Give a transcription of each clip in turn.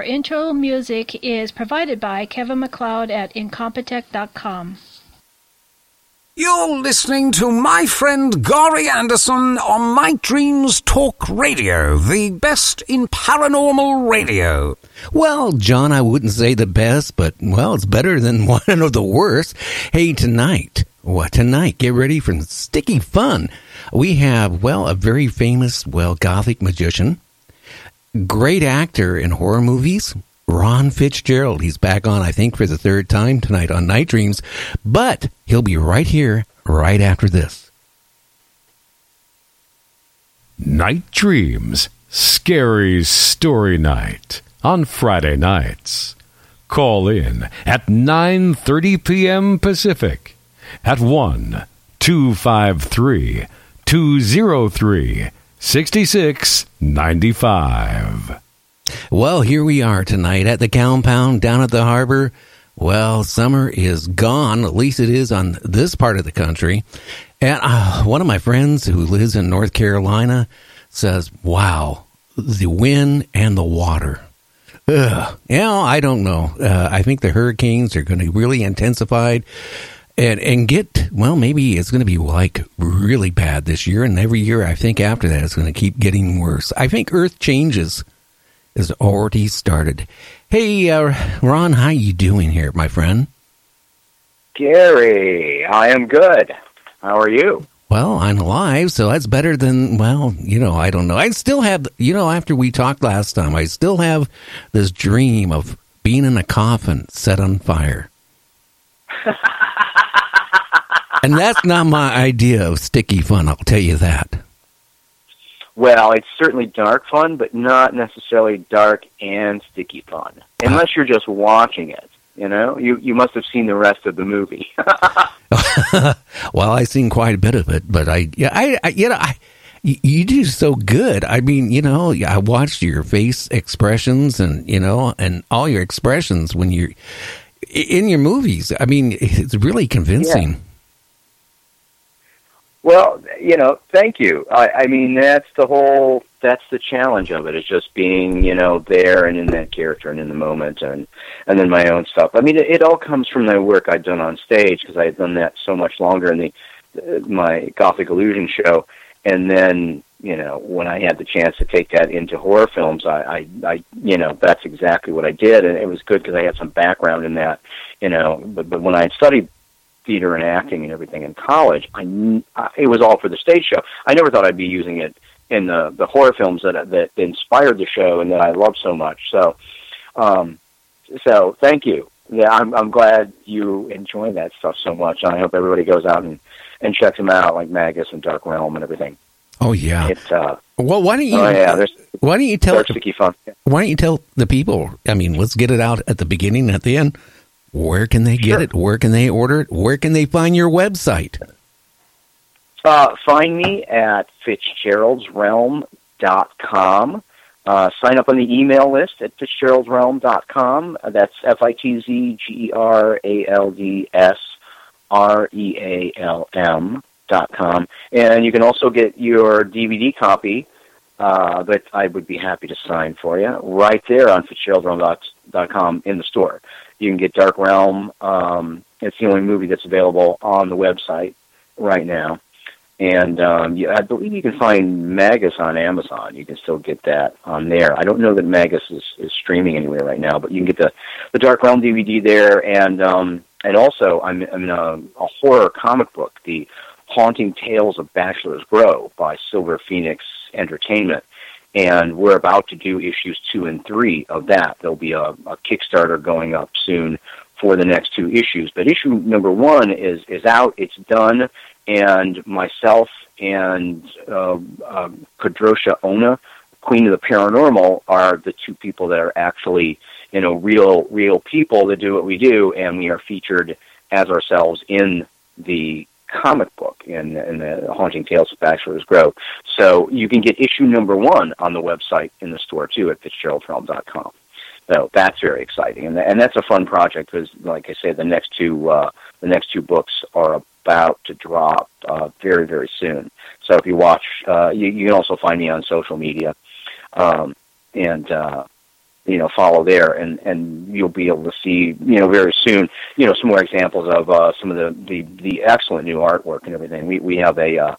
Our intro music is provided by Kevin MacLeod at Incompetech.com. You're listening to my friend Gary Anderson on Night Dreams Talk Radio, the best in paranormal radio. Well, John, I wouldn't say the best, but well, it's better than one of the worst. Hey, tonight, what tonight? Get ready for sticky fun. We have, well, a very famous, well, gothic magician, great actor in horror movies, Ron Fitzgerald. He's back on, I think, for the third time tonight on Night Dreams, but he'll be right here right after this. Night Dreams Scary Story Night on Friday nights. Call in at 9:30 p.m. Pacific at 1 253 203 6695. Well, here we are tonight at the compound down at the harbor. Well, summer is gone. At least it is on this part of the country. And uh, one of my friends who lives in North Carolina says, wow, the wind and the water. Ugh. You I don't know. Uh, I think the hurricanes are going to be really intensified and and get well maybe it's going to be like really bad this year and every year i think after that it's going to keep getting worse. I think earth changes has already started. Hey uh, ron how you doing here my friend? Gary i am good. How are you? Well i'm alive so that's better than well you know i don't know. I still have you know after we talked last time i still have this dream of being in a coffin set on fire and that's not my idea of sticky fun, I'll tell you that. Well, it's certainly dark fun, but not necessarily dark and sticky fun. Unless you're just watching it. You know, you you must have seen the rest of the movie. well, I've seen quite a bit of it, but I yeah I, I you know I you do so good. I mean, you know, I watched your face expressions and you know and all your expressions when you're in your movies. I mean, it's really convincing. Well, you know, thank you. I, I mean, that's the whole. That's the challenge of it. Is just being, you know, there and in that character and in the moment, and and then my own stuff. I mean, it, it all comes from the work I'd done on stage because I had done that so much longer in the uh, my Gothic Illusion show, and then you know when I had the chance to take that into horror films, I, I, I you know, that's exactly what I did, and it was good because I had some background in that, you know. But but when I studied theater and acting and everything in college, I, I it was all for the stage show. I never thought I'd be using it in the the horror films that that inspired the show and that I love so much. So, um, so thank you. Yeah, I'm I'm glad you enjoy that stuff so much. And I hope everybody goes out and and checks them out, like Magus and Dark Realm and everything. Oh yeah. It's uh, well, why don't you? oh yeah, why don't you tell? dark, sticky fun. Why don't you tell the people? I mean, let's get it out at the beginning and at the end. Where can they get Sure. it? Where can they order it? Where can they find your website? Uh, find me at fitzgeraldsrealm.com. Uh, sign up on the email list at fitzgeraldsrealm.com. That's F I T Z G E R A L D S R E A L M dot com. And you can also get your DVD copy uh, that I would be happy to sign for you right there on fitzgeraldsrealm.com in the store. You can get Dark Realm. Um, it's the only movie that's available on the website right now. And um, you, I believe you can find Magus on Amazon. You can still get that on there. I don't know that Magus is, is streaming anywhere right now, but you can get the, the Dark Realm DVD there. And um, and also, I'm, I'm in a, a horror comic book, the Haunting Tales of Bachelor's Grove by Silver Phoenix Entertainment. And we're about to do issues two and three of that. There'll be a, a Kickstarter going up soon for the next two issues. But issue number one is is out. It's done, and myself and uh, uh, Kadrosha Ona, Queen of the Paranormal, are the two people that are actually you know real real people that do what we do, and we are featured as ourselves in the comic book in, in the Haunting Tales of Bachelor's Grove. So you can get issue number one on the website in the store too at FitzgeraldFilm.com. So that's very exciting, and and that's a fun project because, like I say, the next two uh, the next two books are about to drop uh, very very soon. So if you watch, uh, you, you can also find me on social media, um, and uh, you know follow there, and and you'll be able to see you know very soon you know some more examples of uh, some of the, the the excellent new artwork and everything. We we have a uh,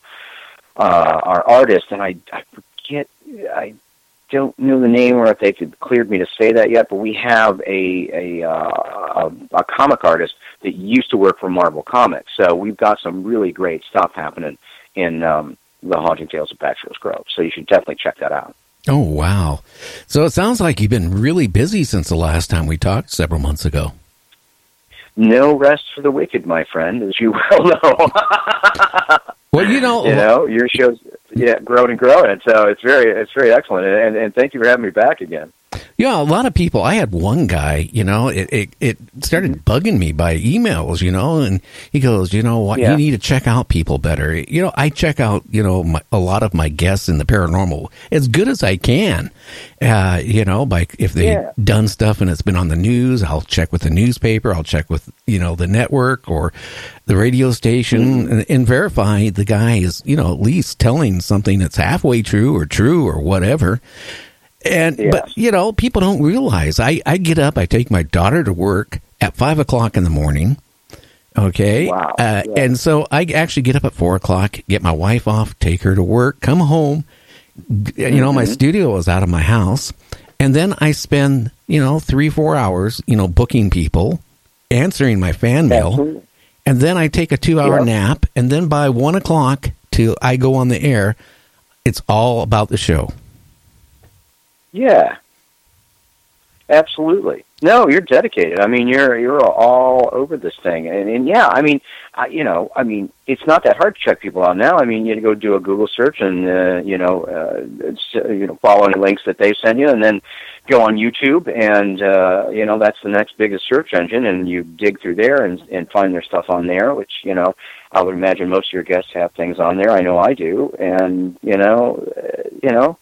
uh, our artist, and I I forget I don't know the name or if they could cleared me to say that yet, but we have a a, uh, a a comic artist that used to work for Marvel Comics. So we've got some really great stuff happening in um, the Haunting Tales of Bachelor's Grove. So you should definitely check that out. Oh wow! So it sounds like you've been really busy since the last time we talked several months ago. No rest for the wicked, my friend, as you well know. Well, you know, you know, your show's yeah growing and growing. So it's very it's very excellent, and and thank you for having me back again. Yeah, a lot of people. I had one guy, you know, it, it, it started bugging me by emails, you know, and he goes, you know what, Yeah. you need to check out people better. You know, I check out, you know, my, a lot of my guests in the paranormal as good as I can. Uh, you know, by if they've Yeah. done stuff and it's been on the news, I'll check with the newspaper, I'll check with, you know, the network or the radio station Mm-hmm. and, and verify the guy is, you know, at least telling something that's halfway true or true or whatever. And but you know, people don't realize. I I get up, I take my daughter to work at five o'clock in the morning. Okay, Wow. uh, Yeah. and so I actually get up at four o'clock, get my wife off, take her to work, come home. You know, my Mm-hmm. studio is out of my house, and then I spend you know three four hours, you know, booking people, answering my fan mail, Absolutely. and then I take a two hour Yeah. nap, and then by one o'clock till I go on the air, it's all about the show. Yeah. Absolutely. No, you're dedicated. I mean, you're you're all over this thing, and, and yeah, I mean, I, you know, I mean, it's not that hard to check people out now. I mean, you go do a Google search and uh, you know, uh, uh, you know, follow any links that they send you, and then go on YouTube, and uh, you know, that's the next biggest search engine, and you dig through there and and find their stuff on there, which you know, I would imagine most of your guests have things on there. I know I do, and you know, uh, you know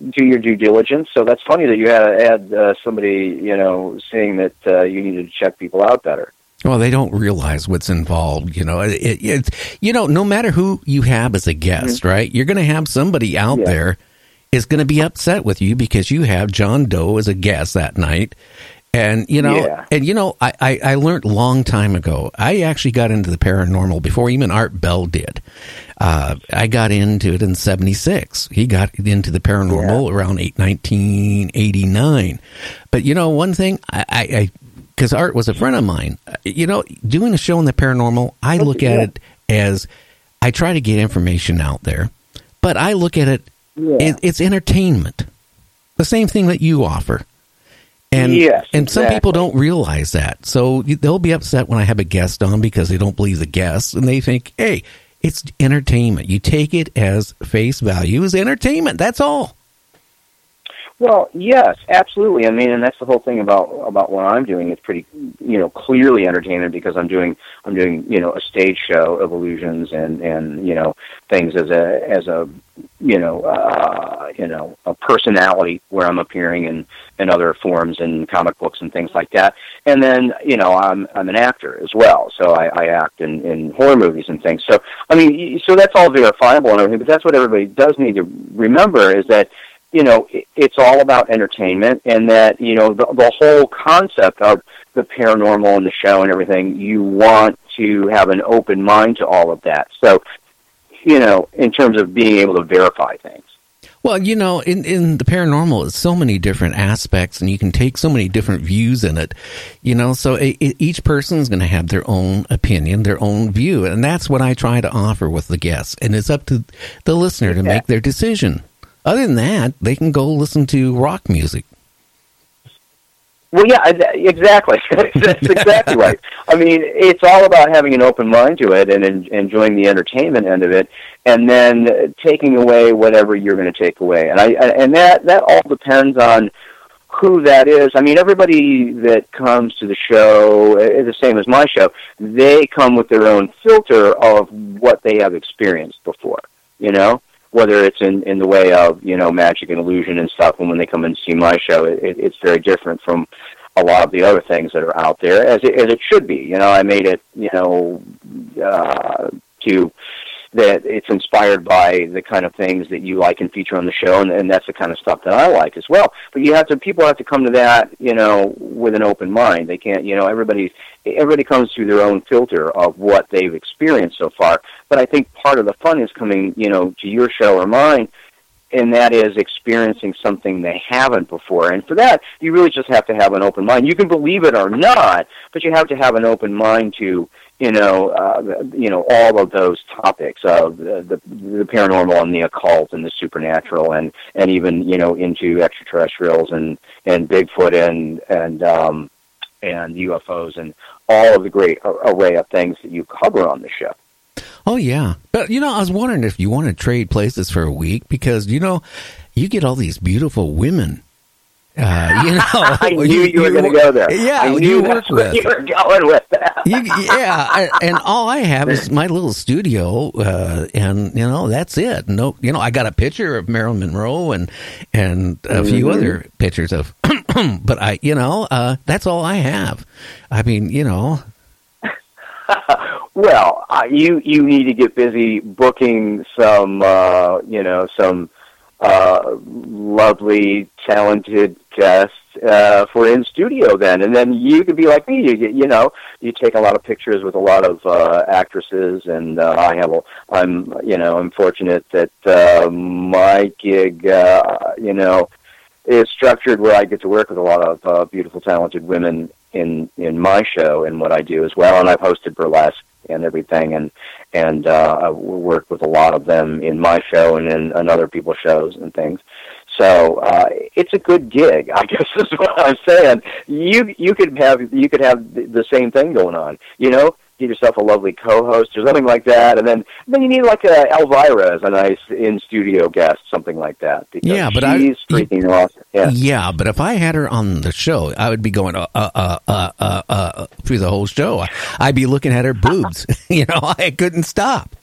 do your due diligence. So that's funny that you had had uh, somebody, you know, saying that uh, you needed to check people out better. Well, they don't realize what's involved. You know, it, it, it's you know, no matter who you have as a guest, right? You're going to have somebody out Yeah. there is going to be upset with you because you have John Doe as a guest that night. And you know, Yeah. and you know, I, I I learned long time ago. I actually got into the paranormal before even Art Bell did. Uh, I got into it in '76. He got into the paranormal around eight, 1989. But you know, one thing I, because Art was a friend of mine. You know, doing a show in the paranormal, I look at yeah. it as I try to get information out there, but I look at it, it it's entertainment. The same thing that you offer. And Yes, and some people don't realize that. So they'll be upset when I have a guest on because they don't believe the guest and they think, "Hey, it's entertainment. You take it as face value as entertainment. That's all." Well, yes, absolutely. I mean, and that's the whole thing about about what I'm doing. It's pretty, you know, clearly entertainment because I'm doing I'm doing you know a stage show of illusions and and you know things as a as a you know uh, you know a personality where I'm appearing in in other forms in comic books and things like that. And then you know I'm I'm an actor as well, so I, I act in in horror movies and things. So I mean, so that's all verifiable and everything. But that's what everybody does need to remember is that you know, it- it's all about entertainment, and that you know the, the whole concept of the paranormal and the show and everything. You want to have an open mind to all of that. So, you know, in terms of being able to verify things. Well, you know, in, in the paranormal, it's so many different aspects, and you can take so many different views in it. You know, so e- e- each person is going to have their own opinion, their own view, and that's what I try to offer with the guests. And it's up to the listener to make their decision. Other than that, they can go listen to rock music. Well, yeah, exactly. That's exactly right. I mean, it's all about having an open mind to it and en- enjoying the entertainment end of it, and then taking away whatever you're going to take away. And I and that that all depends on who that is. I mean, everybody that comes to the show is the same as my show. They come with their own filter of what they have experienced before. You know, whether it's in in the way of you know magic and illusion and stuff. And when they come and see my show, it, it, it's very different from a lot of the other things that are out there, as it, as it should be. You know, I made it, you know, uh, to that it's inspired by the kind of things that you like and feature on the show, and, and that's the kind of stuff that I like as well. But you have to, people have to come to that, you know, with an open mind. They can't, you know, everybody, everybody comes through their own filter of what they've experienced so far. But I think part of the fun is coming, you know, to your show or mine, and that is experiencing something they haven't before. And for that, you really just have to have an open mind. You can believe it or not, but you have to have an open mind to, you know, uh, you know, all of those topics of the, the, paranormal and the occult and the supernatural, and and even you know into extraterrestrials and and Bigfoot and and um, and UFOs and all of the great array of things that you cover on the show. Oh yeah, but you know, I was wondering if you want to trade places for a week because you know, you get all these beautiful women. Uh, you know, I knew you, were going to go there. Yeah, I you knew work that's with. you were going with that. You, yeah, and all I have is my little studio, uh, and you know that's it. No, you know I got a picture of Marilyn Monroe and and a few Mhm. other pictures of, but I, you know, uh, that's all I have. I mean, you know, Well, uh, you you need to get busy booking some, uh, you know, some uh, lovely, talented guests uh, for in studio. Then, and then you could be like me. You you know, you take a lot of pictures with a lot of uh, actresses, and uh, I have. A, I'm you know I'm fortunate that uh, my gig, uh, you know, is structured where I get to work with a lot of uh, beautiful, talented women in in my show and what I do as well. And I've hosted burlesque and everything, and and uh, I worked with a lot of them in my show and in, other people's shows and things. So uh, it's a good gig, I guess is what I'm saying. You you could have you could have the same thing going on, you know. Get yourself a lovely co-host or something like that, and then then you need like a Elvira as a nice in studio guest, something like that. Yeah, but I- she's freaking awesome. Yeah. yeah. But if I had her on the show, I would be going uh uh uh uh, uh, uh through the whole show. I'd be looking at her boobs. you know, I couldn't stop.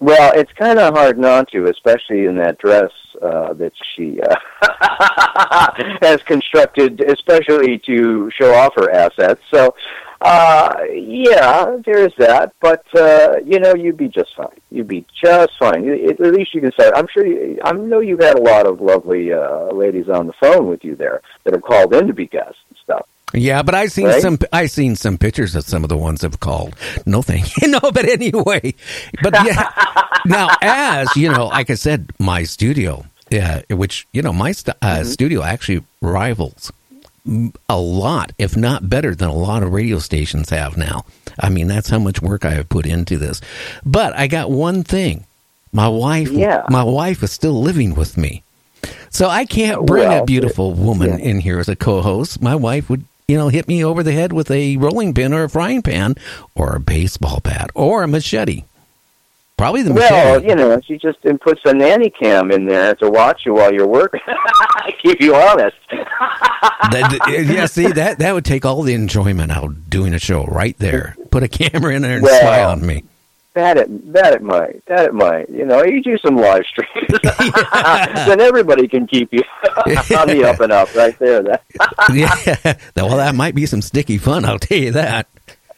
Well, it's kind of hard not to, especially in that dress uh, that she uh, has constructed, especially to show off her assets. So, uh, yeah, there is that. But uh, you know, you'd be just fine. You'd be just fine. You- At least you can say. I'm sure. You, I know you've had a lot of lovely uh, ladies on the phone with you there that have called in to be guests and stuff. Yeah, but I seen Right? some. I seen some pictures of some of the ones have called. No thank you. No, but anyway, but yeah. now, as you know, like I said, my studio, yeah, which you know, my st- uh, studio actually rivals a lot, if not better than a lot of radio stations have now. I mean, that's how much work I have put into this. But I got one thing. My wife, Yeah. my wife is still living with me. So I can't bring Well, a beautiful woman in here as a co-host. My wife would, you know, hit me over the head with a rolling pin or a frying pan or a baseball bat or a machete. Probably the Well, you know, she just and puts a nanny cam in there to watch you while you're working, keep you honest. That- yeah, see that that would take all the enjoyment out of doing a show right there. Put a camera in there and Well, spy on me. That it, that it might, that it might. You know, you do some live streams, then everybody can keep you on the up and up right there. That yeah, well, that might be some sticky fun. I'll tell you that.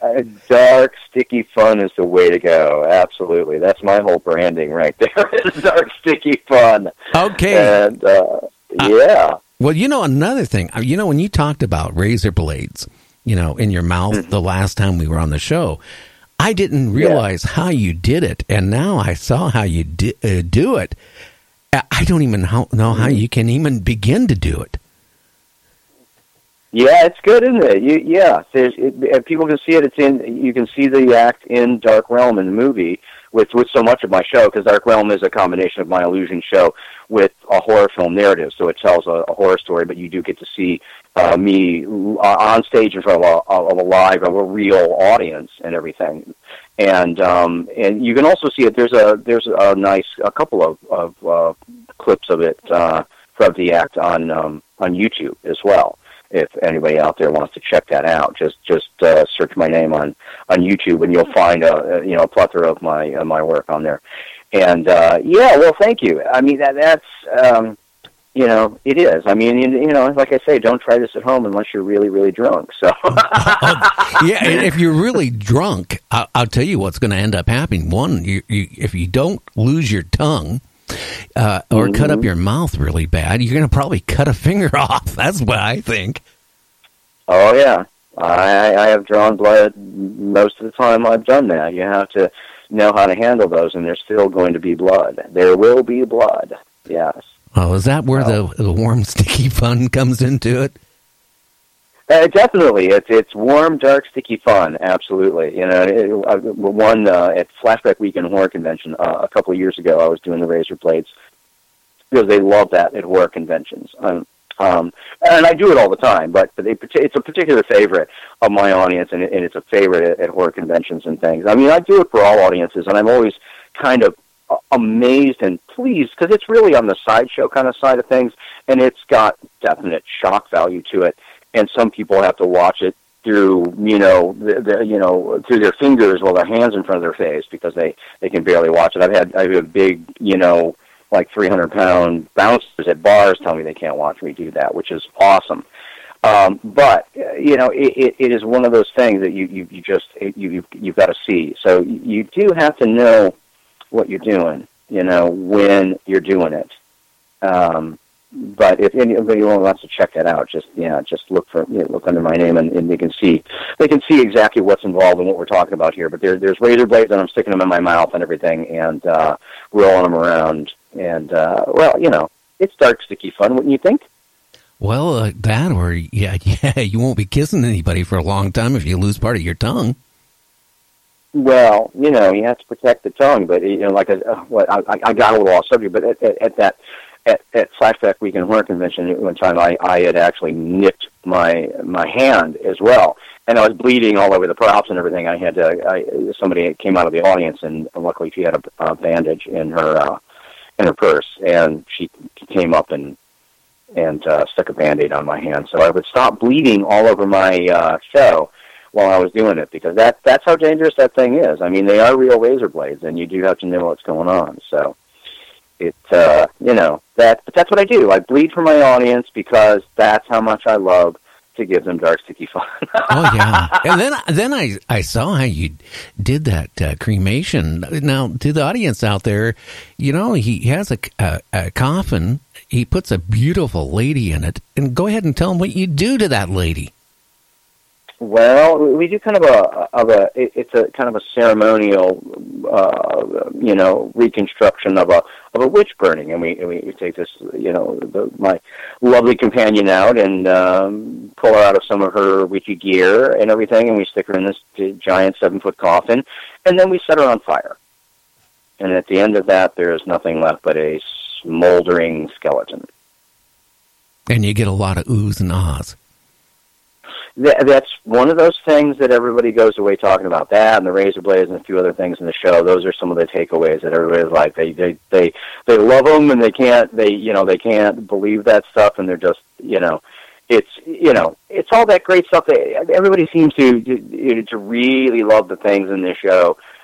Uh, dark, sticky fun is the way to go. Absolutely, that's my whole branding right there. dark, sticky fun. Okay. and uh, yeah. Well, you know another thing. uh, You know when you talked about razor blades, you know, in your mouth Mm-hmm. the last time we were on the show, I didn't realize how you did it, and now I saw how you di- uh, do it. I I don't even know how Mm-hmm. you can even begin to do it. Yeah, it's good, isn't it? You, yeah, there's it, people can see it. It's in. You can see the act in Dark Realm in the movie with with so much of my show because Dark Realm is a combination of my illusion show with a horror film narrative. So it tells a, a horror story, but you do get to see uh, me uh, on stage in front of a, of a live, of a real audience and everything. And um, and you can also see it. There's a there's a nice a couple of of uh, clips of it uh, from the act on um, on YouTube as well if anybody out there wants to check that out, just just uh, search my name on on YouTube, and you'll find a, a you know a plethora of my uh, my work on there. And uh, yeah, well, thank you. I mean that that's um, you know it is. I mean you, you know like I say, don't try this at home unless you're really really drunk. So yeah, if you're really drunk, I'll, I'll tell you what's going to end up happening. One, you, you, if you don't lose your tongue uh, or cut up your mouth really bad, you're going to probably cut a finger off. That's what I think. oh yeah, I I have drawn blood most of the time. I've done that. You have to know how to handle those, and there's still going to be blood. There will be blood. Yes. Oh, is that where the the warm, sticky fun comes into it? Uh, definitely, it's it's warm, dark, sticky fun. Absolutely, you know. It, uh, one uh, at Flashback Weekend Horror Convention uh, a couple of years ago, I was doing the razor blades because they love that at horror conventions. Um, um, and I do it all the time, but they, it's a particular favorite of my audience, and, it, and it's a favorite at, at horror conventions and things. I mean, I do it for all audiences, and I'm always kind of uh, amazed and pleased because it's really on the sideshow kind of side of things, and it's got definite shock value to it. And some people have to watch it through, you know, the, the, you know, through their fingers while their hands in front of their face because they they can barely watch it. I've had I have had big, you know, like 300 pound bouncers at bars tell me they can't watch me do that, which is awesome. Um, but you know, it, it, it is one of those things that you you, you just you you've, you've got to see. So you do have to know what you're doing. You know when you're doing it. Um, but if anybody wants to check that out, just yeah, just look for you know, look under my name, and, and they can see they can see exactly what's involved and what we're talking about here. But there, there's razor blades, and I'm sticking them in my mouth and everything, and uh, rolling them around, and uh, well, you know, it's dark, sticky fun, wouldn't you think? Well, uh, that or yeah, yeah, you won't be kissing anybody for a long time if you lose part of your tongue. Well, you know, you have to protect the tongue, but you know, like a, uh, what I, I got a little off subject, but at, at, at that at, at Flashback Weekend Horror Convention at one time, I, I had actually nicked my my hand as well, and I was bleeding all over the props and everything. I had to, I, somebody came out of the audience, and luckily she had a, a bandage in her uh, in her purse, and she came up and and uh, stuck a band-aid on my hand, so I would stop bleeding all over my uh, show while I was doing it because that that's how dangerous that thing is. I mean, they are real razor blades, and you do have to know what's going on. So it uh, you know that but that's what I do. I bleed for my audience because that's how much I love to give them dark sticky fun. Oh yeah, and then then I I saw how you did that uh, cremation. Now to the audience out there, you know he has a, a, a coffin. He puts a beautiful lady in it, and go ahead and tell him what you do to that lady. Well, we do kind of a of a it's a kind of a ceremonial, uh, you know, reconstruction of a of a witch burning, and we we, we take this, you know, the, my lovely companion out and um, pull her out of some of her witchy gear and everything, and we stick her in this giant seven foot coffin, and then we set her on fire. And at the end of that, there is nothing left but a smoldering skeleton. And you get a lot of oohs and ahs. Th- that's one of those things that everybody goes away talking about. That and the razor blades and a few other things in the show. Those are some of the takeaways that everybody's like. They they they they love them and they can't they you know they can't believe that stuff and they're just you know it's you know it's all that great stuff. That everybody seems to to, to really love the things in this show.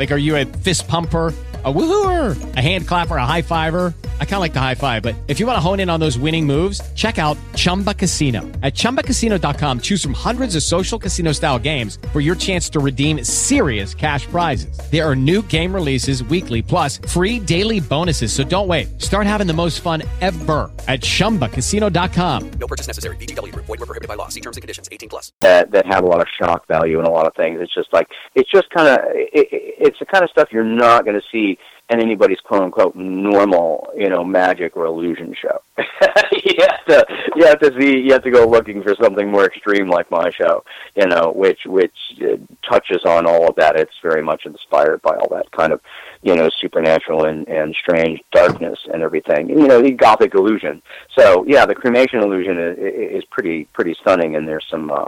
Like, are you a fist pumper, a woohooer, a hand clapper, a high fiver? I kind of like the high five, but if you want to hone in on those winning moves, check out Chumba Casino. At ChumbaCasino.com, choose from hundreds of social casino style games for your chance to redeem serious cash prizes. There are new game releases weekly, plus free daily bonuses. So don't wait. Start having the most fun ever at ChumbaCasino.com. No purchase necessary. VGW Group. Void were prohibited by law. See terms and conditions. 18 plus. that that have a lot of shock value and a lot of things. It's just like it's just kind of it, it- it's the kind of stuff you're not going to see in anybody's quote unquote normal you know magic or illusion show. you have to you have to see you have to go looking for something more extreme like my show, you know, which which uh, touches on all of that. It's very much inspired by all that kind of you know supernatural and and strange darkness and everything. You know, the gothic illusion. So yeah, the cremation illusion is, is pretty pretty stunning, and there's some. Uh,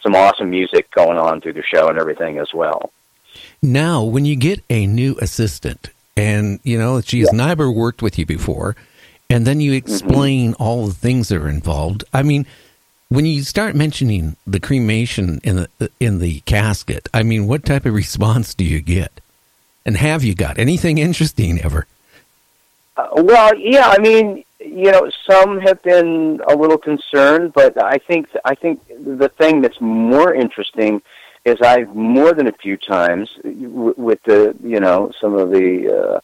some awesome music going on through the show and everything as well. Now, when you get a new assistant, and you know she has never worked with you before, and then you explain all the things that are involved. I mean, when you start mentioning the cremation in the in the casket, I mean, what type of response do you get? And have you got anything interesting ever? Uh, well, yeah, I mean, you know, some have been a little concerned, but I think I think the thing that's more interesting is I've more than a few times w- with the you know some of the uh,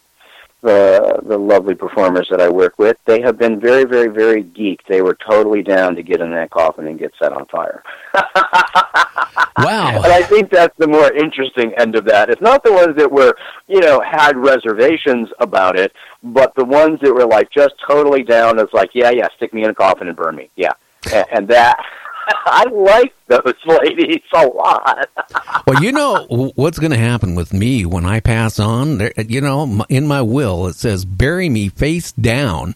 the the lovely performers that I work with. They have been very, very, very geek. They were totally down to get in that coffin and get set on fire. Wow. and I think that's the more interesting end of that. It's not the ones that were, you know, had reservations about it, but the ones that were like just totally down It's like, yeah, yeah, stick me in a coffin and burn me. Yeah. And, and that I like those ladies a lot. well, you know what's going to happen with me when I pass on. There, you know, in my will it says bury me face down,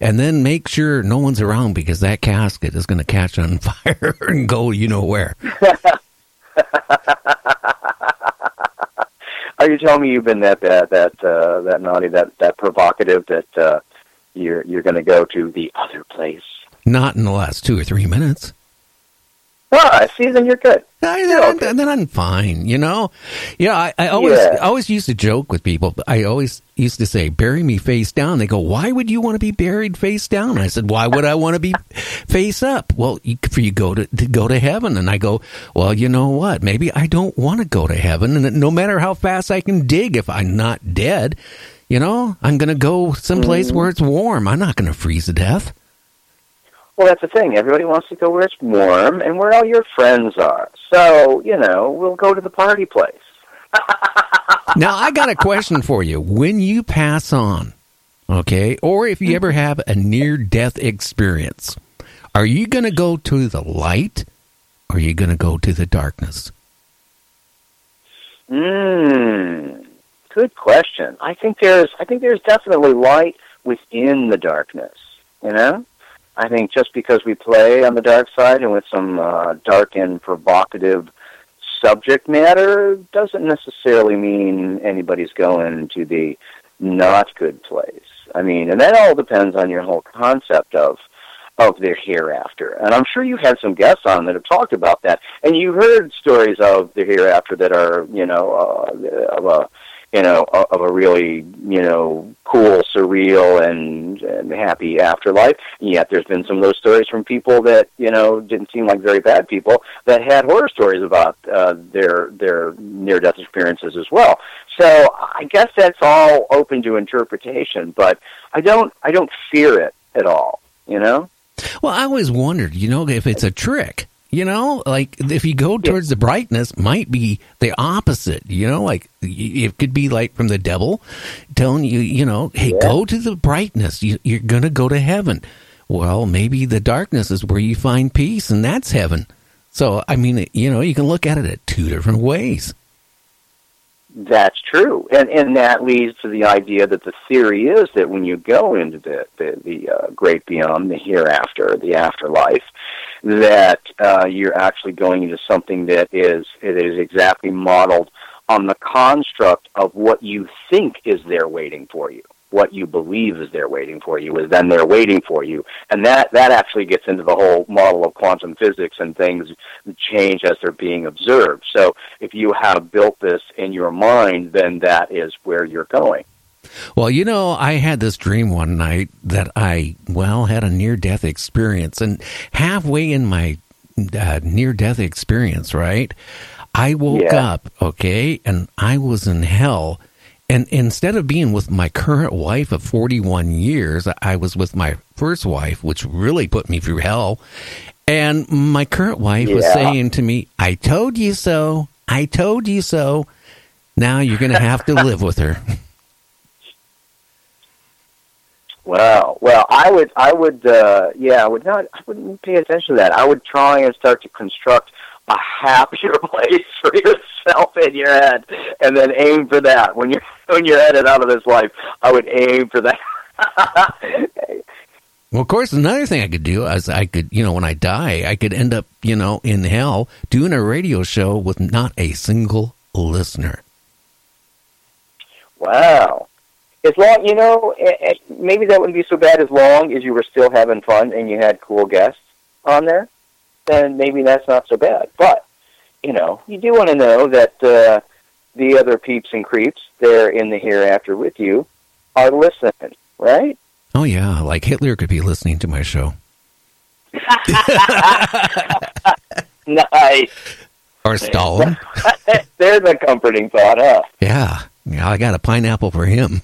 and then make sure no one's around because that casket is going to catch on fire and go you know where. Are you telling me you've been that that that uh, that naughty, that that provocative, that uh, you're you're going to go to the other place? Not in the last two or three minutes. Ah, see, then you're good. I, then, then I'm fine, you know. Yeah, I, I always, Yeah. I always used to joke with people. I always used to say, "Bury me face down." They go, "Why would you want to be buried face down?" I said, "Why would I want to be face up?" Well, you, for you go to, to go to heaven, and I go, "Well, you know what? Maybe I don't want to go to heaven, and no matter how fast I can dig, if I'm not dead, you know, I'm going to go someplace Mm-hmm. where it's warm. I'm not going to freeze to death." Well, that's the thing. Everybody wants to go where it's warm and where all your friends are. So, you know, we'll go to the party place. now I got a question for you. When you pass on, okay, or if you ever have a near death experience, are you going to go to the light or are you going to go to the darkness? Mm, good question. I think there's I think there's definitely light within the darkness, you know? I think just because we play on the dark side and with some uh, dark and provocative subject matter doesn't necessarily mean anybody's going to the not good place. I mean, and that all depends on your whole concept of of the hereafter. And I'm sure you had some guests on that have talked about that, and you heard stories of the hereafter that are, you know, uh, of a you know, of a really, you know, cool, surreal, and, and happy afterlife. And yet, there's been some of those stories from people that, you know, didn't seem like very bad people that had horror stories about uh, their their near-death experiences as well. So, I guess that's all open to interpretation, but I don't I don't fear it at all. You know. Well, I always wondered, you know, if it's a trick. You know, like if you go towards the brightness, might be the opposite. You know, like it could be like from the devil telling you, you know, hey, Yeah. go to the brightness. You, you're gonna go to heaven. Well, maybe the darkness is where you find peace, and that's heaven. So, I mean, you know, you can look at it at two different ways. That's true, and and that leads to the idea that the theory is that when you go into the the, the uh, great beyond, the hereafter, the afterlife, that uh, you're actually going into something that is it is exactly modeled on the construct of what you think is there waiting for you. What you believe is there waiting for you is then there waiting for you, and that that actually gets into the whole model of quantum physics and things change as they're being observed. So if you have built this in your mind, then that is where you're going. Well, you know, I had this dream one night that I, well, had a near death experience. And halfway in my uh, near death experience, right, I woke Yeah. up, okay, and I was in hell. And instead of being with my current wife of 41 years, I was with my first wife, which really put me through hell. And my current wife was saying to me, I told you so. I told you so. Now you're going to have to live with her. Wow. Well, I would, I would, uh, yeah, I would not, I wouldn't pay attention to that. I would try and start to construct a happier place for yourself in your head, and then aim for that. When you're when you're headed out of this life, I would aim for that. Well, of course, another thing I could do is I could, you know, when I die, I could end up, you know, in hell doing a radio show with not a single listener. Wow. As long, you know, maybe that wouldn't be so bad as long as you were still having fun and you had cool guests on there. Then maybe that's not so bad. But you know, you do want to know that uh, the other peeps and creeps there in the hereafter with you are listening, right? Oh yeah, like Hitler could be listening to my show. Nice. Or Stalin. There's a comforting thought, huh? Yeah. Yeah, I got a pineapple for him.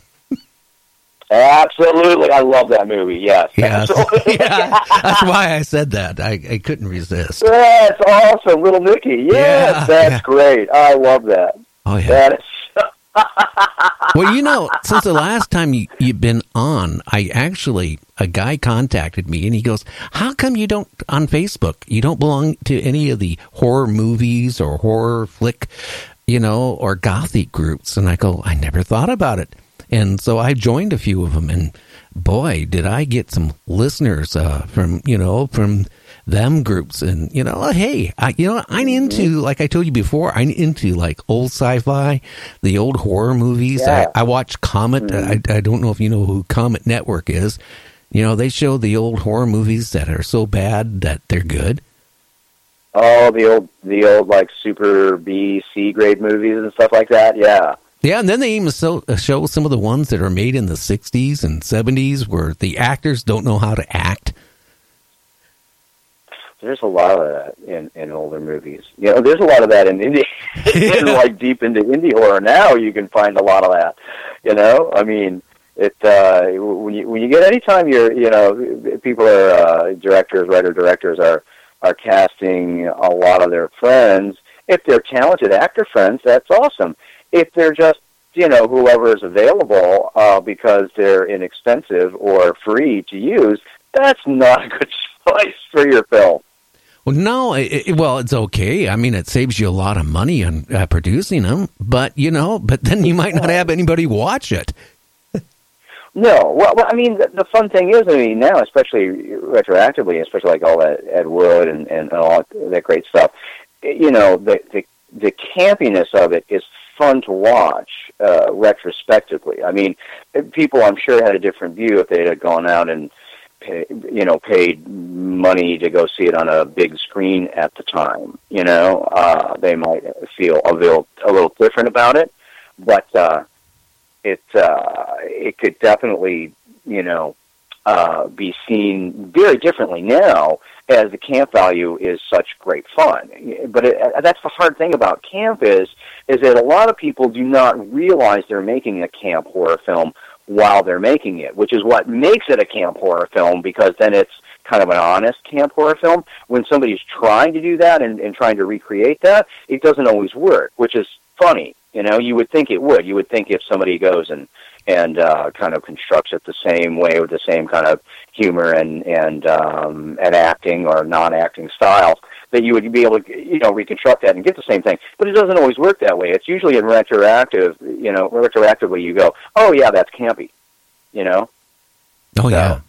Absolutely, I love that movie. Yes, Yeah, yeah. That's why I said that. I, I couldn't resist. That's awesome, little Nicky. Yes, Yeah, that's yeah. great. I love that. Oh yeah. That is Well, you know, since the last time you, you've been on, I actually, a guy contacted me and he goes, How come you don't, on Facebook, you don't belong to any of the horror movies or horror flick, you know, or gothic groups? And I go, I never thought about it. And so I joined a few of them and boy, did I get some listeners, uh, from, you know, from them groups. And you know hey I, you know i'm into like i told you before i'm into like old sci-fi the old horror movies. Yeah. I, I watch comet. I, I don't know if you know who comet network is. You know they show the old horror movies that are so bad that they're good. Oh, the old, the old like super B, C grade movies and stuff like that. Yeah, yeah and then they even so, uh, show some of the ones that are made in the 60s and 70s where the actors don't know how to act there's a lot of that in in older movies. You know, there's a lot of that in indie, in like deep into indie horror now. You can find a lot of that. You know, I mean, it uh, when you when you get anytime you're you know people are uh, directors, writer directors are are casting a lot of their friends. If they're talented actor friends, that's awesome. If they're just you know whoever is available uh, because they're inexpensive or free to use, that's not a good choice for your film. Well, no, it, it- well, it's okay. I mean, it saves you a lot of money on uh, producing them, but you know, but then you might not have anybody watch it. No, well, well I mean, the, the fun thing is, I mean, now, especially retroactively, especially like all that Ed Wood and, and all that great stuff, you know, the, the the campiness of it is fun to watch uh, retrospectively. I mean, people I'm sure had a different view if they had gone out and pay, you know paid money to go see it on a big screen at the time. You know, uh, they might feel a little a little different about it, but uh, it uh, it could definitely you know uh, be seen very differently now as the camp value is such great fun. But it, uh, that's the hard thing about camp is is that a lot of people do not realize they're making a camp horror film while they're making it, which is what makes it a camp horror film because then it's kind of an honest camp horror film. When somebody's trying to do that and, and trying to recreate that, it doesn't always work, which is funny. You know, you would think it would. You would think if somebody goes and and uh, kind of constructs it the same way with the same kind of humor and and um, and acting or non-acting style, that you would be able to you know reconstruct that and get the same thing. But it doesn't always work that way. It's usually in retroactive. You know, retroactively you go, oh yeah, that's campy. You know. Oh yeah.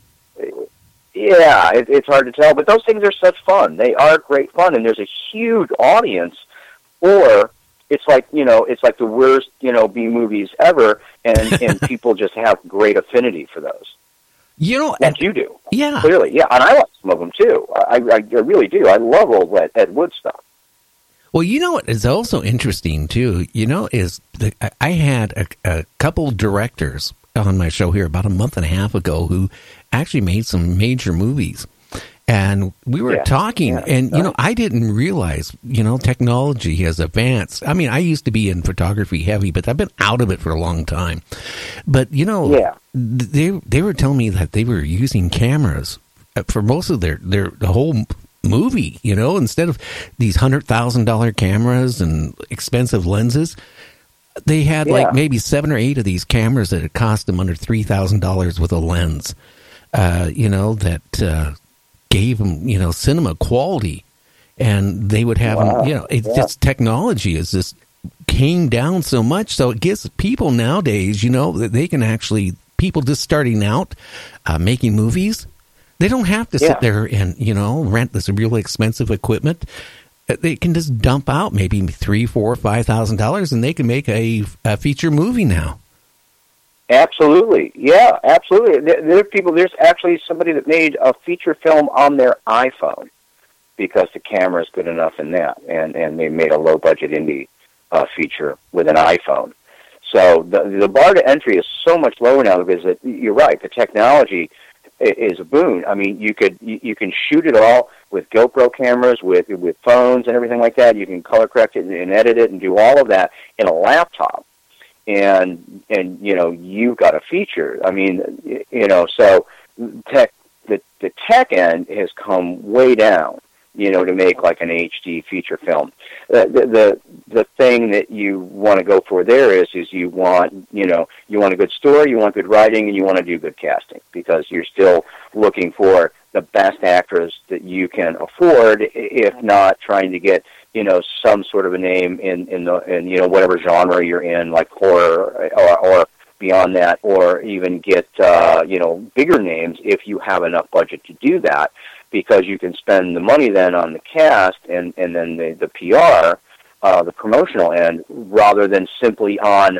Yeah, it, it's hard to tell, but those things are such fun. They are great fun, and there's a huge audience for it's like you know it's like the worst you know B movies ever, and and people just have great affinity for those. You know, like you do. Yeah, clearly, yeah, and I like some of them too. I I, I really do. I love old Ed, Ed Wood stuff. Well, you know what is also interesting too. You know, is the, I had a, a couple directors on my show here about a month and a half ago who actually made some major movies and we were Yeah, talking yeah, and you know i didn't realize you know technology has advanced. I mean i used to be in photography heavy but i've been out of it for a long time. But you know Yeah. they they were telling me that they were using cameras uh, for most of their their the whole movie you know instead of these hundred thousand dollar cameras and expensive lenses they had Yeah. like maybe seven or eight of these cameras that had cost them under three thousand dollars with a lens. Uh, you know, that uh, gave them, you know, cinema quality, and they would have Wow. you know, it's Yeah. just technology is just came down so much, so it gives people nowadays, you know, that they can actually people just starting out uh, making movies. They don't have to Yeah. sit there and you know rent this really expensive equipment. Uh, They can just dump out maybe three, four, five thousand dollars, and they can make a, a feature movie now. Absolutely, yeah, absolutely. There, are people. There's actually somebody that made a feature film on their iPhone because the camera is good enough in that, and and they made a low budget indie uh, feature with an iPhone. So the the bar to entry is so much lower now because it, you're right. The technology is a boon. I mean, you could you, you can shoot it all with GoPro cameras, with with phones and everything like that. You can color correct it and, and edit it and do all of that in a laptop and and you know you've got a feature. I mean, you know, so tech the the tech end has come way down. You know, to make like an HD feature film. The the the, thing that you want to go for there is is you want you know you want a good story, you want good writing, and you want to do good casting because you're still looking for the best actors that you can afford, if not trying to get you know some sort of a name in in the in you know whatever genre you're in, like horror or, or beyond that, or even get uh, you know bigger names if you have enough budget to do that, because you can spend the money then on the cast and and then the the PR, uh, the promotional end, rather than simply on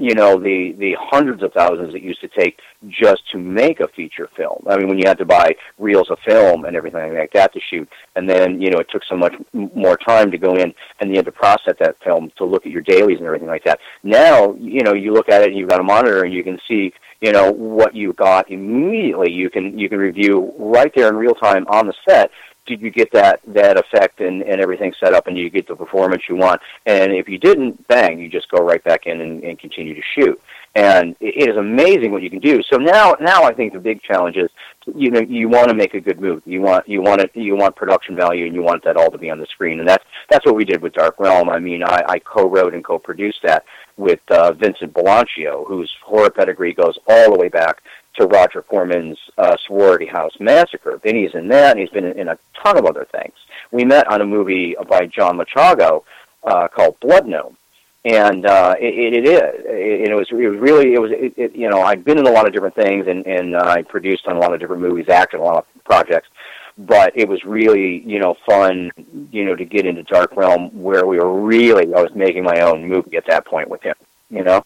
you know the the hundreds of thousands it used to take just to make a feature film. I mean, when you had to buy reels of film and everything like that to shoot, and then you know it took so much more time to go in and you had to process that film to look at your dailies and everything like that. Now, you know, you look at it and you've got a monitor and you can see you know what you got immediately. You can you can review right there in real time on the set did you get that that effect and, and everything set up and you get the performance you want? And if you didn't bang you just go right back in and, and continue to shoot. And it, is amazing what you can do. So now now i think the big challenge is you know you want to make a good movie you want you want it you want production value and you want that all to be on the screen. And that's that's what we did with dark realm. I mean i, I co-wrote and co-produced that with uh, vincent Bilancio, whose horror pedigree goes all the way back to Roger Corman's uh, Sorority House Massacre. Vinny's in that, and he's been in, in a ton of other things. We met on a movie by John Lechago uh, called Blood Gnome, and uh, it, it, it is. It, it was. It was really. It was. It, it, you know, I've been in a lot of different things, and and uh, I produced on a lot of different movies, acted on a lot of projects. but it was really you know fun you know to get into Dark Realm where we were really I was making my own movie at that point with him. You know.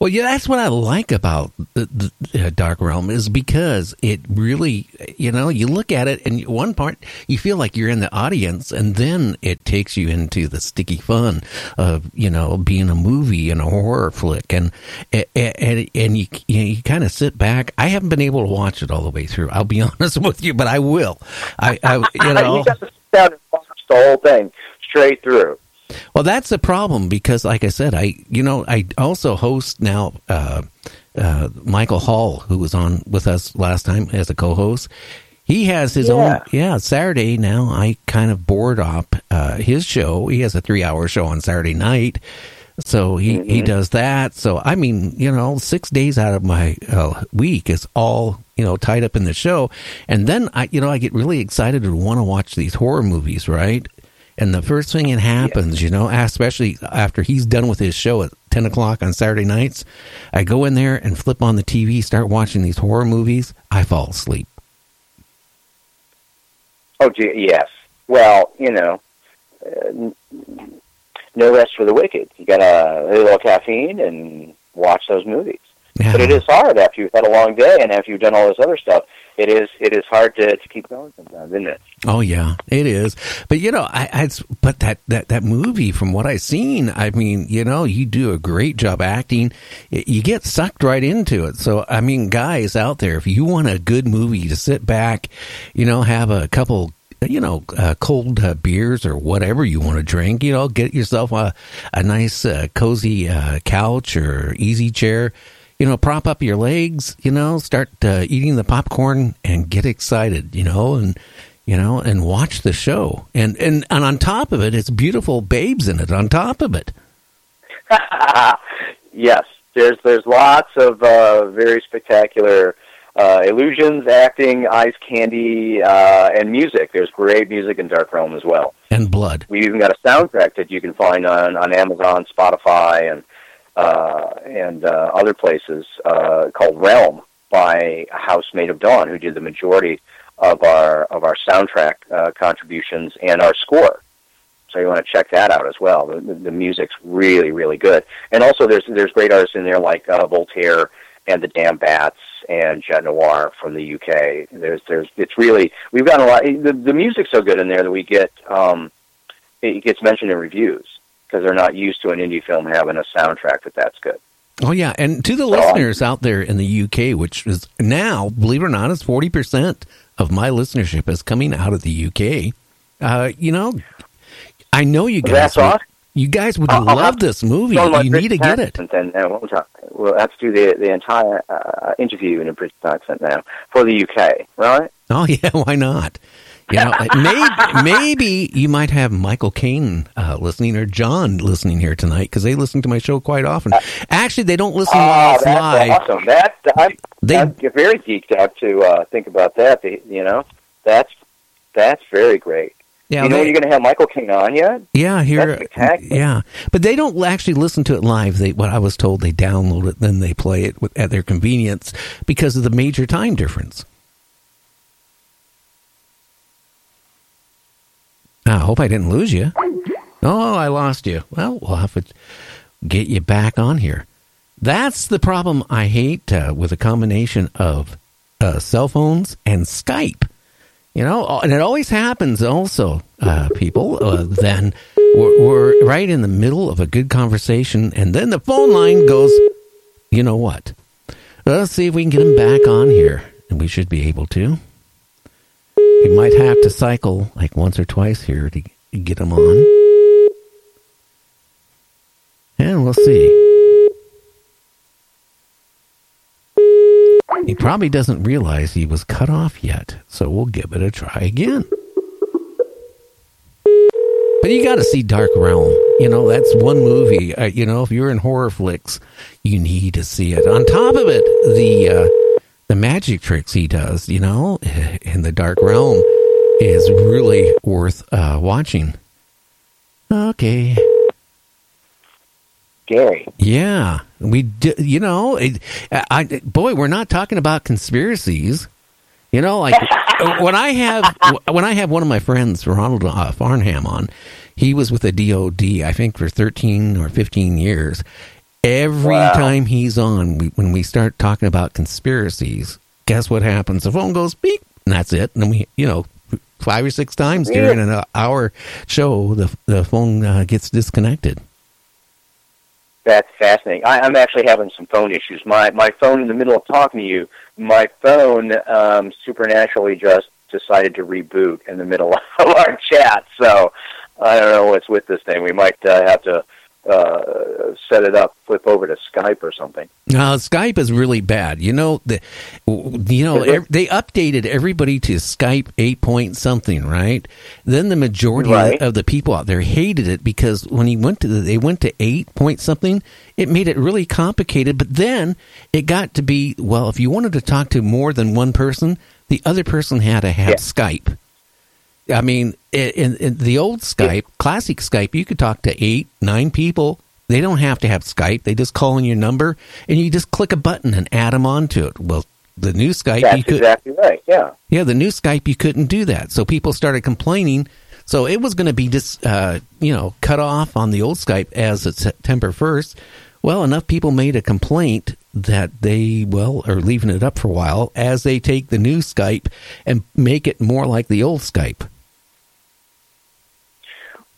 Well, yeah, that's what I like about the, the Dark Realm is because it really, you know, you look at it and one part you feel like you're in the audience, and then it takes you into the sticky fun of you know being a movie and a horror flick, and and and, and you you, know, you kind of sit back. I haven't been able to watch it all the way through. I'll be honest with you, but I will. I, I you know, you got to sit down and watch the whole thing straight through. Well, that's the problem because, like I said, I you know I also host now. Uh, uh, Michael Hall, who was on with us last time as a co-host, he has his Yeah. own. Yeah, Saturday now. I kind of board up uh, his show. He has a three-hour show on Saturday night. So he, he does that. So I mean, you know, six days out of my uh, week is all you know tied up in the show, and then I you know I get really excited to want to watch these horror movies, right? And the first thing that happens, you know, especially after he's done with his show at ten o'clock on Saturday nights, I go in there and flip on the TV, start watching these horror movies. I fall asleep. Oh, gee, yes. Well, you know, uh, no rest for the wicked. You got a little caffeine and watch those movies. But it is hard after you've had a long day and after you've done all this other stuff. It is it is hard to, to keep going sometimes, isn't it? Oh yeah, it is. But you know, I, I but that that that movie, from what I've seen, I mean, you know, you do a great job acting. You get sucked right into it. So I mean, guys out there, if you want a good movie to sit back, you know, have a couple. You know, uh, cold uh, beers or whatever you want to drink. You know, get yourself a a nice uh, cozy uh, couch or easy chair. You know, prop up your legs. You know, start uh, eating the popcorn and get excited. You know, and you know, and watch the show. And and and on top of it, it's beautiful babes in it. On top of it, yes, there's there's lots of uh, very spectacular uh, illusions, acting, eyes candy, uh, and music. There's great music in Dark Realm as well. and blood. We even got a soundtrack that you can find on, on Amazon, Spotify, and uh, and uh, other places uh, called Realm by Housemaid of Dawn, who did the majority of our of our soundtrack uh, contributions and our score. So you want to check that out as well. The, the, the music's really really good, and also there's there's great artists in there like uh, Voltaire and the Damn Bats and Jet Noir from the UK. There's there's it's really we've got a lot. The, the music's so good in there that we get um, it gets mentioned in reviews because they're not used to an indie film having a soundtrack that that's good. Oh yeah, and to the So, listeners out there in the UK, which is now, believe it or not, is forty percent of my listenership is coming out of the UK. Uh, you know, I know you guys. That's would- awesome. You guys would I'll- I'll love this movie. My You need to get it. And then uh, we'll, talk, we'll have to do the the entire uh, interview in a British accent now for the UK, right? Oh yeah, why not? You know, maybe maybe you might have Michael Caine uh, listening or John listening here tonight because they listen to my show quite often. Actually, they don't listen while Oh, it's that's live. awesome. That I'm, They- I'm very geeked out to uh, think about that. You know, that's that's very great. Yeah, you know they- you're going to have Michael King on yet? Yeah, here. Yeah, but they don't actually listen to it live. They, what I was told, they download it, then they play it with, at their convenience because of the major time difference. I hope I didn't lose you. Oh, I lost you. Well, we'll have to get you back on here. That's the problem I hate uh, with a combination of uh, cell phones and Skype. You know, and it always happens also, uh, people, uh, then we're, we're right in the middle of a good conversation, and then the phone line goes, you know what? Let's see if we can get him back on here. And we should be able to. We might have to cycle like once or twice here to get him on. And we'll see. He probably doesn't realize he was cut off yet, so we'll give it a try again. But you got to see Dark Realm. You know, that's one movie. Uh, you know, if you're in horror flicks, you need to see it. On top of it, the uh, the magic tricks he does, you know, in the Dark Realm is really worth uh, watching. Okay. Gary. Yeah, we do, you know, it, I, boy, we're not talking about conspiracies. You know, like when I have when I have one of my friends, Ronald uh, Farnham, on, he was with the DoD, I think, for thirteen or fifteen years. Every Wow. time he's on, we, when we start talking about conspiracies, guess what happens? The phone goes beep, and that's it. And we, you know, five or six times during an hour show, the the phone uh, gets disconnected. That's fascinating. I, I'm actually having some phone issues. My my phone in the middle of talking to you, my phone um, supernaturally just decided to reboot in the middle of our chat. So I don't know what's with this thing. We might uh, have to uh, set it up, flip over to Skype or something. Now Skype is really bad. You know the, you know ev- they updated everybody to Skype eight point something, right? Then the majority Right. of the people out there hated it because when he went to the, they went to eight point something, it made it really complicated. But then it got to be well, if you wanted to talk to more than one person, the other person had to have Yeah. Skype. I mean, in, in the old Skype, classic Skype, you could talk to eight, nine people. They don't have to have Skype. They just call in your number, and you just click a button and add them onto it. Well, the new Skype, That's you could, exactly right. Yeah. yeah, the new Skype, you couldn't do that. So people started complaining. So it was going to be just, uh, you know, cut off on the old Skype as of September 1st. Well, enough people made a complaint that they, well, are leaving it up for a while as they take the new Skype and make it more like the old Skype.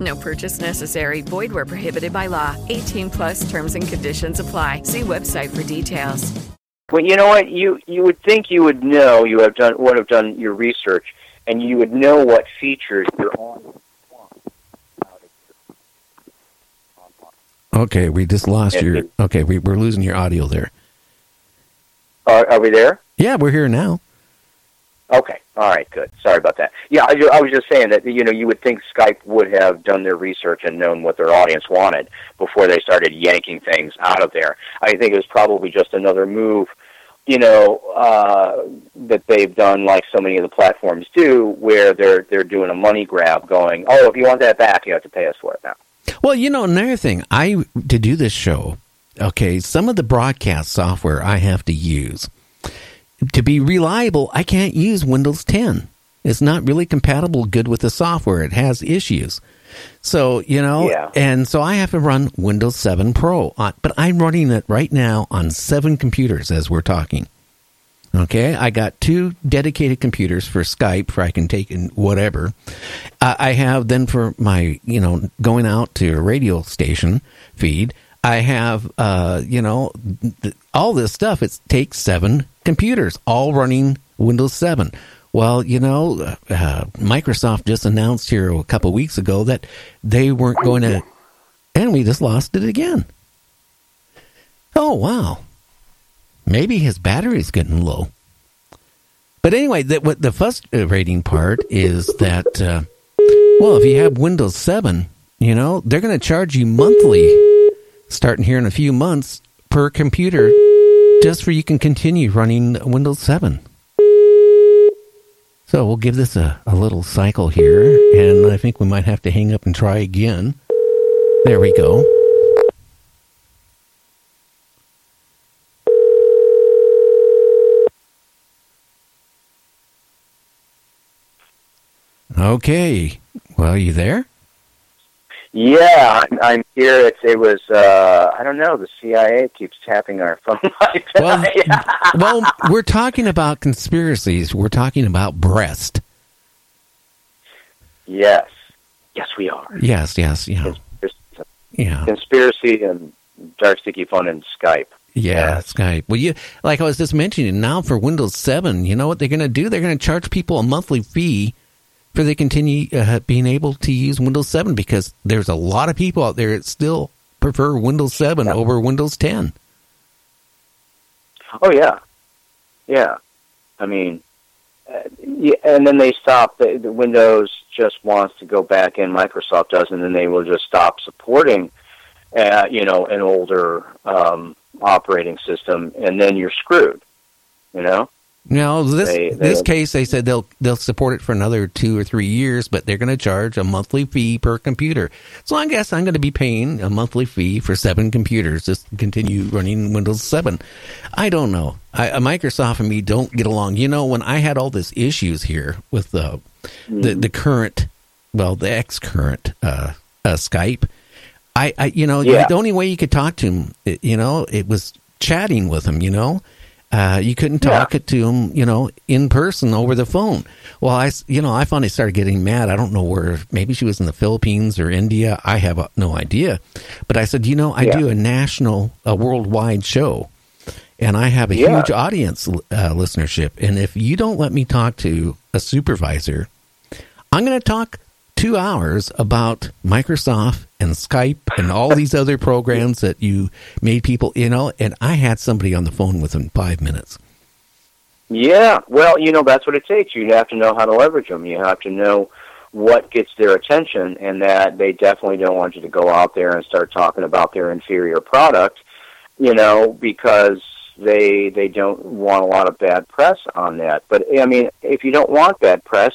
No purchase necessary. Void where prohibited by law. 18 plus terms and conditions apply. See website for details. Well, you know what? You you would think you would know. You have done would have done your research, and you would know what features you're on. Okay, we just lost your. Okay, we, we're losing your audio there. Are, are we there? Yeah, we're here now. Okay. All right. Good. Sorry about that. Yeah, I, I was just saying that you know you would think Skype would have done their research and known what their audience wanted before they started yanking things out of there. I think it was probably just another move, you know, uh, that they've done like so many of the platforms do, where they're they're doing a money grab, going, oh, if you want that back, you have to pay us for it now. Well, you know, another thing, I to do this show, okay, some of the broadcast software I have to use to be reliable, I can't use Windows 10. It's not really compatible good with the software. It has issues. So, you know, Yeah. and so I have to run Windows 7 Pro on, but I'm running it right now on seven computers as we're talking. Okay, I got two dedicated computers for Skype, for I can take in whatever. Uh, I have then for my, you know, going out to a radio station feed. I have, uh, you know, th- all this stuff. It takes seven computers, all running Windows 7. Well, you know, uh, Microsoft just announced here a couple weeks ago that they weren't going to, and we just lost it again. Oh, wow maybe his battery's getting low. But anyway, the, what the frustrating part is that, uh, well, if you have Windows 7, you know, they're going to charge you monthly, starting here in a few months, per computer, just for you can continue running Windows 7. So we'll give this a, a little cycle here, and I think we might have to hang up and try again. There we go. Okay. Well, you there? Yeah, I'm, I'm here. It's, it was uh, I don't know. The CIA keeps tapping our phone. Well, well, we're talking about conspiracies. We're talking about breast. yes, Yes, we are. Yes, yes, yeah, yeah. Conspiracy and dark sticky fun and Skype. Yeah, Skype. Well, you like I was just mentioning now for Windows Seven, you know what they're going to do? They're going to charge people a monthly fee for they continue uh, being able to use Windows Seven because there's a lot of people out there that still prefer Windows Seven over Windows Ten. Oh yeah, yeah. I mean, uh, yeah, and then they stop. The, the Windows just wants to go back in. Microsoft does, and then they will just stop supporting, uh, you know, an older um, operating system, and then you're screwed. You know. No, this They- this case they said they'll they'll support it for another two or three years, but they're going to charge a monthly fee per computer. So I guess I'm going to be paying a monthly fee for seven computers just to continue running Windows Seven. I don't know. I, uh, Microsoft and me don't get along. You know, when I had all these issues here with the the, the current, well, the ex current uh, uh, Skype, I, I you know Yeah. the only way you could talk to him, you know, it was chatting with him. You know. Uh, you couldn't talk it to him, you know, in person over the phone. Well, I, you know, I finally started getting mad. I don't know where. Maybe she was in the Philippines or India. I have uh, no idea. But I said, you know, I Yeah. do a national, a worldwide show, and I have a Yeah. huge audience uh, listenership. And if you don't let me talk to a supervisor, I'm going to talk two hours about Microsoft and Skype and all these other programs that you made people, you know. And I had somebody on the phone within five minutes. Yeah, well, you know that's what it takes. You have to know how to leverage them. You have to know what gets their attention, and that they definitely don't want you to go out there and start talking about their inferior product. You know, because they they don't want a lot of bad press on that. But I mean, if you don't want bad press,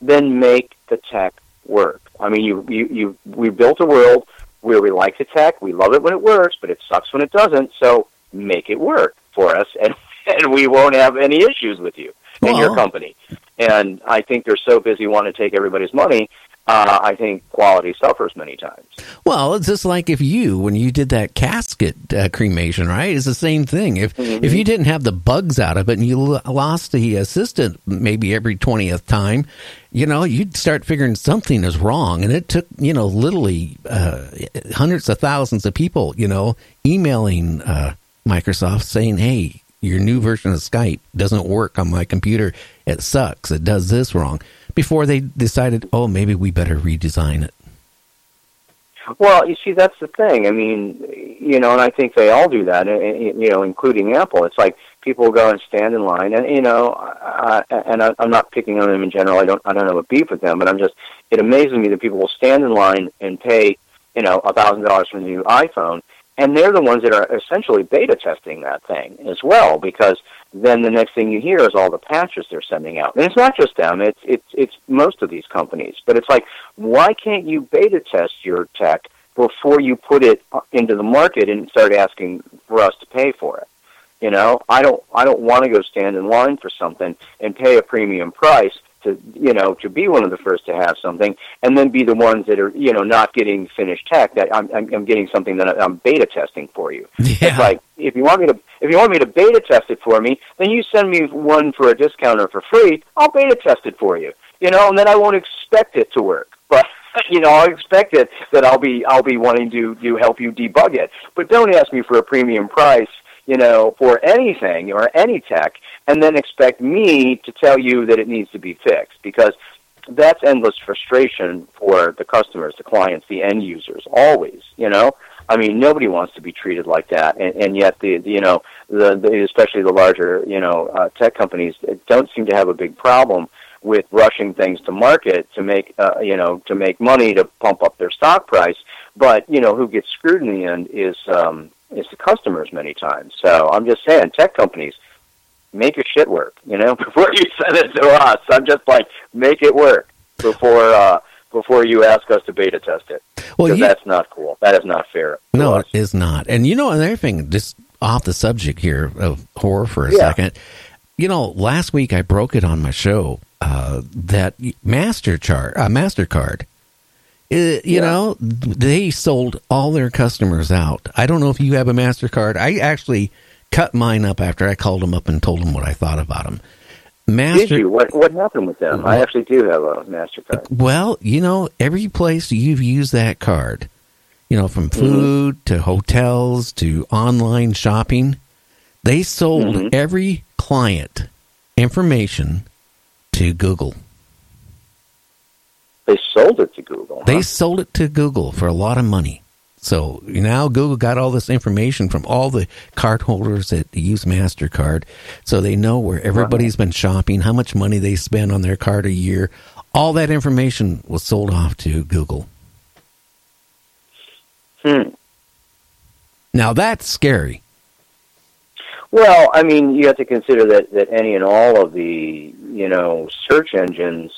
then make the tech work. I mean, you you you we built a world where we like the tech, we love it when it works, but it sucks when it doesn't. So make it work for us, and and we won't have any issues with you and your company. And I think they're so busy wanting to take everybody's money. Uh, I think quality suffers many times. Well, it's just like if you, when you did that casket uh, cremation, right? It's the same thing. If if you didn't have the bugs out of it and you lo- lost the assistant maybe every twentieth time, you know, you'd start figuring something is wrong. And it took, you know, literally uh, hundreds of thousands of people, you know, emailing uh, Microsoft saying, "Hey, your new version of Skype doesn't work on my computer. It sucks. It does this wrong." Before they decided, oh, maybe we better redesign it. Well, you see, that's the thing. I mean, you know, and I think they all do that. eh, eh, You know, including Apple. It's like people go and stand in line, and you know, and I, I'm not picking on them in general. I don't, I don't have a beef with them, but I'm just, it amazes me that people will stand in line and pay, you know, a thousand dollars for the new iPhone, and they're the ones that are essentially beta testing that thing as well, because then the next thing you hear is all the patches they're sending out. And it's not just them; it's it's it's most of these companies. But it's like, why can't you beta test your tech before you put it into the market and start asking for us to pay for it? You know, I don't I don't want to go stand in line for something and pay a premium price to you know to be one of the first to have something, and then be the ones that are you know not getting finished tech. That I'm I'm, I'm getting something that I'm beta testing for you. It's like if you want me to if you want me to beta test it for me, then you send me one for a discount or for free. I'll beta test it for you. You know, and then I won't expect it to work, but. You know, I'll expect it that I'll be I'll be wanting to to help you debug it, but don't ask me for a premium price you know, for anything or any tech, and then expect me to tell you that it needs to be fixed because that's endless frustration for the customers, the clients, the end users, always, you know. I mean, nobody wants to be treated like that, and, and yet the, the you know the, the especially the larger you know uh, tech companies don't seem to have a big problem with rushing things to market to make uh, you know to make money to pump up their stock price. But you know who gets screwed in the end is um, is the customers many times. So I'm just saying, tech companies make your shit work. You know, before you send it to us, I'm just like make it work before uh, before you ask us to beta test it. Well, you- that's not cool. That is not fair. No, it is not. And you know another thing, just off the subject here of horror for a Yeah. second. You know, last week I broke it on my show uh, that Master chart, uh, Mastercard. uh, you know, they sold all their customers out. I don't know if you have a Mastercard. I actually cut mine up after I called them up and told them what I thought about them. Master. Did you? What what happened with them? I actually do have a Mastercard. Well, you know, every place you've used that card, you know, from food to hotels to online shopping, they sold Mhm. every client information to Google. They sold it to Google. They sold it to Google for a lot of money. So now Google got all this information from all the card holders that use MasterCard. So they know where everybody's been shopping, how much money they spend on their card a year. All that information was sold off to Google. Hmm. Now that's scary. Well, I mean, you have to consider that that any and all of the you know search engines,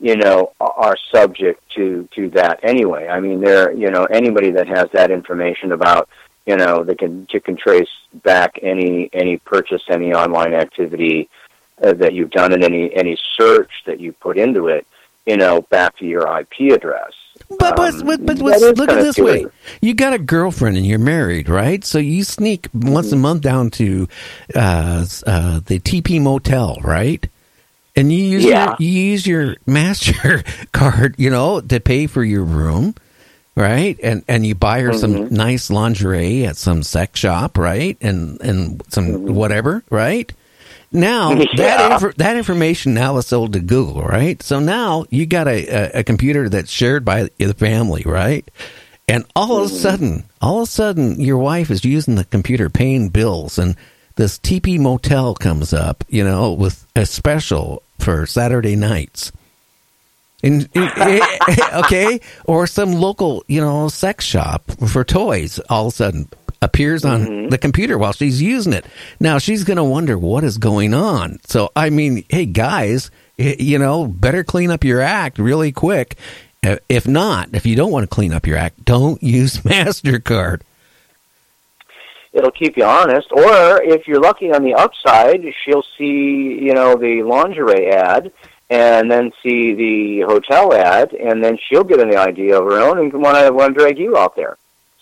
you know, are subject to to that anyway. I mean, there you know anybody that has that information about you know they can you can trace back any any purchase, any online activity uh, that you've done, and any any search that you put into it, you know, back to your IP address. But but Um, but, but that look at this way: you got a girlfriend and you're married, right? So you sneak once a month down to uh, uh, the TP Motel, right? And you use Yeah. your, you use your Master card, you know, to pay for your room, right? And and you buy her some Mhm. nice lingerie at some sex shop, right? And and some whatever, right? Now that Yeah. infor- that information now is sold to Google, right? So now you got a, a, a computer that's shared by the family, right? And all of a sudden, all of a sudden, your wife is using the computer paying bills, and this TP Motel comes up, you know, with a special for Saturday nights. And, okay, or some local, you know, sex shop for toys. All of a sudden, appears on the computer while she's using it. Now she's going to wonder what is going on. So I mean, hey guys, you know, better clean up your act really quick. Uh, If not, if you don't want to clean up your act, don't use Mastercard. It'll keep you honest. Or if you're lucky on the upside, she'll see, you know, the lingerie ad and then see the hotel ad and then she'll get an idea of her own and want to want to drag you out there.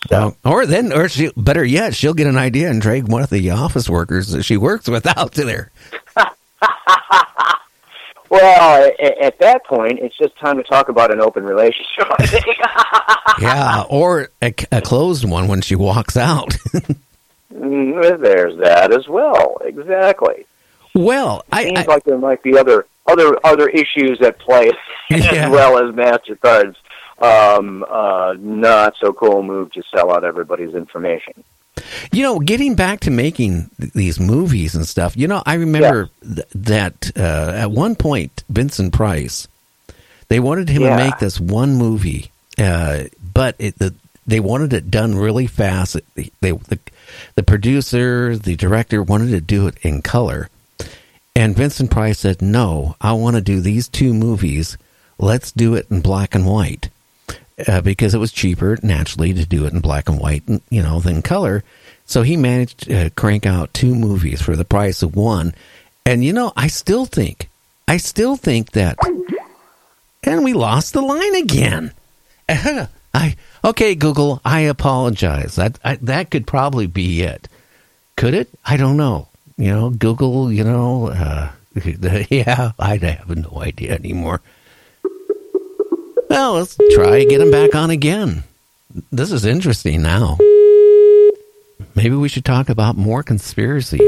So, or then, or she, better yet, she'll get an idea and drag one of the office workers that she works with out to there. Well, at, at that point, it's just time to talk about an open relationship. Yeah, or a, a closed one when she walks out. Mm, There's that as well. Exactly. Well, I, seems like there might be other other other issues at play Yeah. as well as Mastercard's um, uh, not so cool move to sell out everybody's information. You know, getting back to making th- these movies and stuff, you know, I remember th- that uh, at one point, Vincent Price, they wanted him Yeah. to make this one movie, uh, but it, the, they wanted it done really fast. They, the, the producer, the director wanted to do it in color. And Vincent Price said, no, I want to do these two movies. Let's do it in black and white uh, because it was cheaper naturally to do it in black and white, you know, than color. So he managed to crank out two movies for the price of one. And you know, I still think, I still think that, and we lost the line again. I okay, Google. I apologize. That I, that could probably be it. Could it? I don't know. You know, Google. You know, uh, yeah. I have no idea anymore. Well, let's try get him back on again. This is interesting now. Maybe we should talk about more conspiracies.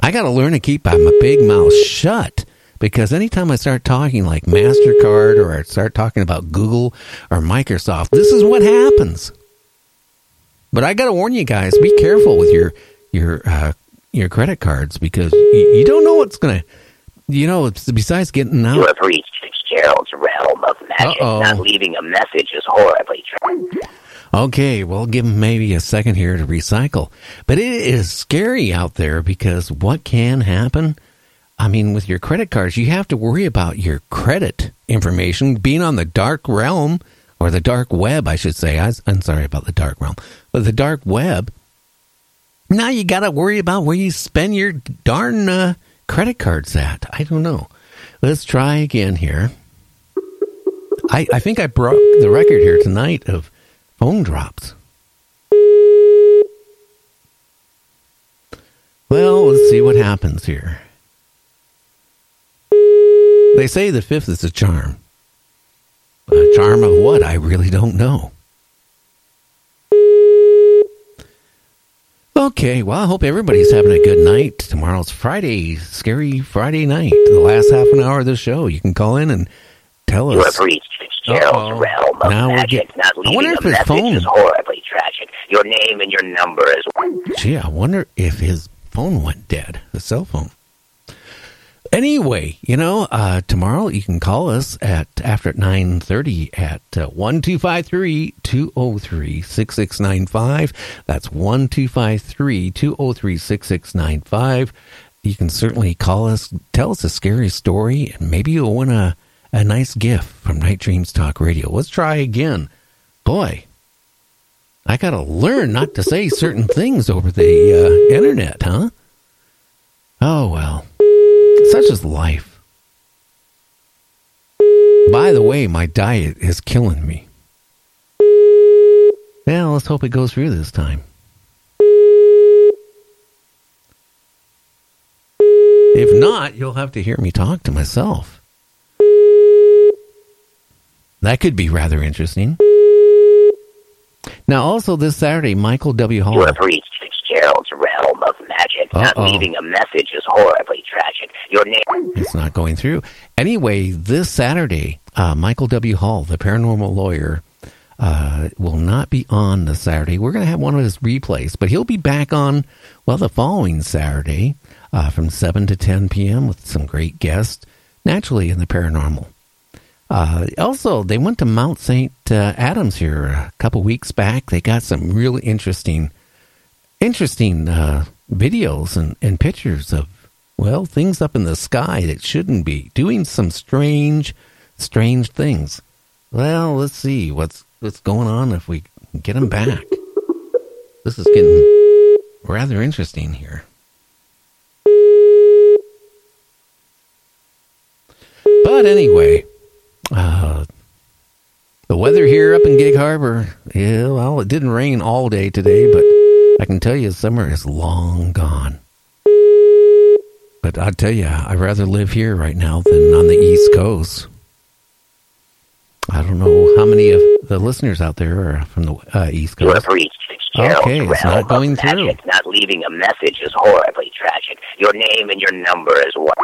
I got to learn to keep my big mouth shut because anytime I start talking like MasterCard or I start talking about Google or Microsoft, this is what happens. But I got to warn you guys: be careful with your your uh, your credit cards because you, you don't know what's gonna. You know, besides getting out. You have reached Fitzgerald's realm of magic. Uh-oh. Not leaving a message is horribly true. Okay, well, give him maybe a second here to recycle. But it is scary out there because what can happen? I mean, with your credit cards, you have to worry about your credit information being on the dark realm or the dark web, I should say. I, I'm sorry about the dark realm, but the dark web. Now you got to worry about where you spend your darn uh, credit cards at. I don't know. Let's try again here. I, I think I broke the record here tonight of phone drops. Well, let's see what happens here. They say the fifth is a charm. A charm of what? I really don't know. Okay, well, I hope everybody's having a good night. Tomorrow's Friday, scary Friday night, the last half an hour of the show. You can call in and tell You us. have reached Fitzgerald's realm of Now magic. Not I leaving wonder a if his phone- is horribly tragic. Your name and your number is Gee, I wonder if his phone went dead, the cell phone. Anyway, you know, uh, tomorrow you can call us at after at nine thirty at uh, one two five three two zero three six six nine five. That's one two five three two zero three six six nine five. You can certainly call us, tell us a scary story, and maybe you'll win a a nice gift from Night Dreams Talk Radio. Let's try again, boy. I gotta learn not to say certain things over the uh, internet, huh? Oh well, such is life. By the way, my diet is killing me. Well, let's hope it goes through this time. If not, you'll have to hear me talk to myself. That could be rather interesting. Now, also this Saturday, Michael W. Hall. You have reached Fitzgerald's realm of magic. Not Uh-oh. leaving a message is horribly tragic. Your name. It's not going through. Anyway, this Saturday, uh, Michael W. Hall, the paranormal lawyer, uh, will not be on this Saturday. We're going to have one of his replays, but he'll be back on, well, the following Saturday uh, from 7 to 10 p.m. with some great guests, naturally in the paranormal. Uh, also, they went to Mount St. Uh, Adams here a couple weeks back. They got some really interesting, interesting uh, videos and, and pictures of, well, things up in the sky that shouldn't be, doing some strange, strange things. Well, let's see what's what's going on if we get them back. This is getting rather interesting here. But anyway, uh, the weather here up in Gig Harbor, yeah, well, it didn't rain all day today, but I can tell you summer is long gone. But I tell you, I'd rather live here right now than on the East Coast. I don't know how many of the listeners out there are from the uh, East You Coast. have reached Fitzgerald's Okay, it's not going through. magic. Not leaving a message is horribly tragic. Your name and your number is what?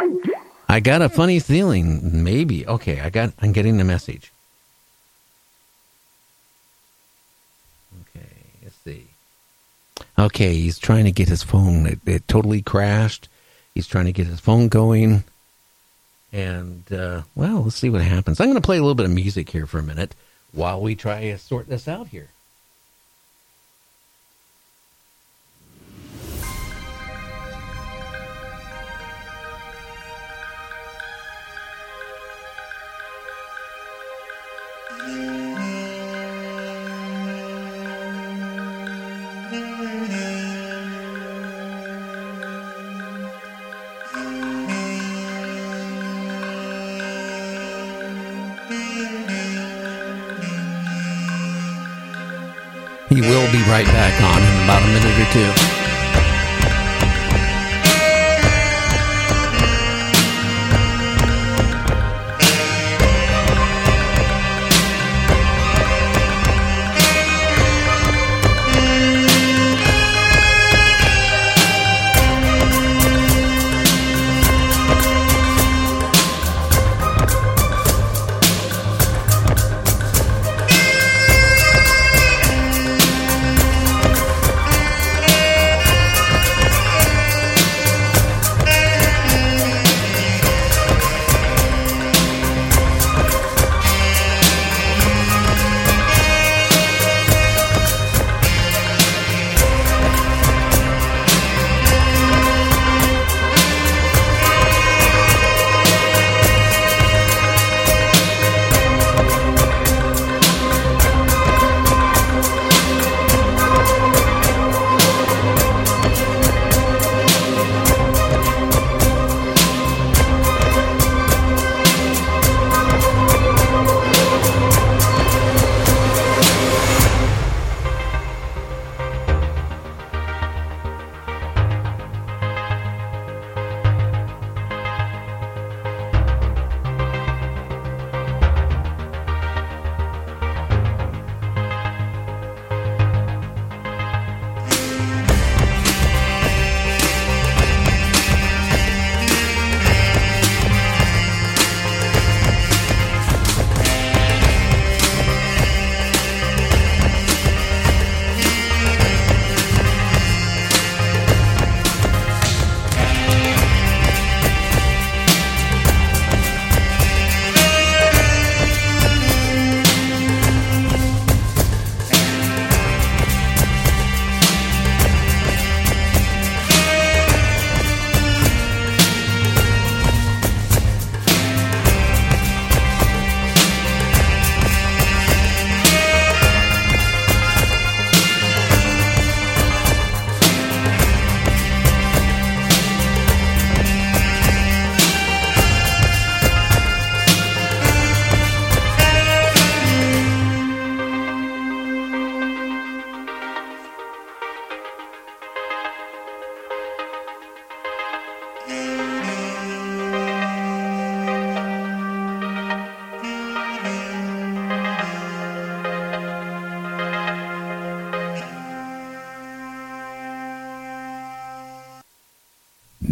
I got a funny feeling. Maybe. Okay, I got. I'm getting the message. Okay, let's see. Okay, he's trying to get his phone. It, it totally crashed. He's trying to get his phone going. And uh, well, let's see what happens. I'm going to play a little bit of music here for a minute while we try to sort this out here. Right back on in about a minute or two.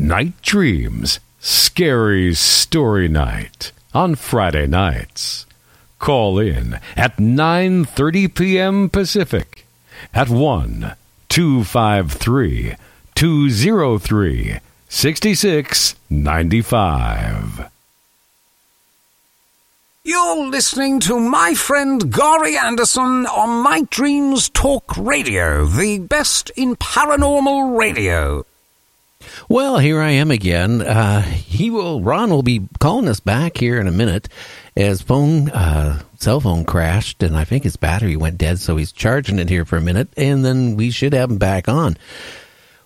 Night Dreams Scary Story Night on Friday nights. Call in at 9:30 p.m. Pacific at 1 253 203 6695. You're listening to my friend Gary Anderson on Night Dreams Talk Radio, the best in paranormal radio. Well, here I am again. Uh, he will. Ron will be calling us back here in a minute. His phone, uh, cell phone crashed, and I think his battery went dead. So he's charging it here for a minute, and then we should have him back on.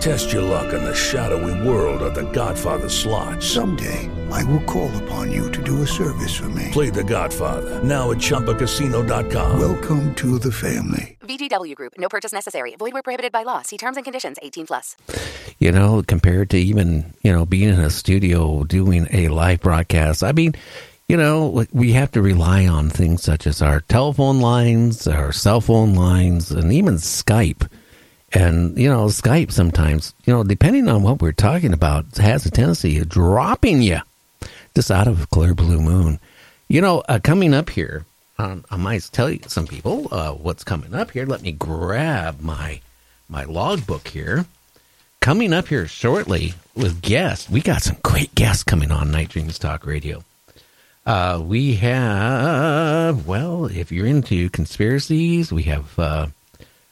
Test your luck in the shadowy world of The Godfather slot. Someday, I will call upon you to do a service for me. Play The Godfather now at ChumbaCasino.com. Welcome to the family. VGW Group. No purchase necessary. Void where prohibited by law. See terms and conditions. 18 plus. You know, compared to even you know being in a studio doing a live broadcast. I mean. You know, we have to rely on things such as our telephone lines, our cell phone lines, and even Skype. And, you know, Skype sometimes, you know, depending on what we're talking about, has a tendency of dropping you just out of a clear blue moon. You know, uh, coming up here, um, I might tell you some people uh, what's coming up here. Let me grab my my logbook here. Coming up here shortly with guests, we got some great guests coming on Night Dreams Talk Radio. Uh, we have, well, if you're into conspiracies, we have uh,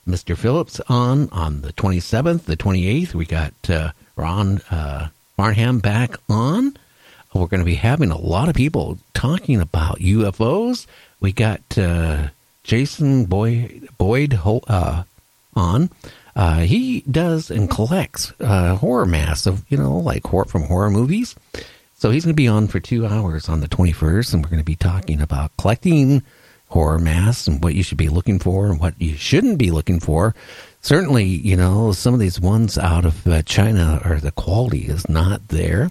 Mr. Phillips on on the 27th, the 28th. We got uh, Ron uh, Farnham back on. We're going to be having a lot of people talking about UFOs. We got uh, Jason Boyd, Boyd uh, on. Uh, he does and collects uh, horror masks of, you know, like horror from horror movies. So he's going to be on for two hours on the 21st, and we're going to be talking about collecting horror masks and what you should be looking for and what you shouldn't be looking for. Certainly, you know, some of these ones out of uh, China are the quality is not there.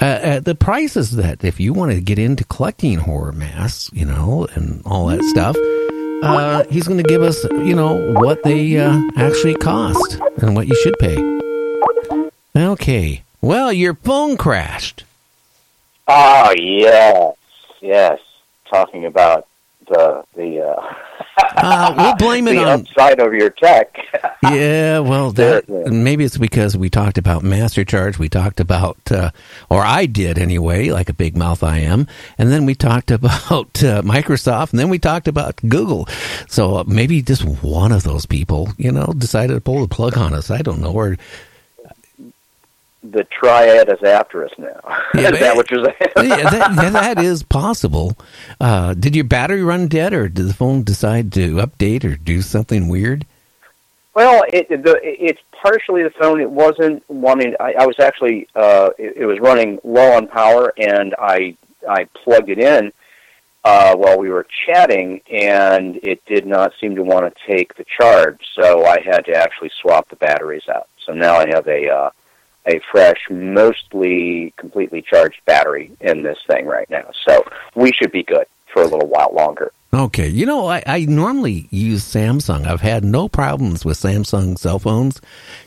Uh, uh, the prices that if you want to get into collecting horror masks, you know, and all that stuff, uh, he's going to give us, you know, what they uh, actually cost and what you should pay. Okay. Well, your phone crashed. Oh yes, yes. Talking about the the uh, Uh, we'll blame it the on. upside of your tech. Yeah, well, that maybe it's because we talked about MasterCharge. We talked about, uh, or I did anyway, like a big mouth I am, and then we talked about uh, Microsoft, and then we talked about Google. So uh, maybe just one of those people, you know, decided to pull the plug on us. I don't know, or the triad is after us now. Yeah, is that what you're saying? yeah, that, yeah, that is possible. Uh, did your battery run dead, or did the phone decide to update or do something weird? Well, it, the, it's partially the phone. It wasn't wanting. I, I was actually. Uh, it, it was running low on power, and I I plugged it in uh, while we were chatting, and it did not seem to want to take the charge. So I had to actually swap the batteries out. So now I have a uh, a fresh, mostly completely charged battery in this thing right now. So we should be good for a little while longer. Okay, you know, I, I normally use Samsung. I've had no problems with Samsung cell phones.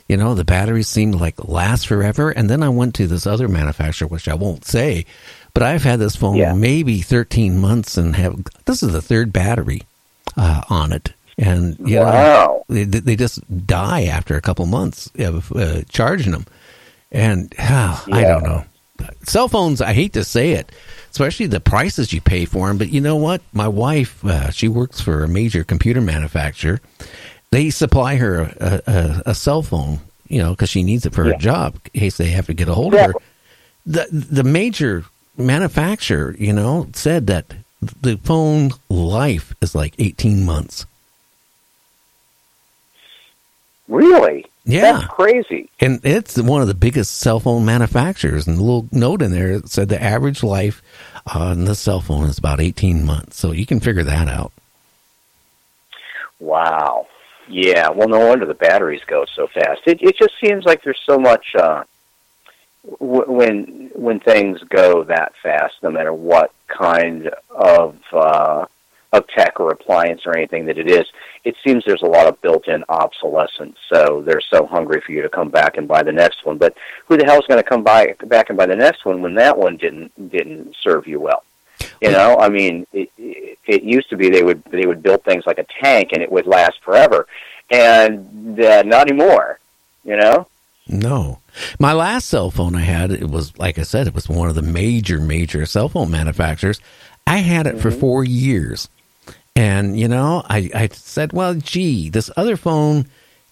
You know, the batteries seem to like last forever. And then I went to this other manufacturer, which I won't say, but I've had this phone maybe 13 months and have this is the third battery uh, on it. And you Wow. know, they, they just die after a couple months of uh, charging them. And ah, I don't know. cell phones. I hate to say it, especially the prices you pay for them. But you know what? My wife, uh, she works for a major computer manufacturer. They supply her a, a, a cell phone, you know, because she needs it for Yeah. her job in case they have to get a hold of her. The the major manufacturer, you know, said that the phone life is like eighteen months. Really? Yeah. That's crazy. And it's one of the biggest cell phone manufacturers. And a little note in there said the average life on the cell phone is about 18 months. So you can figure that out. Wow. Yeah. Well, no wonder the batteries go so fast. It it just seems like there's so much uh, w- when when things go that fast, no matter what kind of uh, of tech or appliance or anything that it is. It seems there's a lot of built-in obsolescence. So they're so hungry for you to come back and buy the next one. But who the hell's going to come by back and buy the next one when that one didn't didn't serve you well? You know, I mean, it, it, it used to be they would they would build things like a tank and it would last forever, and uh, not anymore. You know, No. My last cell phone I had, it was, like I said, it was one of the major, major cell phone manufacturers. I had it for four years. And, you know, I, I said, well, gee, this other phone,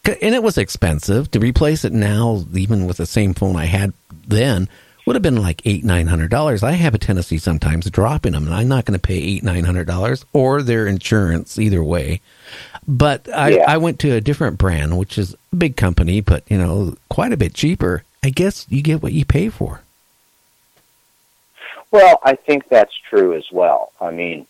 and it was expensive to replace it now, even with the same phone I had then, would have been like eight, nine hundred dollars. I have a tendency sometimes of dropping them, and I'm not going to pay eight, nine hundred dollars or their insurance either way. But I, Yeah. I went to a different brand, which is a big company, but you know, quite a bit cheaper. I guess you get what you pay for. Well, I think that's true as well. I mean,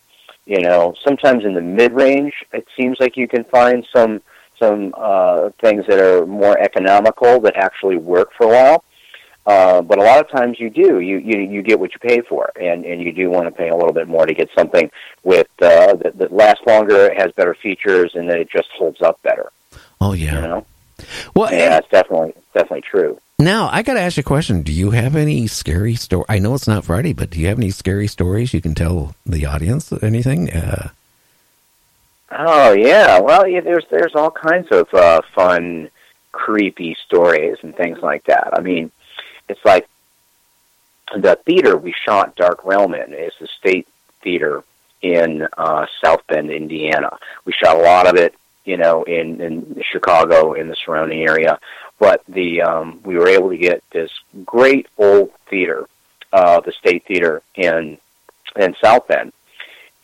you know, sometimes in the mid-range, it seems like you can find some some uh, things that are more economical that actually work for a while. Uh, but a lot of times you do. You, you you get what you pay for, and and you do want to pay a little bit more to get something with uh, that, that lasts longer, has better features, and that it just holds up better. Oh yeah. You know. Well, yeah, it's definitely definitely true. Now I got to ask you a question. Do you have any scary story? I know it's not Friday, but do you have any scary stories you can tell the audience? Anything? Uh, Oh yeah, well, yeah, there's there's all kinds of uh, fun, creepy stories and things like that. I mean, it's like the theater we shot Dark Realm in is the State Theater in uh, South Bend, Indiana. We shot a lot of it, you know, in in Chicago in the surrounding area, but the um, we were able to get this great old theater, uh, the State Theater in in South Bend.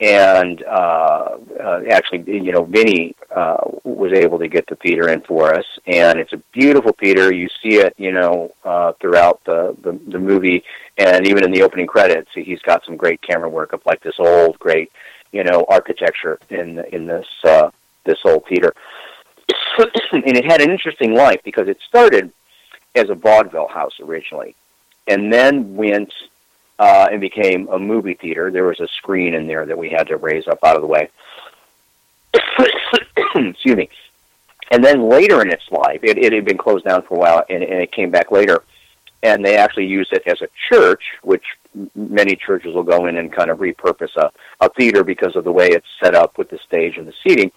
And uh, uh, actually, you know, Vinny uh, was able to get the theater in for us, and it's a beautiful theater. You see it, you know, uh, throughout the, the the movie, and even in the opening credits, he's got some great camera work of like this old, great, you know, architecture in in this uh, this old theater. and it had an interesting life because it started as a vaudeville house originally, and then went uh, and became a movie theater. There was a screen in there that we had to raise up out of the way. Excuse me. And then later in its life, it, it had been closed down for a while, and, and it came back later. And they actually used it as a church, which many churches will go in and kind of repurpose a, a theater because of the way it's set up with the stage and the seating.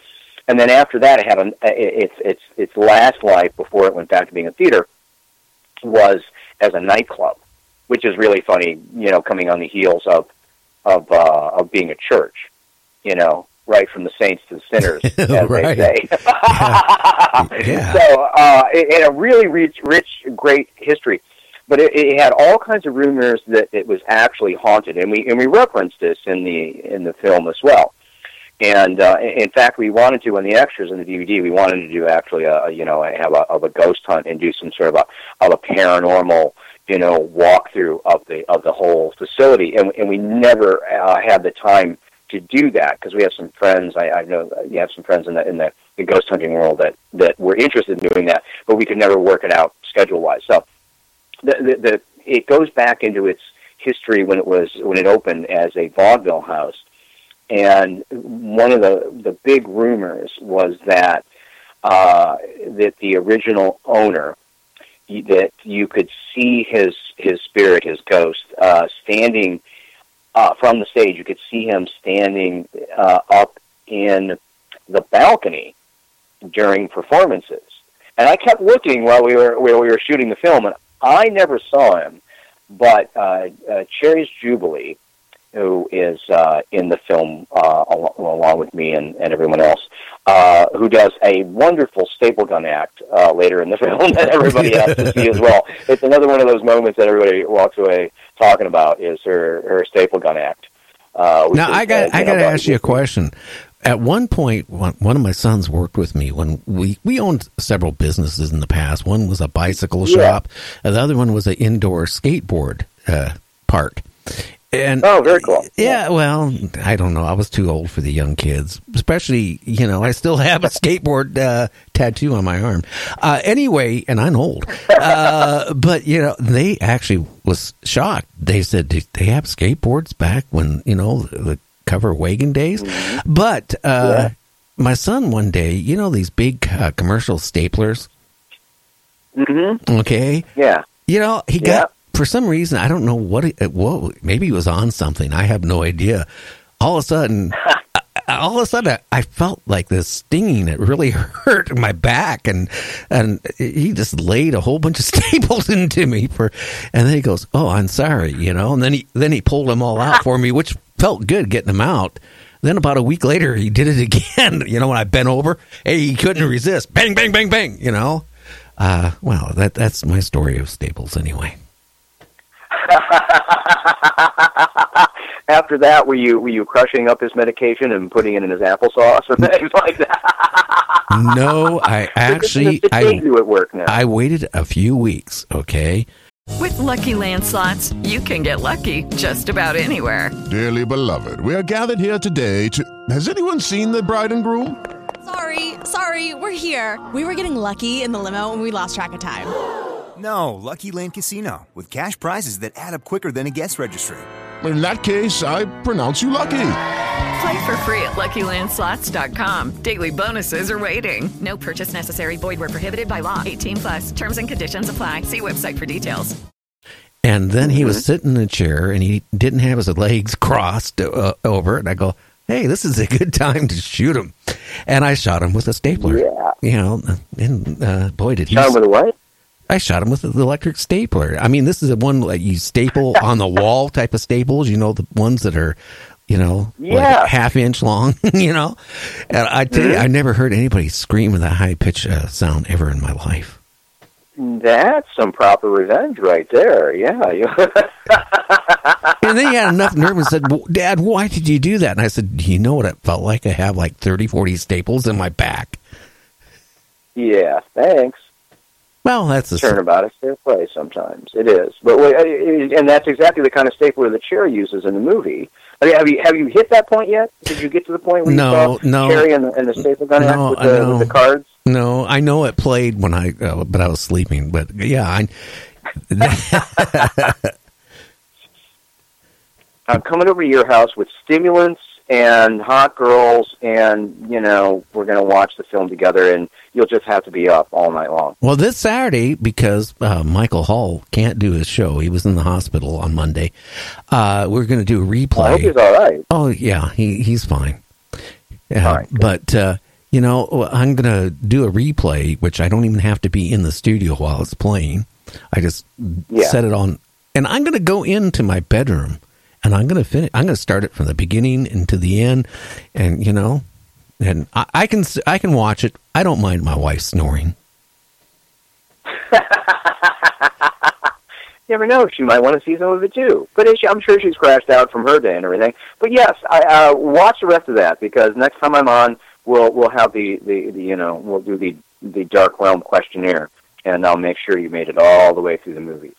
And then after that, it had an, its its its last life before it went back to being a theater was as a nightclub which is really funny, you know, coming on the heels of of uh, of being a church, you know, right from the saints to the sinners, as Right. they say. Yeah. So, uh, it, it a really rich, rich, great history, but it, it had all kinds of rumors that it was actually haunted, and we and we referenced this in the in the film as well. And uh, in fact, we wanted to on the extras in the DVD. We wanted to do actually a you know have a of a ghost hunt and do some sort of a of a paranormal you know walkthrough of the of the whole facility, and and we never uh, had the time to do that because we have some friends. I, I know you have some friends in the in the, the ghost hunting world that that were interested in doing that, but we could never work it out schedule wise. So the, the the it goes back into its history when it was when it opened as a vaudeville house, and one of the the big rumors was that uh, that the original owner that you could see his his spirit, his ghost, uh, standing uh, from the stage. You could see him standing uh, up in the balcony during performances. And I kept looking while we were while we were shooting the film, and I never saw him. but uh, uh, Cherry's Jubilee, who is uh, in the film uh, along with me and, and everyone else, uh, who does a wonderful staple gun act uh, later in the film that everybody has to see as well. It's another one of those moments that everybody walks away talking about is her her staple gun act. Uh, Now is, I got uh, I got to ask you a question. At one point, one, one of my sons worked with me when we we owned several businesses in the past. One was a bicycle Yeah. shop, and the other one was an indoor skateboard uh, park. And oh, very cool. Yeah, well, I don't know. I was too old for the young kids, especially you know. I still have a skateboard uh, tattoo on my arm. Uh, anyway, and I'm old, uh, but you know, they actually was shocked. They said "Did they have skateboards back when you know the cover wagon days, but uh, my son one day, you know, these big uh, commercial staplers. Mm-hmm. Okay. Yeah. You know, he Yeah. got for some reason I don't know what it, what maybe he was on something. I have no idea. All of a sudden, all of a sudden, I felt like this stinging. It really hurt my back, and and he just laid a whole bunch of staples into me for. And then he goes, "Oh, I'm sorry," you know. And then he then he pulled them all out for me, which felt good getting them out. Then about a week later, he did it again. You know, when I bent over, hey, he couldn't resist. Bang, bang, bang, bang. You know. Uh, well, that that's my story of staples, anyway. After that, were you were you crushing up his medication and putting it in his applesauce or things like that? No, I actually It's a I at work now. I waited a few weeks. Okay, With Lucky Land slots, you can get lucky just about anywhere. Dearly beloved, we are gathered here today to. Has anyone seen the bride and groom? Sorry, sorry, we're here. We were getting lucky in the limo and we lost track of time. No, Lucky Land Casino, with cash prizes that add up quicker than a guest registry. In that case, I pronounce you lucky. Play for free at LuckyLandSlots.com. Daily bonuses are waiting. No purchase necessary. Void where prohibited by law. 18 plus. Terms and conditions apply. See website for details. and then he was sitting in a chair and he didn't have his legs crossed uh, over, and I go, "Hey, this is a good time to shoot him," and I shot him with a stapler. Yeah. you know, and uh, boy, did he Shot him with a what? I shot him with the electric stapler. I mean, this is the one that you staple on the wall type of staples. You know, the ones that are, you know, Yeah. like half inch long. You know, and I tell you, Mhm. I never heard anybody scream with a high pitch uh, sound ever in my life. That's some proper revenge right there. Yeah. And then he had enough nerve and said, "Dad, why did you do that?" And I said, "Do you know what it felt like? I have like 30, 40 staples in my back." yeah. Thanks. Well, that's a Turnabout is fair play sometimes. It is, but and that's exactly the kind of stapler that Cherry uses in the movie. I mean, have you have you hit that point yet? Did you get to the point where No, you saw no. Cherry and the, and the staple gun No, with the, with the cards? No, I know it played when I, uh, but I was sleeping. But yeah, I. I'm coming over to your house with stimulants and hot girls, and you know we're going to watch the film together, and you'll just have to be up all night long. Well, this Saturday, because uh, Michael Hall can't do his show, he was in the hospital on Monday. Uh, we're going to do a replay. I hope he's all right. Oh yeah, he he's fine. Yeah, but uh, you know, I'm going to do a replay, which I don't even have to be in the studio while it's playing. I just Yeah. set it on, and I'm going to go into my bedroom, and I'm going to finish. I'm going to start it from the beginning and to the end, and you know, and I, I can s- I can watch it. I don't mind my wife snoring. You never know; she might want to see some of it too. But it's, I'm sure she's crashed out from her day and everything. But yes, I uh, watch the rest of that because next time I'm on, we'll we'll have the, the, the you know we'll do the the Dark Realm questionnaire, and I'll make sure you made it all the way through the movies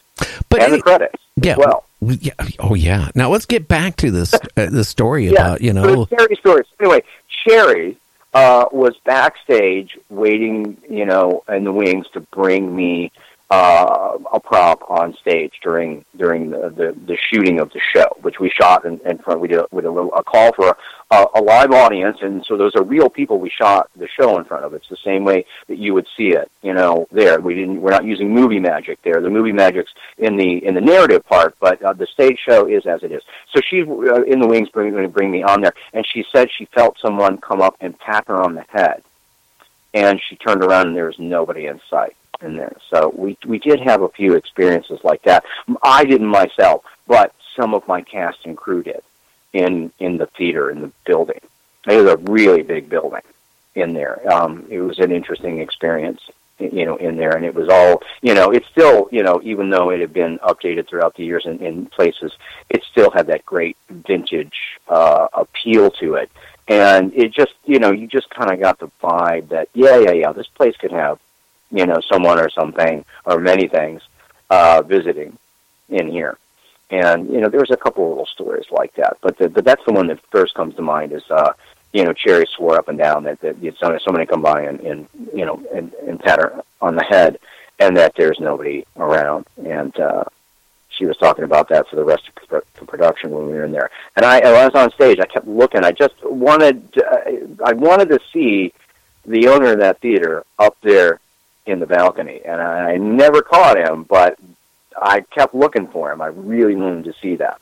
But and any- the credits. Yeah. well. Yeah. Oh yeah. Now let's get back to this uh, the story Yeah, about you know. So Cherry stories. Anyway, Cherry uh, was backstage waiting, you know, in the wings to bring me uh, a prop on stage during during the, the, the shooting of the show, which we shot in, in front. We did a, with a, little, a call for a, a live audience, and so those are real people we shot the show in front of. It's the same way that you would see it, you know. There, we didn't. We're not using movie magic there. The movie magic's in the in the narrative part, but uh, the stage show is as it is. So she's uh, in the wings, going to bring me on there, and she said she felt someone come up and pat her on the head, and she turned around and there was nobody in sight. in there. So we we did have a few experiences like that. I didn't myself, but some of my cast and crew did in in the theater in the building. It was a really big building in there. Um, it was an interesting experience, you know, in there, and it was all, you know, it's still, you know, even though it had been updated throughout the years in, in places, it still had that great vintage uh, appeal to it, and it just, you know, you just kind of got the vibe that, yeah, yeah, yeah, this place could have, you know, someone or something or many things uh, visiting in here. And you know, there's a couple of little stories like that, but the, but that's the one that first comes to mind. Is uh, you know, Cherry swore up and down that that know, somebody come by and, and you know and, and pat her on the head, and that there's nobody around. And uh, she was talking about that for the rest of the production when we were in there. And I, I was on stage. I kept looking. I just wanted uh, I wanted to see the owner of that theater up there in the balcony, and I never caught him, but I kept looking for him. I really wanted to see that.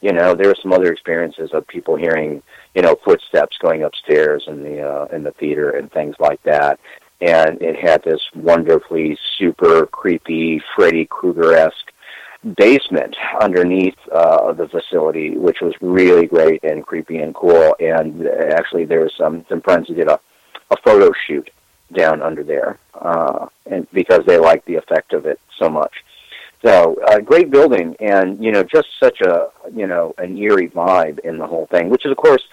You know, there were some other experiences of people hearing, you know, footsteps going upstairs in the uh, in the theater and things like that. And it had this wonderfully super creepy Freddy Krueger esque basement underneath uh, the facility, which was really great and creepy and cool. And actually, there was some some friends who did a a photo shoot down under there, uh, and because they liked the effect of it so much. So, a uh, great building, and you know, just such a you know an eerie vibe in the whole thing, which is of course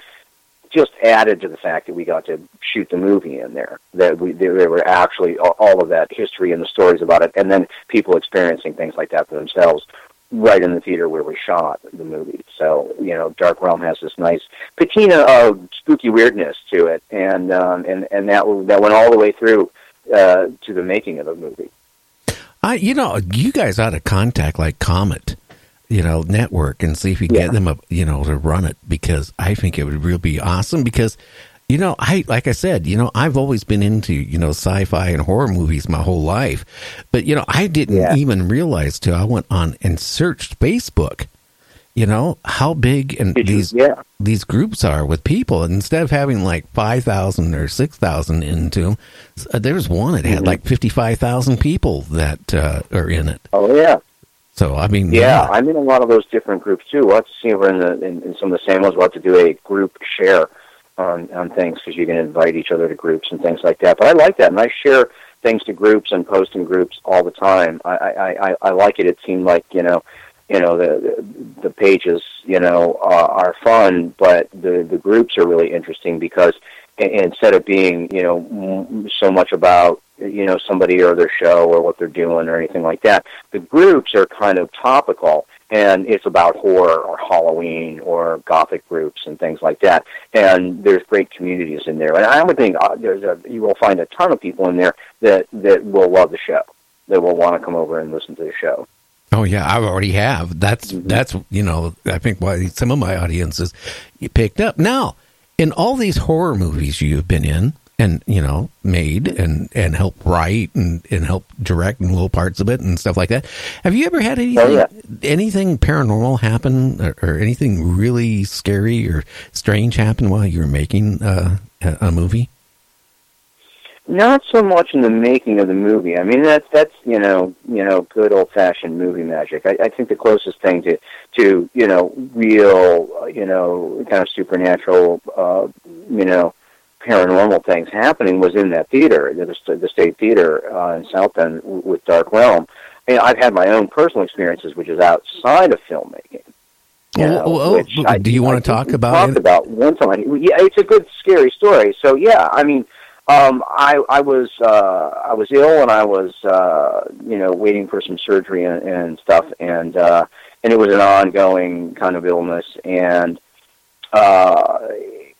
just added to the fact that we got to shoot the movie in there. That we there, were actually all of that history and the stories about it, and then people experiencing things like that for themselves right in the theater where we shot the movie. So you know, Dark Realm has this nice patina of spooky weirdness to it, and um, and and that that went all the way through uh, to the making of the movie. I, you know, you guys ought to contact like Comet, you know, network and see if you can Yeah. get them, up, you know, to run it because I think it would really be awesome because, you know, I, like I said, you know, I've always been into, you know, sci-fi and horror movies my whole life, but, you know, I didn't even realize till I went on and searched Facebook, you know, how big and these, these groups are with people. And instead of having like 5,000 or 6,000 into them, uh, there's one that had Mhm. like 55,000 people that uh, are in it. Oh yeah. So, I mean, Yeah, I'm in a lot of those different groups too. We'll have to see if we're in, the, in, in some of the same ones. We'll have to do a group share on on things because you can invite each other to groups and things like that. But I like that, and I share things to groups and post in groups all the time. I I, I, I like it. It seemed like you know, you know the the, pages you know uh, are fun, but the the groups are really interesting because instead of being you know so much about you know somebody or their show or what they're doing or anything like that, the groups are kind of topical and it's about horror or Halloween or gothic groups and things like that. And there's great communities in there, and I would think uh, there's a you will find a ton of people in there that that will love the show, that will want to come over and listen to the show. Oh yeah, I already have. That's Mm-hmm. that's you know I think why some of my audiences picked up. Now, in all these horror movies you've been in and you know made and and helped write and and help direct and little parts of it and stuff like that, have you ever had anything Oh, yeah. anything paranormal happen or, or anything really scary or strange happen while you were making uh, a, a movie? Not so much in the making of the movie. I mean, that's that's you know you know good old fashioned movie magic. I, I think the closest thing to to you know real uh, you know kind of supernatural uh, you know paranormal things happening was in that theater, the, the state theater uh, in South Bend with Dark Realm. And I've had my own personal experiences, which is outside of filmmaking. you know, Oh, oh, oh, I- do you want I to talk about talked it? about one time? Yeah, it's a good scary story. So yeah, I mean, um, I I was uh, I was ill and I was uh, you know waiting for some surgery and, and stuff, and uh, and it was an ongoing kind of illness, and uh,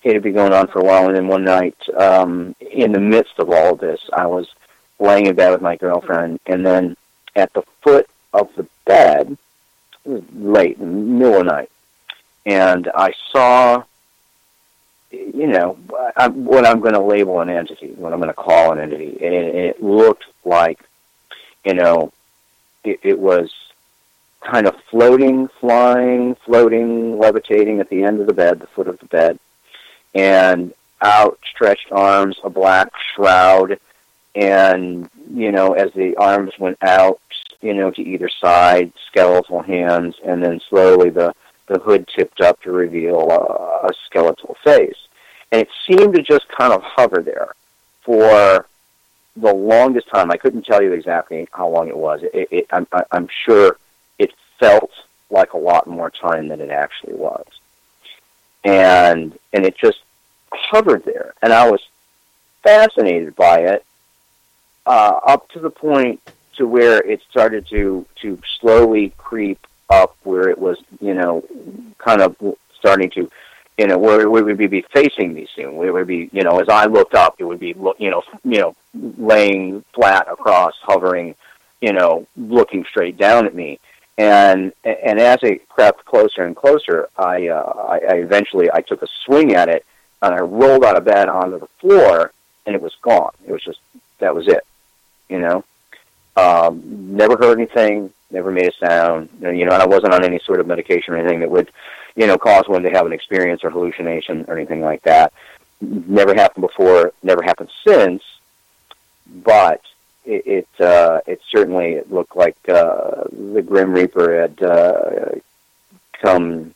it had been going on for a while. And then one night, um, in the midst of all of this, I was laying in bed with my girlfriend, and then at the foot of the bed, late, middle of the night, and I saw, you know, I, what I'm going to label an entity, what I'm going to call an entity, and it, it looked like, you know, it, it was kind of floating, flying, floating, levitating at the end of the bed, the foot of the bed, and outstretched arms, a black shroud, and you know, as the arms went out, you know, to either side, skeletal hands, and then slowly the the hood tipped up to reveal a, a skeletal face, and it seemed to just kind of hover there for the longest time. I couldn't tell you exactly how long it was. It, it, I'm, I'm sure it felt like a lot more time than it actually was, and and it just hovered there, and I was fascinated by it uh, up to the point to where it started to to slowly creep up, where it was you know kind of starting to you know where it would be facing these soon. Where it would be you know as I looked up, it would be you know you know laying flat across, hovering, you know, looking straight down at me. And and as it crept closer and closer, I, uh, I, I eventually I took a swing at it, and I rolled out of bed onto the floor, and it was gone. It was just that was it, you know. Um, never heard anything, never made a sound. You know, and I wasn't on any sort of medication or anything that would, you know, cause one to have an experience or hallucination or anything like that. Never happened before, never happened since. But it it, uh, it certainly it looked like uh, the Grim Reaper had uh, come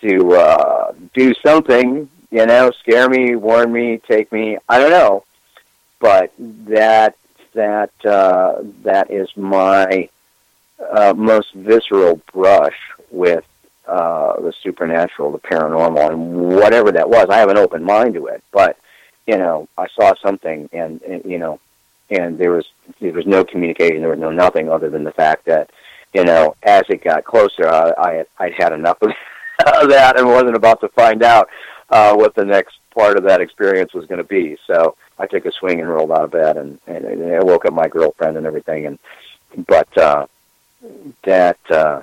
to uh, do something, you know, scare me, warn me, take me. I don't know, but that that uh, that is my uh, most visceral brush with uh, the supernatural, the paranormal, and whatever that was. I have an open mind to it, but you know, I saw something, and, and you know, and there was there was no communication, there was no nothing other than the fact that you know, as it got closer, I, I had, I'd had enough of that and wasn't about to find out uh, what the next part of that experience was going to be. So I took a swing and rolled out of bed, and, and, and I woke up my girlfriend and everything. And but uh, that uh,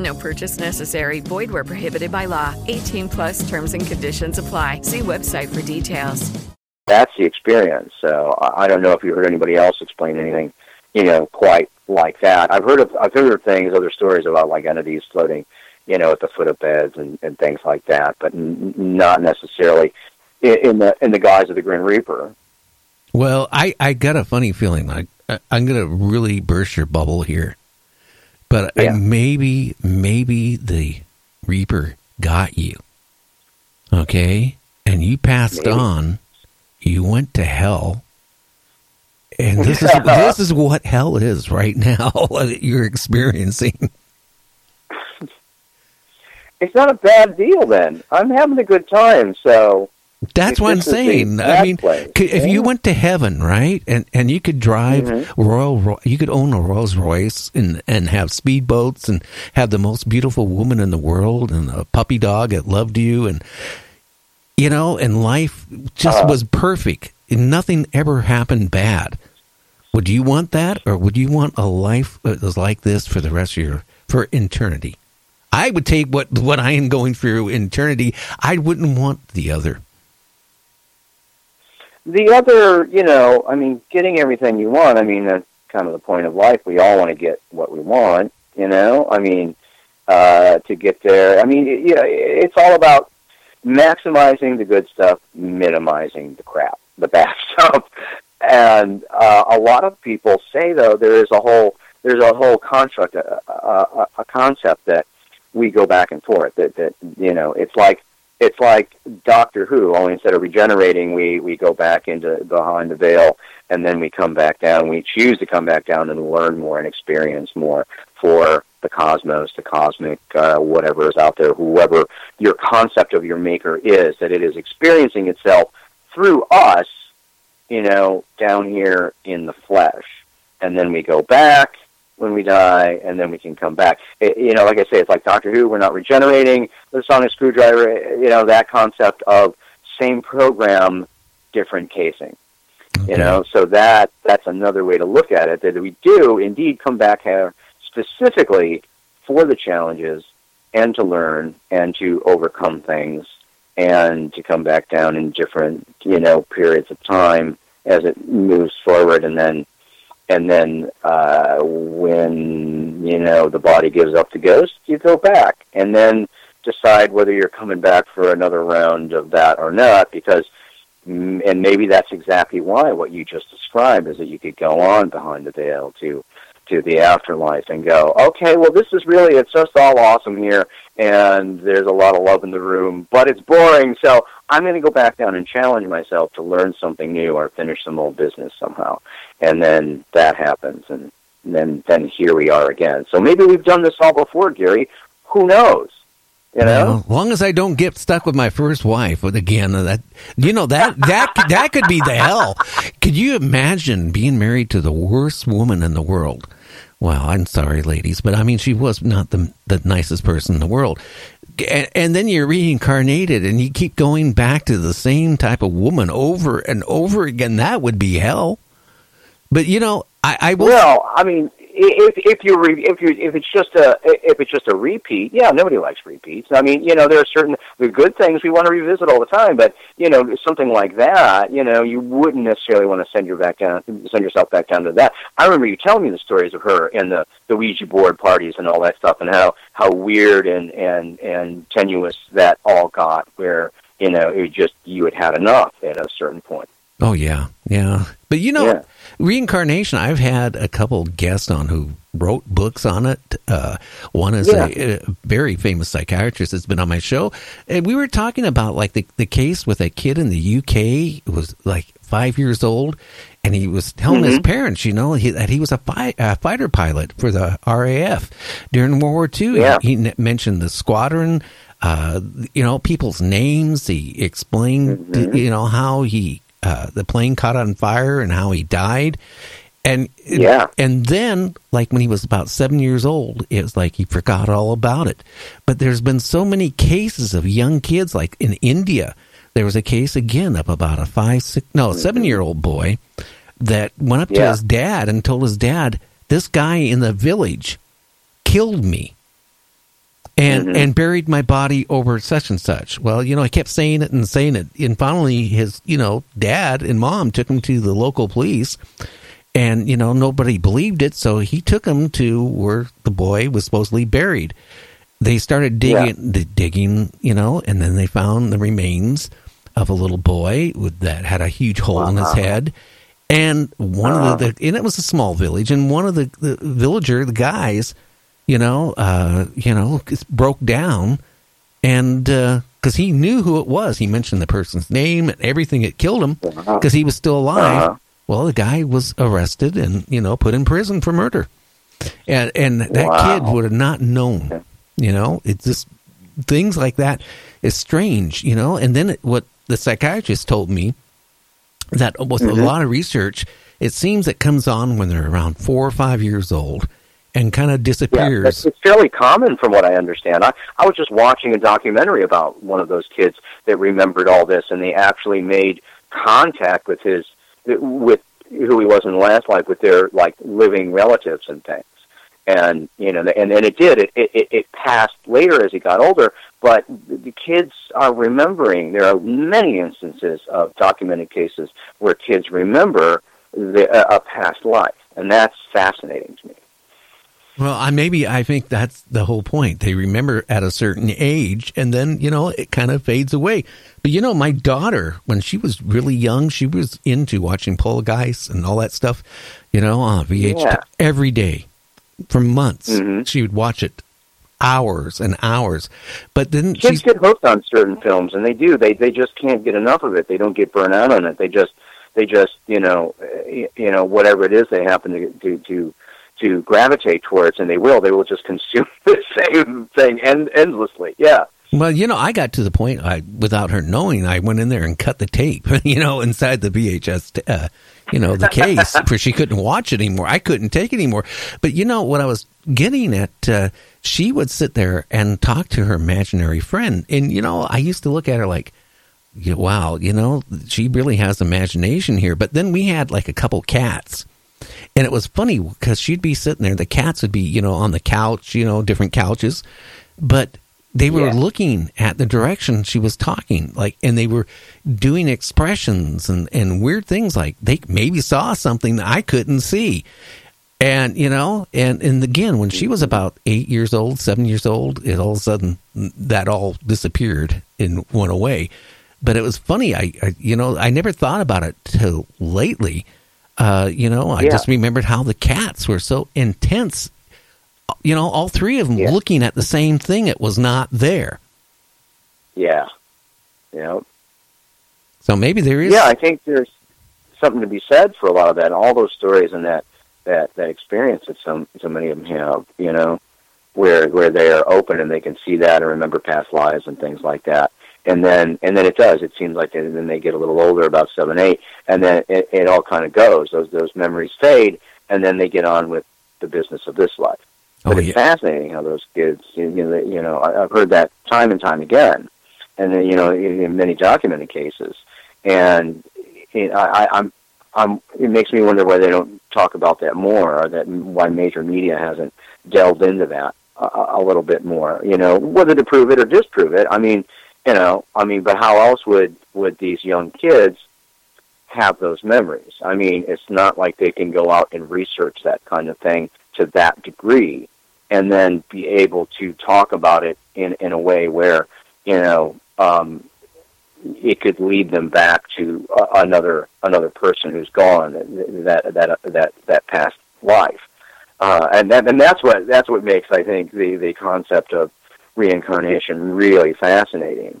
No purchase necessary. Void where prohibited by law. 18 plus terms and conditions apply. See website for details. that's the experience. So I I don't know if you heard anybody else explain anything, you know, quite like that. I've heard of I've heard of things, other stories about like entities floating, you know, at the foot of beds and, and things like that, but n- not necessarily in, in the in the guise of the Grim Reaper. Well, I, I got a funny feeling. Like I, I'm going to really burst your bubble here, but I, maybe maybe the Reaper got you. Okay, and you passed Maybe. on. You went to hell, and this is this is what hell is right now. What you're experiencing. It's not a bad deal then. I'm having a good time, so That's what I'm this is the saying. I mean, if you went to heaven, right, and and you could drive Mm-hmm. Royal, Ro- you could own a Rolls Royce and and have speedboats and have the most beautiful woman in the world and a puppy dog that loved you and you know, and life just Uh-huh. was perfect. Nothing ever happened bad. Would you want that, or would you want a life that was like this for the rest of your for eternity? I would take what what I am going through in eternity. I wouldn't want the other. The other, you know, I mean, getting everything you want. I mean, that's kind of the point of life. We all want to get what we want, you know. I mean, uh, to get there. I mean, it, you know, it's all about maximizing the good stuff, minimizing the crap, the bad stuff. And uh, a lot of people say, though, there is a whole there's a whole construct, a, a, a concept that we go back and forth. That that you know, it's like it's like Doctor Who. Only instead of regenerating, we we go back into behind the veil, and then we come back down. We choose to come back down and learn more and experience more for the cosmos, the cosmic, uh, whatever is out there, whoever your concept of your maker is, that it is experiencing itself through us, you know, down here in the flesh. And then we go back when we die, and then we can come back. It, you know, like I say, it's like Doctor Who. We're not regenerating. The sonic screwdriver. You know, that concept of same program, different casing. You know, so that that's another way to look at it. That we do indeed come back here specifically for the challenges and to learn and to overcome things and to come back down in different you know periods of time as it moves forward and then and then uh, when you know the body gives up the ghost, you go back and then decide whether you're coming back for another round of that or not. Because mm, and maybe that's exactly why what you just described is that you could go on behind the veil to to the afterlife and go, okay, well this is really it's just all awesome here and there's a lot of love in the room, but it's boring, so I'm going to go back down and challenge myself to learn something new or finish some old business somehow. And then that happens and then then here we are again. So maybe we've done this all before, Gary. Who knows? You know, as long as I don't get stuck with my first wife, but again, uh, that you know that that that could be the hell. Could you imagine being married to the worst woman in the world? Well, I'm sorry, ladies, but I mean, she was not the the nicest person in the world. And, and then you're reincarnated, and you keep going back to the same type of woman over and over again. That would be hell. But you know, I, I will. Well, I mean, if if you re, if you if it's just a if it's just a repeat, yeah, nobody likes repeats. I mean, you know, there are certain the good things we want to revisit all the time, but you know, something like that, you know, you wouldn't necessarily want to send your back down, send yourself back down to that. I remember you telling me the stories of her and the the Ouija board parties and all that stuff, and how how weird and and and tenuous that all got, where you know, it just you had had enough at a certain point. Oh yeah, yeah. But you know, Yeah. Reincarnation. I've had a couple guests on who wrote books on it. Uh, one is Yeah. a, a very famous psychiatrist that's been on my show, and we were talking about like the the case with a kid in the UK who was like five years old, and he was telling his Mhm. parents, you know, he, that he was a, fi- a fighter pilot for the RAF during World War II. Yeah. He, he mentioned the squadron. Uh, you know, people's names. He explained, you know, how he uh, the plane caught on fire and how he died. And Yeah. and then like when he was about seven years old, it was like he forgot all about it. But there's been so many cases of young kids, like in India, there was a case again of about a five, six, no, seven year old boy that went up to his dad and told his dad, "This guy in the village killed me." And Mhm. and buried my body over such and such. Well, you know, I kept saying it and saying it, and finally, his you know dad and mom took him to the local police, and you know nobody believed it, so he took him to where the boy was supposedly buried. They started digging, the digging, you know, and then they found the remains of a little boy with, that had a huge hole in his head. And one of the, the, and it was a small village, and one of the, the villager, the guys, you know, uh, you know, broke down, and because he knew who it was, he mentioned the person's name and everything that killed him, because he was still alive. Uh-huh. Well, the guy was arrested and you know put in prison for murder, and and that Wow. kid would have not known. You know, it's just things like that is strange. You know, and then it, what the psychiatrist told me that with Mhm. a lot of research, it seems it comes on when they're around four or five years old and kind of disappears. it's, it's fairly common from what I understand. I, I was just watching a documentary about one of those kids that remembered all this, and they actually made contact with his with who he was in the last life with their like living relatives and things. And you know, and and it did. It it, it passed later as he got older, but the kids are remembering. There are many instances of documented cases where kids remember the, a past life, and that's fascinating to me. Well, I maybe I think that's the whole point. They remember at a certain age, and then you know it kind of fades away. But you know, my daughter, when she was really young, she was into watching Poltergeist and all that stuff. You know, on VH Yeah. every day for months. Mm-hmm. She would watch it hours and hours. But then kids she's get hooked on certain films, and they do. They they just can't get enough of it. They don't get burnt out on it. They just they just you know uh, you know whatever it is they happen to to to to gravitate towards, and they will. They will just consume the same thing end, endlessly. Yeah. Well, you know, I got to the point I, without her knowing, I went in there and cut the tape, you know, inside the VHS, t- uh, you know, the case where she couldn't watch it anymore. I couldn't take it anymore. But you know what I was getting at? Uh, she would sit there and talk to her imaginary friend, and you know, I used to look at her like, wow, you know, she really has imagination here. But then we had like a couple cats. And it was funny because she'd be sitting there, the cats would be, you know, on the couch, you know, different couches, but they were Yeah. looking at the direction she was talking, like, and they were doing expressions and, and weird things like they maybe saw something that I couldn't see. And, you know, and, and again, when she was mm-hmm. about eight years old, seven years old, it all of a sudden that all disappeared and went away. But it was funny. I, I you know, I never thought about it till lately. Uh, you know, I Yeah. just remembered how the cats were so intense. You know, all three of them looking at the same thing. It was not there. Yeah. You know. So maybe there is. Yeah, I think there's something to be said for a lot of that, and all those stories and that that that experience that some so many of them have. You know, where where they are open and they can see that and remember past lives and things like that. And then and then it does. It seems like they, then they get a little older, about seven, eight, and then it, it all kind of goes. Those those memories fade, and then they get on with the business of this life. Oh, but Oh, it's yeah. fascinating how those kids, you know, you know, I, I've heard that time and time again, and then you know, in, in many documented cases, and it, I, I'm, I'm. It makes me wonder why they don't talk about that more, or that why major media hasn't delved into that a, a little bit more. You know, whether to prove it or disprove it. I mean, you know, I mean, but how else would would these young kids have those memories? I mean, it's not like they can go out and research that kind of thing to that degree and then be able to talk about it in in a way where you know um it could lead them back to uh, another another person who's gone that that that that past life uh and that, and that's what that's what makes i think the the concept of reincarnation really fascinating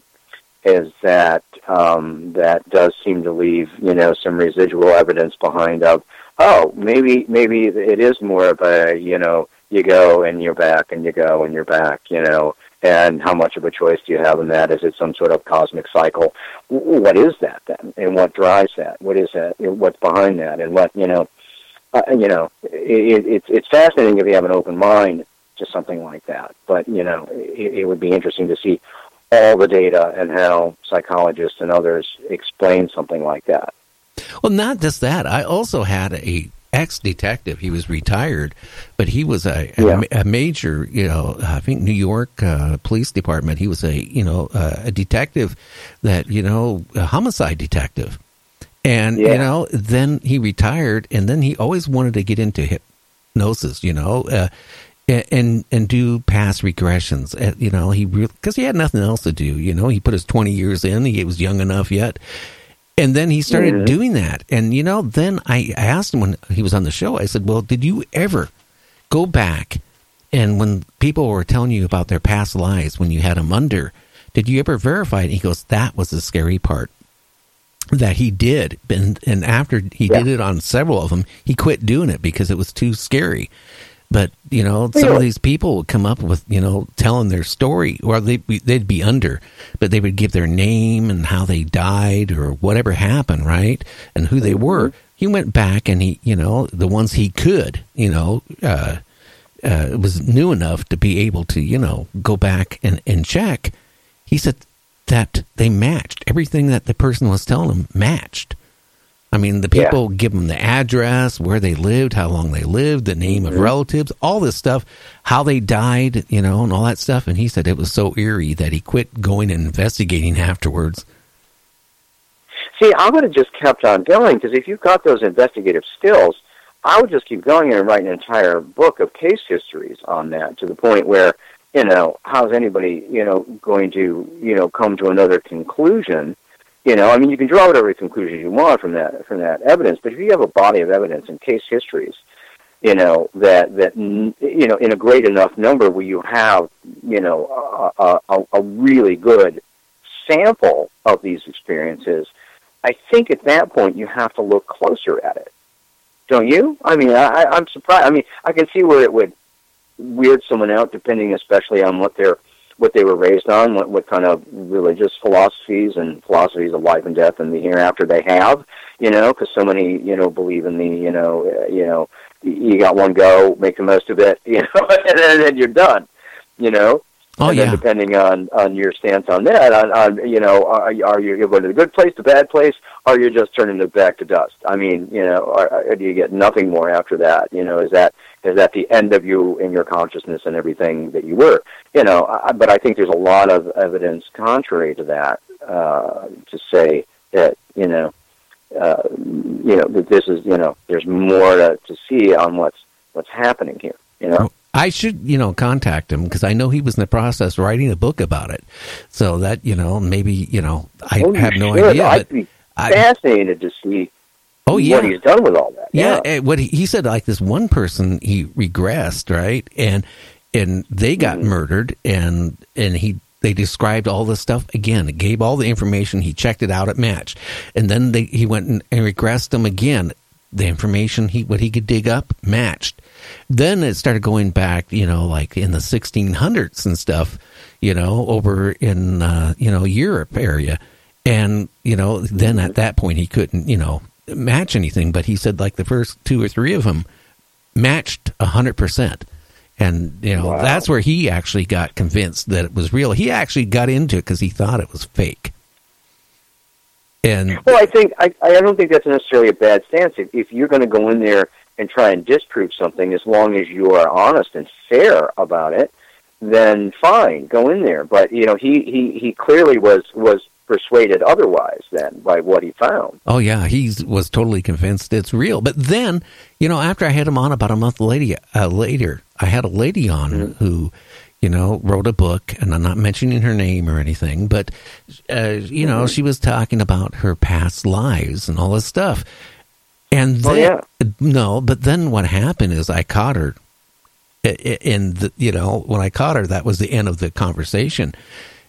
is that um that does seem to leave you know some residual evidence behind of oh maybe maybe it is more of a you know you go and you're back and you go and you're back you know and how much of a choice do you have in that? Is it some sort of cosmic cycle? What is that then? And what drives that? What is that? What's behind that? And what you know uh, you know it, it, it's it's fascinating if you have an open mind to something like that but you know it, it would be interesting to see all the data and how psychologists and others explain something like that Well, not just that. I also had a ex detective. He was retired, but he was a, a, Yeah. a major, you know, I think New York uh, Police Department. He was a, you know, uh, a detective that, you know, a homicide detective. And, Yeah. you know, then he retired and then he always wanted to get into hypnosis, you know, uh, a- and and do past regressions. Uh, You know, he because he had nothing else to do. You know, he put his twenty years in. He was young enough yet, and then he started Mhm. doing that. And you know, then I asked him when he was on the show. I said, "Well, did you ever go back and when people were telling you about their past lives when you had them under, did you ever verify it?" He goes, "That was the scary part." That he did, and and after he did it on several of them, he quit doing it because it was too scary. But you know, some of these people would come up with you know telling their story, or they'd be, they'd be under, but they would give their name and how they died or whatever happened, right, and who they were. He went back and he, you know, the ones he could, you know, uh, uh, was new enough to be able to, you know, go back and, and check. He said that they matched everything that the person was telling him matched. I mean, the Yeah. people give them the address, where they lived, how long they lived, the name of mm-hmm. relatives, all this stuff, how they died, you know, and all that stuff. And he said it was so eerie that he quit going and investigating afterwards. See, I would have just kept on going because if you've got those investigative skills, I would just keep going and write an entire book of case histories on that to the point where, you know, how's anybody, you know, going to, you know, come to another conclusion? You know, I mean, you can draw whatever conclusion you want from that from that evidence, but if you have a body of evidence and case histories, you know, that that you know, in a great enough number where you have, you know, a, a, a really good sample of these experiences, I think at that point you have to look closer at it Don't you? I mean, I, I'm surprised. I mean, I can see where it would weird someone out, depending especially on what they're what they were raised on, what what kind of religious philosophies and philosophies of life and death and the hereafter they have. You know, because so many you know believe in the you know uh, you know you got one go, make the most of it, you know, and then, then you're done. You know. Oh, and then yeah. depending on on your stance on that, on, on you know, are, you- are you going to the good place, the bad place, or you're just turning it back to dust? I mean, you know, or, or do you get nothing more after that? You know, is that is that the end of you in your consciousness and everything that you were? You know, I, but I think there's a lot of evidence contrary to that uh, to say that you know, uh, you know, that this is you know, there's more to, to see on what's what's happening here. You know. I should, you know, contact him because I know he was in the process of writing a book about it. So that, you know, maybe, you know, I Oh, have no should. idea. I'd but be I- fascinated to see Oh, yeah. what he's done with all that. Yeah, eh, what he, he said, like this one person, he regressed, right, and and they got Mm-hmm. murdered, and and he they described all this stuff again. It gave all the information. He checked it out at match, and then they he went and, and regressed them again. The information he what he could dig up matched. Then it started going back, you know, like in the 1600s and stuff, you know, over in uh, you know Europe area, and you know, then at that point he couldn't, you know, match anything. But he said like the first two or three of them matched a hundred percent, and you know Wow. that's where he actually got convinced that it was real. He actually got into it because he thought it was fake. And Well, I think I, I don't think that's necessarily a bad stance. If, if you're going to go in there and try and disprove something, as long as you are honest and fair about it, then fine, go in there. But you know, he he he clearly was was persuaded otherwise then by what he found. Oh yeah, he was totally convinced it's real. But then, you know, after I had him on about a month later, uh, later, I had a lady on who, you know, wrote a book, and I'm not mentioning her name or anything, but uh, you know, she was talking about her past lives and all this stuff. And Oh, then, no, but then what happened is I caught her, and the, you know, when I caught her, that was the end of the conversation.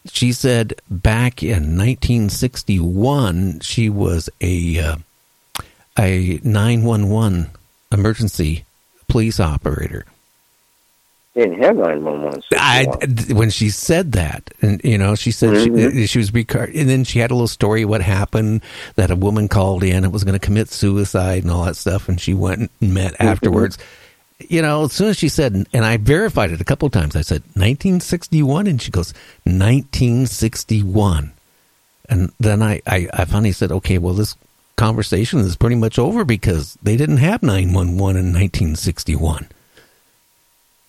She said back in 1961, she was a uh, a 911 emergency police operator. Didn't have nine one one. I, when she said that, and you know, she said Mhm. she, she was recar- and then she had a little story what happened that a woman called in and was going to commit suicide and all that stuff, and she went and met Mm-hmm. afterwards. You know, as soon as she said, and I verified it a couple of times, I said 1961, and she goes 1961, and then I, I, I finally said, okay, well, this conversation is pretty much over because they didn't have 911 in 1961.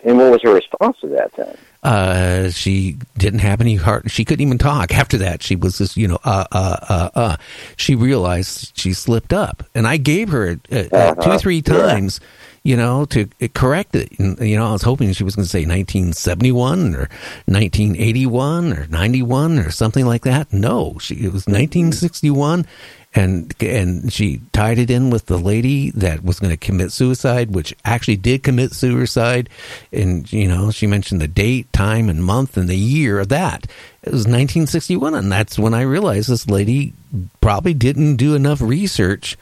And what was her response to that then? Uh, she didn't have any heart. She couldn't even talk. After that, she was just, you know, uh, uh, uh, uh. She realized she slipped up, and I gave her uh, uh, two Uh-huh. or three Yeah. You know, to correct it. And you know, I was hoping she was going to say 1971 or 1981 or 91 or something like that. No, she it was 1961. And and she tied it in with the lady that was going to commit suicide, which actually did commit suicide. And you know, she mentioned the date, time, and month, and the year of that. It was 1961, and that's when I realized this lady probably didn't do enough research.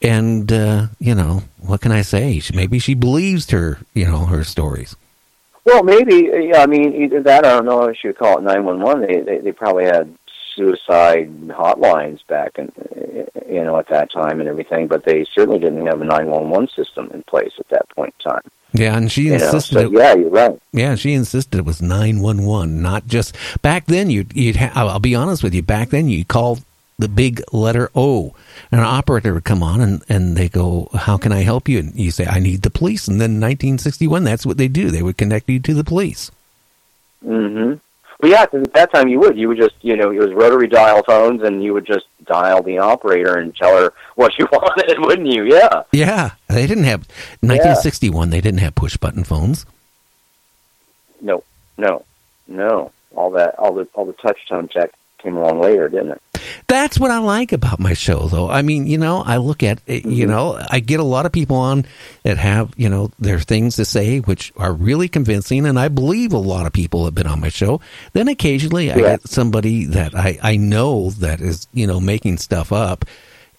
And uh, you know, what can I say? She, maybe she believes her, you know, her stories. Well, maybe. Yeah, I mean, either that. I don't know if you call it nine one one. They they they probably had suicide hotlines back in you know at that time and everything, but they certainly didn't have a nine one one system in place at that point in time. Yeah, and she You know, insisted. so it- yeah, you're right. Yeah, she insisted it was nine one one, not just back then. You'd, you'd ha- I'll I'll be honest with you. Back then, you'd call the big letter O, and an operator would come on, and and they go, "How can I help you?" And you say, "I need the police." And then 1961, that's what they do. They would connect you to the police. Mm-hmm. Well, yeah, 'cause at that time you would. You would just, you know, it was rotary dial phones, and you would just dial the operator and tell her what you wanted, wouldn't you? Yeah. Yeah, they didn't have 1961. They didn't have push button phones. No, no, no. All that, all the, all the touch tone tech came along later, didn't it? That's what I like about my show, though. I mean, you know, I look at, it, you mm-hmm. know, I get a lot of people on that have, you know, their things to say which are really convincing, and I believe a lot of people have been on my show. Then occasionally I Yeah. get somebody that I, I know that is, you know, making stuff up,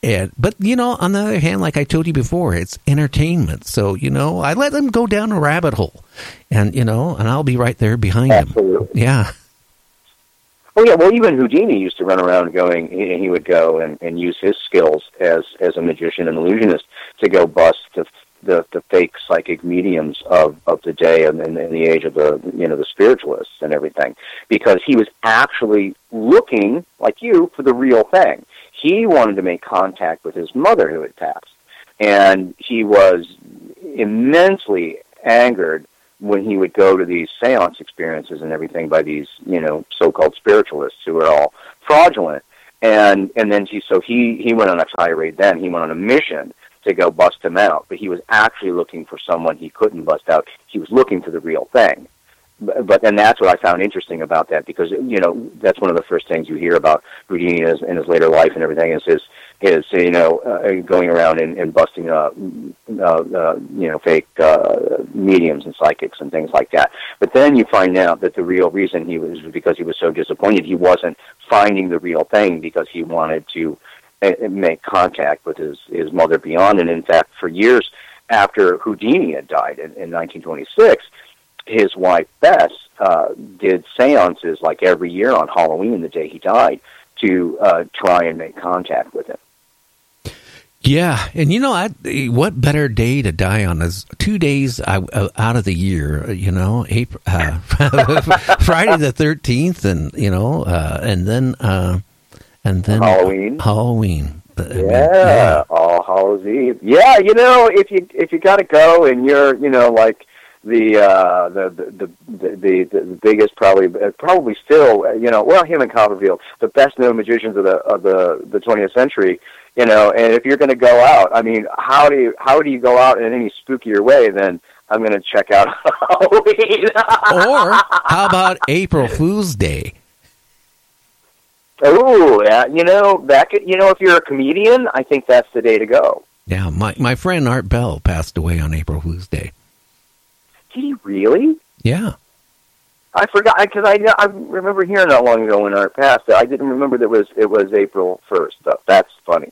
And but you know, on the other hand, like I told you before, it's entertainment. So you know, I let them go down a rabbit hole, and you know, and I'll be right there behind Absolutely. them. Yeah. Oh yeah, well even Houdini used to run around going. He, he would go and, and use his skills as as a magician and illusionist to go bust the the, the fake psychic mediums of, of the day and in, in the age of the you know the spiritualists and everything, because he was actually looking like you for the real thing. He wanted to make contact with his mother who had passed, and he was immensely angered when he would go to these seance experiences and everything by these, you know, so-called spiritualists who are all fraudulent. And and then he so he he went on a tirade. Then he went on a mission to go bust him out, but he was actually looking for someone he couldn't bust out. He was looking for the real thing. But, and that's what I found interesting about that because you know that's one of the first things you hear about Houdini in his, in his later life and everything is his is you know uh, going around and, and busting uh, uh, uh, you know fake uh, mediums and psychics and things like that. But then you find out that the real reason he was because he was so disappointed he wasn't finding the real thing because he wanted to uh, make contact with his his mother beyond. And in fact, for years after Houdini had died in, in 1926, his wife Bess uh, did seances like every year on Halloween, the day he died, to uh, try and make contact with him. Yeah, and you know, I, what better day to die on is two days uh, out of the year. You know, April, uh, Friday the thirteenth, and you know, uh, and then uh, and then Halloween. Halloween. I mean, Yeah, All Hallows Eve. Yeah, you know, if you if you got to go and you're, you know, like the uh the the the the, the biggest probably uh, probably still uh, you know well him and Copperfield the best known magicians of the of the the 20th century you know and if you're going to go out I mean how do you how do you go out in any spookier way than I'm going to check out Halloween or how about April Fool's Day? oh yeah you know could you know if you're a comedian I think that's the day to go Yeah, my my friend Art Bell passed away on April Fool's Day. did he really Yeah. I forgot because I I remember hearing not long ago when Art passed. I didn't remember that it was it was April first. That's funny.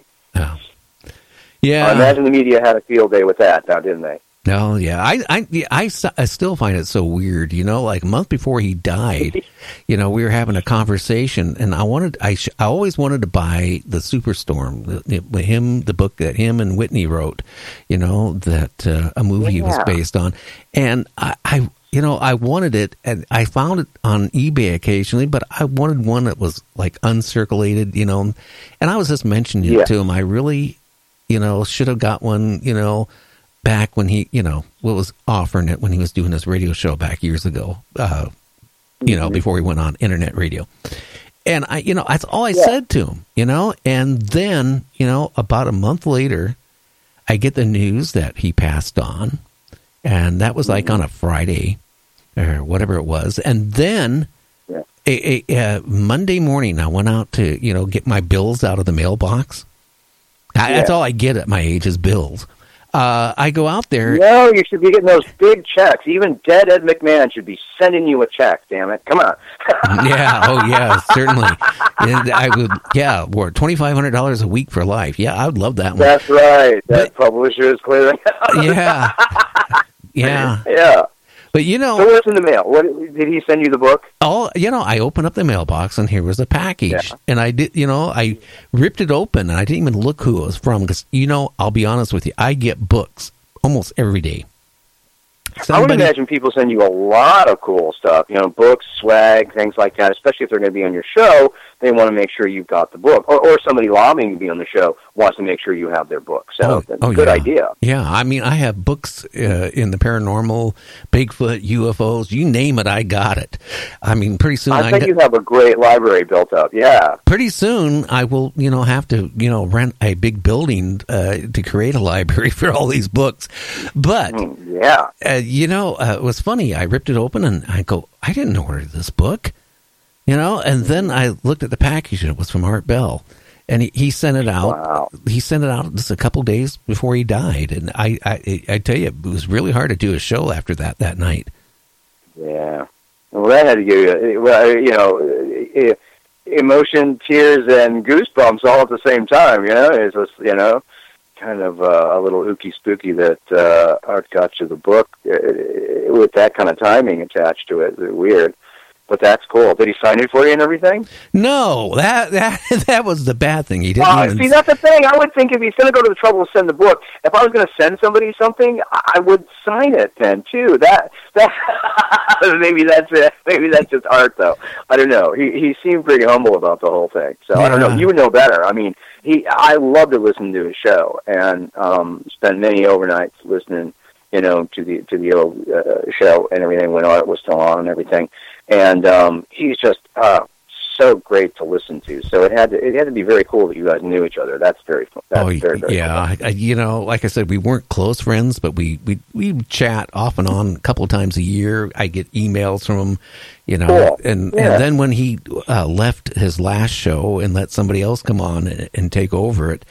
Yeah. I imagine the media had a field day with that, now didn't they? No, yeah, I, I, yeah, I, I still find it so weird. You know, like a month before he died, you know, we were having a conversation, and I wanted, I, sh- I always wanted to buy the Superstorm, the, the, him, the book that him and Whitley wrote. You know, that uh, a movie was based on, and I, I, you know, I wanted it, and I found it on eBay occasionally, but I wanted one that was like uncirculated, you know, and I was just mentioning Yeah. it to him. I really, you know, should have got one, you know, back when he, you know, what was offering it when he was doing his radio show back years ago, uh, you know, before he went on internet radio. And I, you know, that's all I said to him, you know, and then, you know, about a month later, I get the news that he passed on. And that was like on a Friday or whatever it was. And then a, a, a Monday morning, I went out to, you know, get my bills out of the mailbox. I, That's all I get at my age is bills. Uh, I go out there. No, you should be getting those big checks. Even dead Ed McMahon should be sending you a check. Damn it! Come on. yeah. Oh, yeah. Certainly. And I would. Yeah. Or twenty five hundred dollars a week for life. Yeah, I would love that one. That's right. That publisher is clearing. out. yeah. Yeah. yeah. But you know, so what's in the mail? What did he send you the book? Oh, you know, I opened up the mailbox and here was a package, and I did, you know, I ripped it open and I didn't even look who it was from because, you know, I'll be honest with you, I get books almost every day. I would Somebody- imagine people send you a lot of cool stuff. You know, books, swag, things like that. Especially if they're going to be on your show, they want to make sure you've got the book. Or, or somebody lobbying to be on the show wants to make sure you have their book. So that's a good yeah. idea. Yeah, I mean, I have books uh, in the paranormal, Bigfoot, UFOs, you name it, I got it. I mean, pretty soon I I, got- you have a great library built up. Yeah. pretty soon I will, you know, have to, you know, rent a big building uh, to create a library for all these books. But yeah, uh, you know, uh, it was funny. I ripped it open and I go, I didn't order this book, you know. And then I looked at the package and it was from Art Bell, and he, he sent it out. He sent it out just a couple days before he died, and I, I, I tell you, it was really hard to do a show after that that night. Yeah. Well, that had to give you, well, you know, emotion, tears, and goosebumps all at the same time. You know, it's just you know, kind of uh, a little ooky spooky that uh, Art got to the book uh, with that kind of timing attached to it. It's weird, but that's cool. Did he sign it for you and everything? No, that that that was the bad thing. He didn't. Uh, even- see, that's the thing. I would think if he's going to go to the trouble to send the book, if I was going to send somebody something, I would sign it then too. That that maybe that's it. Maybe that's just art, though. I don't know. He he seemed pretty humble about the whole thing. So I don't know. You would know better. I mean, he. I love to listen to his show and um spend many overnights listening. You know, to the to the old uh, show and everything when art was still on and everything. And um he's just uh so great to listen to. So it had to it had to be very cool that you guys knew each other. That's very fun. That's oh, very very yeah. I, you know, like I said, we weren't close friends, but we we we chat off and on a couple of times a year. I get emails from him, you know, Cool. and Yeah. and then when he uh, left his last show and let somebody else come on and, and take over it,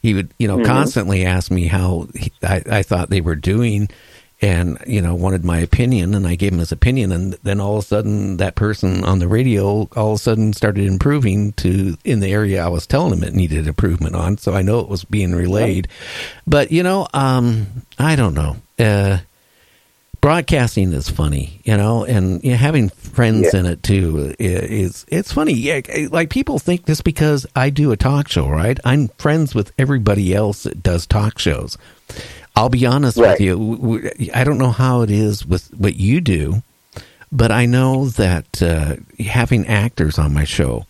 he would you know Mhm. constantly ask me how he, I, I thought they were doing. And you know, wanted my opinion, and I gave him his opinion, and then all of a sudden, that person on the radio all of a sudden started improving to in the area I was telling him it needed improvement on. So I know it was being relayed, but you know, um, I don't know. Uh, broadcasting is funny, you know, and you know, having friends Yeah. in it too is it's funny. Yeah, like people think just because I do a talk show, right? I'm friends with everybody else that does talk shows. I'll be honest Right. with you. I don't know how it is with what you do, but I know that uh, having actors on my show,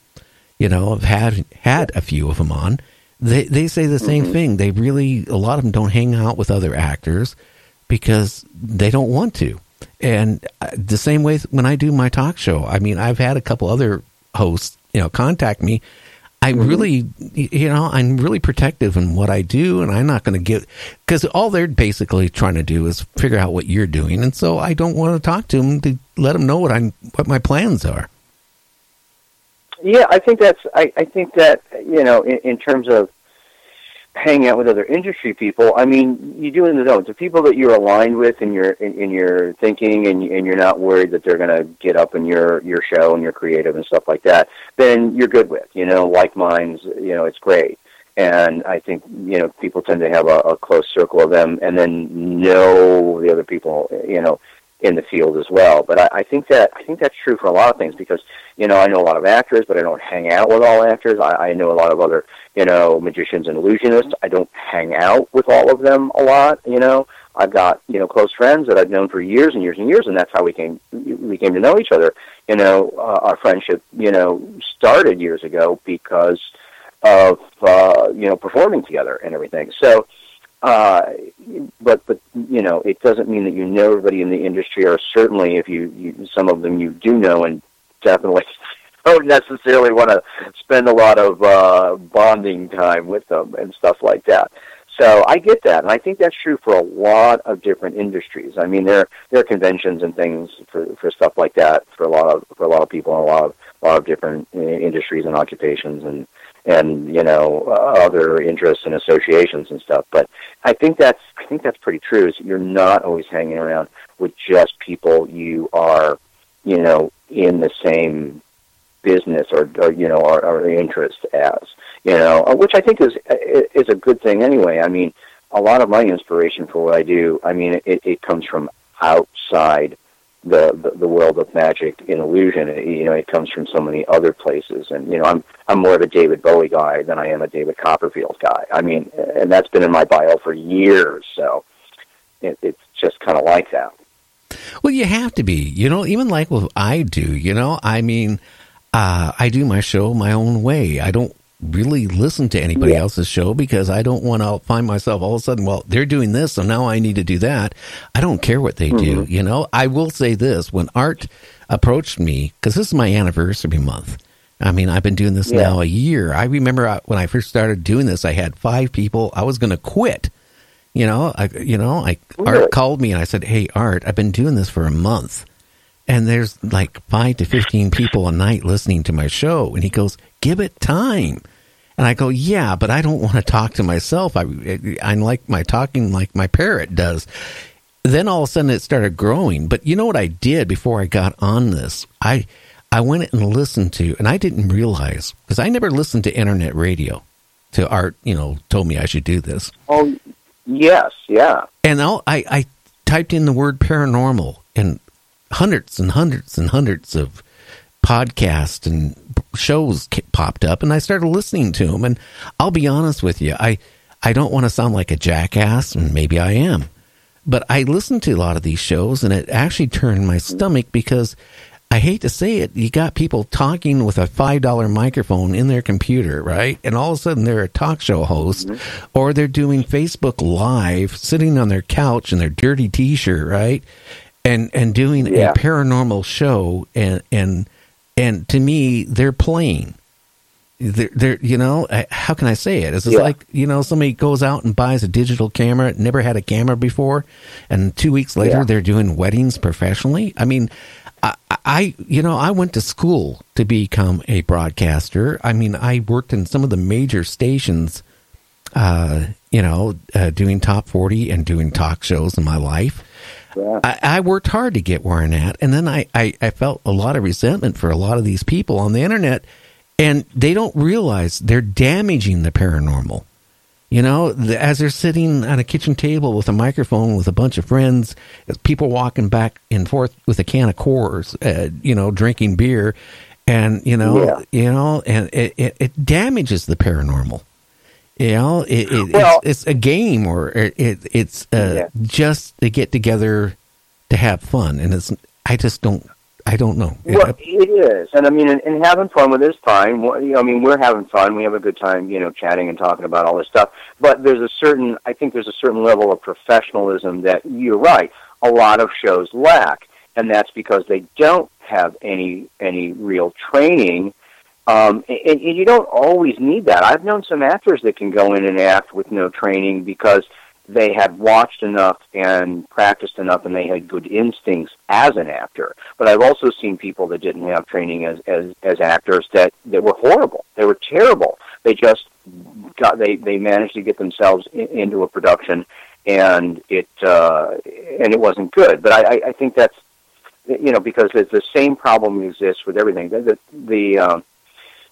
you know, I've had had a few of them on. They they say the same Mhm. thing. They really a lot of them don't hang out with other actors because they don't want to. And uh, the same way when I do my talk show. I mean, I've had a couple other hosts, you know, contact me. I mm-hmm. really, you know, I'm really protective in what I do, and I'm not going to give because all they're basically trying to do is figure out what you're doing, and so I don't want to talk to them to let them know what I'm what my plans are. Yeah, I think that's. I, I think that you know, in, in terms of hanging out with other industry people, I mean, you do in the know the people that you're aligned with in your in, in your thinking, and and you're not worried that they're going to get up in your your show and your creative and stuff like that. Then you're good with. You know, like minds. You know, it's great. And I think you know people tend to have a, a close circle of them, and then know the other people. You know, in the field as well. But I, I think that I think that's true for a lot of things because you know I know a lot of actors, but I don't hang out with all actors. I, I know a lot of other you know magicians and illusionists. I don't hang out with all of them a lot. You know, I've got you know close friends that I've known for years and years and years, and that's how we came we came to know each other. You know, uh, our friendship you know started years ago because of uh, you know performing together and everything. So uh, but but you know, it doesn't mean that you know everybody in the industry, or certainly if you, you some of them you do know, and definitely don't necessarily want to spend a lot of uh, bonding time with them and stuff like that. So I get that, and I think that's true for a lot of different industries. I mean, there there are conventions and things for for stuff like that for a lot of for a lot of people in a lot of a lot of different uh, industries and occupations and and you know uh, other interests and associations and stuff. But I think that's I think that's pretty true. Is you're not always hanging around with just people you are, you know, in the same business or, or you know our, or interest as you know, uh, which I think is is a good thing anyway. I mean, a lot of my inspiration for what I do, I mean, it, it comes from outside the, the the world of magic and illusion. It, you know, it comes from so many other places, and you know, I'm I'm more of a David Bowie guy than I am a David Copperfield guy. I mean, and that's been in my bio for years, so it, it's just kind of like that. Well, you have to be, you know, even like what I do, you know, I mean, uh, I do my show my own way. I don't really listen to anybody Yeah. else's show because I don't want to find myself all of a sudden, well, they're doing this, so now I need to do that. I don't care what they do, you know. I will say this when Art approached me, because this is my anniversary month. I mean, I've been doing this Yeah. now a year. I remember when I first started doing this, I had five people. I was going to quit. You know, I, you know, I, Really? Art called me and I said, "Hey, Art, I've been doing this for a month, and there's like five to fifteen people a night listening to my show." And he goes, "Give it time." And I go, "Yeah, but I don't want to talk to myself. I, I like my talking like my parrot does." Then all of a sudden it started growing. But you know what I did before I got on this? I I went and listened to, and I didn't realize because I never listened to internet radio. To Art, you know, told me I should do this. Oh, yes, yeah. And I'll, I, I typed in the word paranormal, and hundreds and hundreds and hundreds of podcasts and shows popped up, and I started listening to them. And I'll be honest with you, I, I don't want to sound like a jackass, and maybe I am, but I listened to a lot of these shows, and it actually turned my stomach because I hate to say it, you got people talking with a five dollar microphone in their computer, right? And all of a sudden they're a talk show host, mm-hmm. or they're doing Facebook Live, sitting on their couch in their dirty T-shirt, right? And and doing Yeah. a paranormal show, and and and to me, they're playing. They're, they're you know, how can I say it? It's Yeah. like you know, somebody goes out and buys a digital camera, never had a camera before, and two weeks later Yeah. they're doing weddings professionally. I mean, I, I, you know, I went to school to become a broadcaster. I mean, I worked in some of the major stations, uh, you know, uh, doing top 40 and doing talk shows in my life. I, I worked hard to get where I'm at. And then I, I, I felt a lot of resentment for a lot of these people on the internet, and they don't realize they're damaging the paranormal. You know, the, as they're sitting at a kitchen table with a microphone with a bunch of friends, as people walking back and forth with a can of Coors, uh, you know, drinking beer, and you know, Yeah. you know, and it, it, it damages the paranormal. You know, it, it, Well- it's, it's a game or it, it it's uh, Yeah. just to get together to have fun, and it's I just don't I don't know. Well, it is, and I mean, and, and having fun with this fine. Well, you know, I mean, we're having fun. We have a good time, you know, chatting and talking about all this stuff. But there's a certain, I think, there's a certain level of professionalism that you're right. A lot of shows lack, and that's because they don't have any any real training. Um, and, and you don't always need that. I've known some actors that can go in and act with no training because they had watched enough and practiced enough and they had good instincts as an actor. But I've also seen people that didn't have training as as, as actors that, that were horrible. They were terrible. They just got they, they managed to get themselves in, into a production and it uh, and it wasn't good. But I, I, I think that's you know because the same problem exists with everything. The the, the um,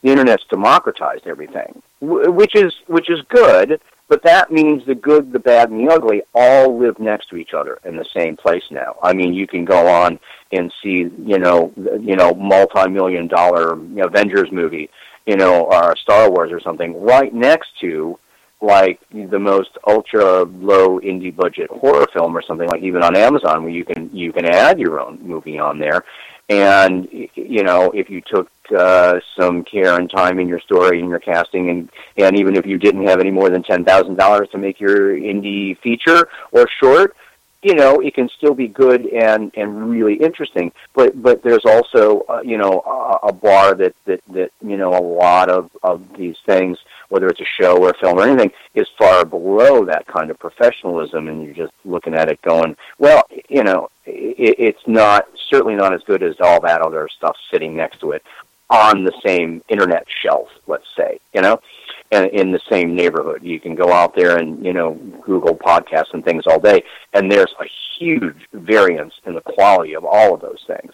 the internet's democratized everything, which is which is good. But that means the good, the bad, and the ugly all live next to each other in the same place now. I mean, you can go on and see, you know, you know, multi-million dollar Avengers movie, you know, or Star Wars or something, right next to like the most ultra low indie budget horror film or something like even on Amazon where you can you can add your own movie on there and you know if you took uh, some care and time in your story and your casting and and even if you didn't have any more than ten thousand dollars to make your indie feature or short you know it can still be good and and really interesting. But but there's also uh, you know a, a bar that that that you know a lot of of these things whether it's a show or a film or anything is far below that kind of professionalism and you're just looking at it going well you know it, it's not certainly not as good as all that other stuff sitting next to it on the same internet shelf let's say you know and in the same neighborhood. You can go out there and you know google podcasts and things all day and there's a huge variance in the quality of all of those things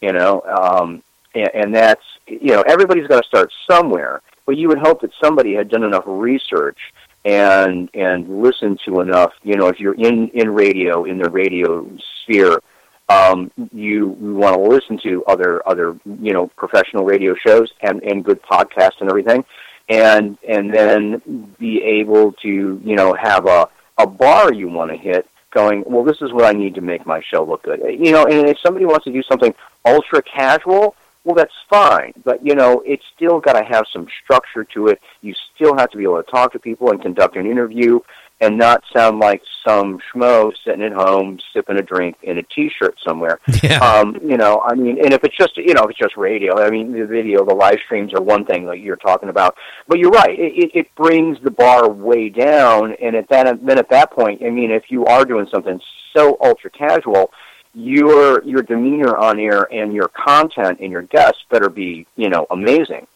you know um and, and that's you know everybody's got to start somewhere you would hope that somebody had done enough research and and listened to enough you know if you're in in radio in the radio sphere um, you, you want to listen to other other you know professional radio shows and and good podcasts and everything and and then be able to you know have a a bar you want to hit going well this is what I need to make my show look good. You know and if somebody wants to do something ultra casual well that's fine but you know it's still got to have some structure to it. You still have to be able to talk to people and conduct an interview and not sound like some schmo sitting at home sipping a drink in a t-shirt somewhere. Yeah. um you know i mean and if it's just you know if it's just radio i mean the video the live streams are one thing like you're talking about. But you're right it, it, it brings the bar way down and at that then at that point i mean if you are doing something so ultra casual your your demeanor on air and your content and your guests better be you know amazing.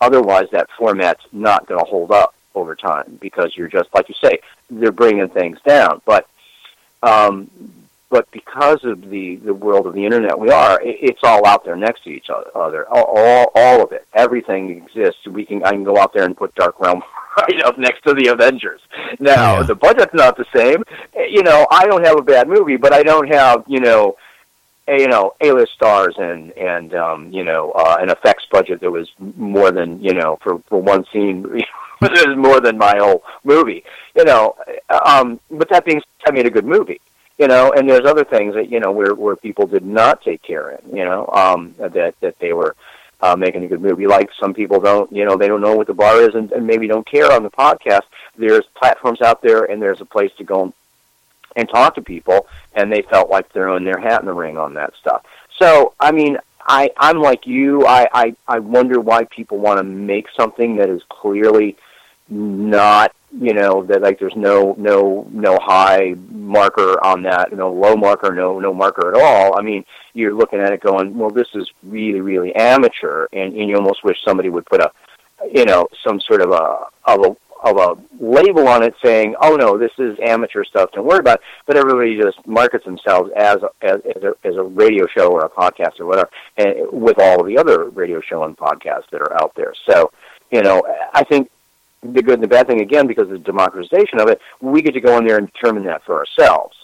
Otherwise that format's not going to hold up over time because you're just like you say they're bringing things down. But um but because of the the world of the internet we are, it, it's all out there next to each other. All, all all of it, everything exists. We can I can go out there and put Dark Realm right up next to the Avengers. Now Yeah. the budget's not the same. Eh, You know, I don't have a bad movie, but I don't have you know a, you know A-list stars and and um, you know uh, an effects budget that was more than you know for for one scene. it was more than my whole movie. You know, um, but that being said, I made a good movie. You know, and there's other things that you know where where people did not take care in. You know, um, that that they were uh, making a good movie. Like some people don't, you know, they don't know what the bar is and, and maybe don't care on the podcast. There's platforms out there, and there's a place to go and talk to people, and they felt like throwing their hat in the ring on that stuff. So, I mean, I I'm like you. I I, I wonder why people want to make something that is clearly not you know that like there's no no no high marker on that no low marker no no marker at all. I mean you're looking at it going well this is really really amateur and, and you almost wish somebody would put a you know some sort of a of a of a label on it saying oh no this is amateur stuff don't worry about it. But everybody just markets themselves as a, as, as, a, as a radio show or a podcast or whatever and with all of the other radio show and podcasts that are out there. So you know i think the good and the bad thing again because of the democratization of it we get to go in there and determine that for ourselves.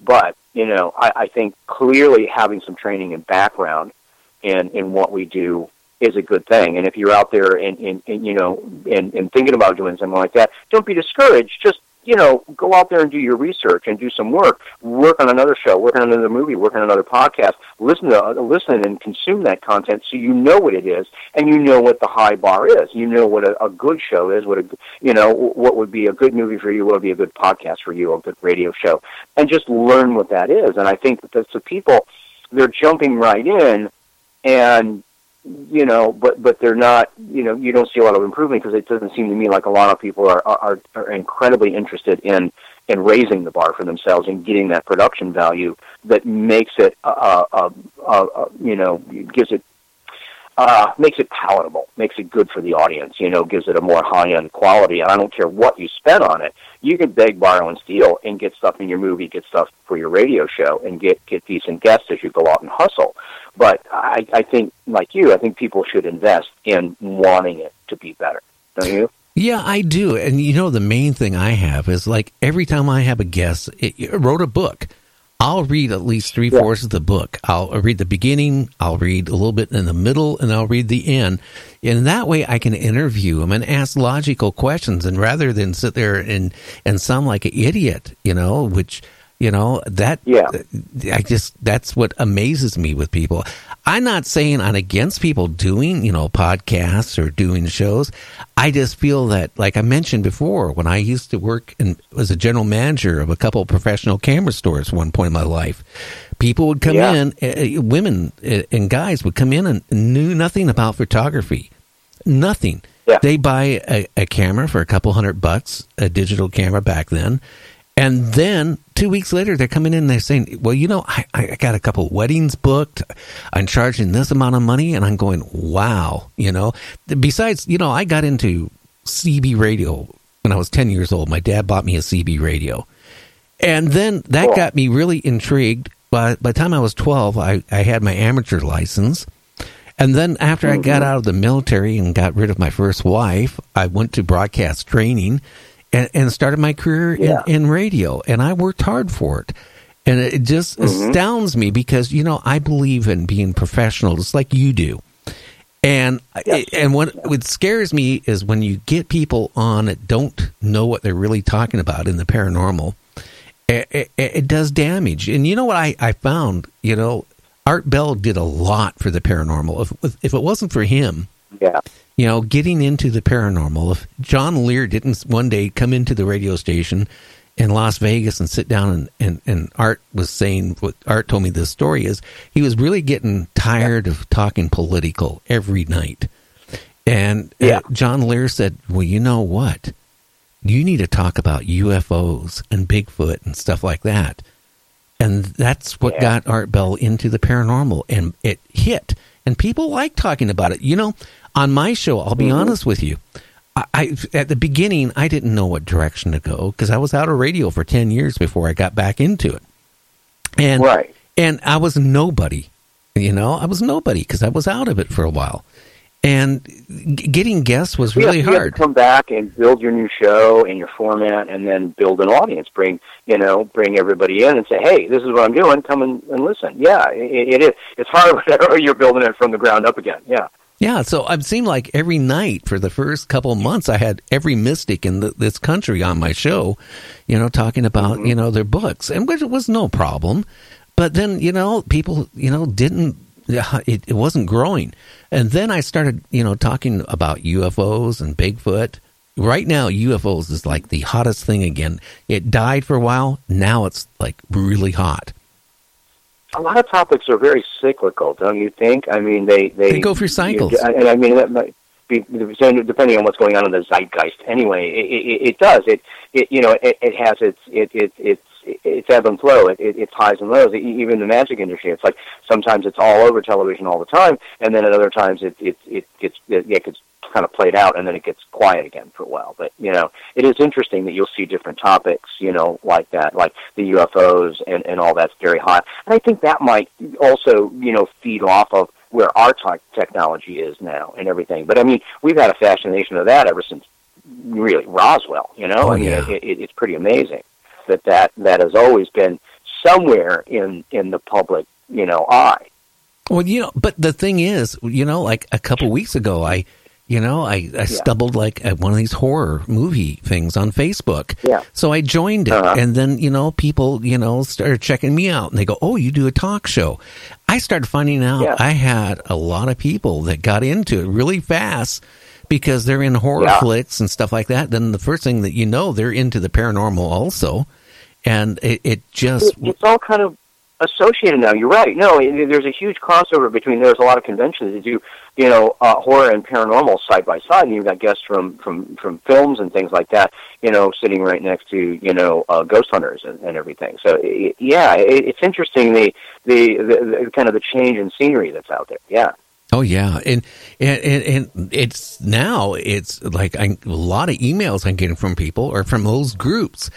But you know i, I think clearly having some training and background in in what we do is a good thing. And if you're out there and, and, and you know and, and thinking about doing something like that don't be discouraged. Just you know go out there and do your research and do some work. Work on another show work on another movie work on another podcast. Listen to listen and consume that content so you know what it is and you know what the high bar is. You know what a, a good show is what a you know what would be a good movie for you what would be a good podcast for you a good radio show. And just learn what that is. And i think that the people they're jumping right in and you know, but but they're not. You know, you don't see a lot of improvement because it doesn't seem to me like a lot of people are are, are incredibly interested in in raising the bar for themselves and getting that production value that makes it, uh, uh, uh, uh, you know, gives it uh, makes it palatable, makes it good for the audience. You know, gives it a more high end quality. And I don't care what you spend on it. You can beg, borrow, and steal, and get stuff in your movie, get stuff for your radio show, and get get decent guests as you go out and hustle. But I, I think, like you, I think people should invest in wanting it to be better. Don't you? Yeah, I do. And you know, the main thing I have is like every time I have a guest, it, it wrote a book. I'll read at least three fourths of the book. I'll read the beginning, I'll read a little bit in the middle, and I'll read the end. And that way I can interview them and ask logical questions. And rather than sit there and, and sound like an idiot, you know, which, you know, that, yeah. I just, that's what amazes me with people. I'm not saying I'm against people doing, you know, podcasts or doing shows. I just feel that, like I mentioned before, when I used to work and was a general manager of a couple of professional camera stores at one point in my life, people would come Yeah. in, uh, women uh, and guys would come in and knew nothing about photography, nothing. They buy a, a camera for a couple hundred bucks, a digital camera back then, and then two weeks later, they're coming in and they're saying, Well, you know, I, I got a couple weddings booked. I'm charging this amount of money. And I'm going, Wow. You know, besides, you know, I got into CB radio when I was 10 years old. My dad bought me a CB radio. And then that got me really intrigued. By, by the time I was 12, I, I had my amateur license. And then after I got mm-hmm. out of the military and got rid of my first wife, I went to broadcast training and, and started my career Yeah. in, in radio. And I worked hard for it. And it just mm-hmm. astounds me because, you know, I believe in being professional, just like you do. And eh, and what what scares me is when you get people on that don't know what they're really talking about in the paranormal. It, it, it does damage. And you know what I, I found? You know, Art Bell did a lot for the paranormal. If if it wasn't for him, Yeah. you know, getting into the paranormal. If John Lear didn't one day come into the radio station in Las Vegas and sit down and, and, and Art was saying what Art told me this story is he was really getting tired of talking political every night. And uh, John Lear said, Well, you know what? You need to talk about UFOs and Bigfoot and stuff like that. And that's what got Art Bell into the paranormal. And it hit. And people like talking about it. You know, on my show, I'll be mm-hmm. honest with you. I, I at the beginning I didn't know what direction to go because I was out of radio for ten years before I got back into it. and Right. and I was nobody. You know, I was nobody because I was out of it for a while, and g- getting guests was really to hard. come back and build your new show and your format, and then build an audience. Bring you know, bring everybody in and say, "Hey, this is what I'm doing. Come and, and listen." Yeah, it, it is. It's hard whenever you're building it from the ground up again. Yeah. Yeah, so it seemed like every night for the first couple of months, I had every mystic in the, this country on my show, you know, talking about Mm-hmm. you know their books, and which was no problem. But then you know, people you know didn't. Yeah, It, it wasn't growing, and then I started you know talking about UFOs and Bigfoot. Right now, UFOs is like the hottest thing again. It died for a while. Now it's like really hot. a lot of topics are very cyclical, don't you think? I mean, they they, They go through cycles. and I mean that might be depending on what's going on in the zeitgeist. Anyway, it, it, it does. It it you know it, it has its it, it it's it's ebb and flow. It, it, it's highs and lows. Even the magic industry, it's like sometimes it's all over television all the time, and then at other times it it it gets it, it gets kind of played out, and then it gets quiet again for a while. But you know, it is interesting that you'll see different topics, you know, like that, like the UFOs and and all that's very hot. And I think that might also you know feed off of where our tech technology is now and everything. But I mean, we've had a fascination of that ever since really Roswell. You know, Oh, I mean, yeah. it, it, it's pretty amazing that that that has always been somewhere in in the public you know eye. Well, you know, but the thing is, you know, like a couple weeks ago, I, you know, I, I stumbled like at one of these horror movie things on Facebook. Yeah. So I joined it, Uh-huh. and then you know, people, you know, started checking me out, and they go, "Oh, you do a talk show." I started finding out Yeah. I had a lot of people that got into it really fast because they're in horror Yeah. flicks and stuff like that. Then the first thing that you know, they're into the paranormal also, and it, it just It- it's all kind of associated now. You're right. No, it, there's a huge crossover between. There's a lot of conventions that do, you know, uh, horror and paranormal side by side, and you've got guests from from from films and things like that. You know, sitting right next to you know uh, ghost hunters and, and everything. So i yeah, it, it's interesting the, the the the kind of the change in scenery that's out there. Yeah. Oh yeah, and and and, and it's now it's like I, a lot of emails I'm getting from people or from those groups,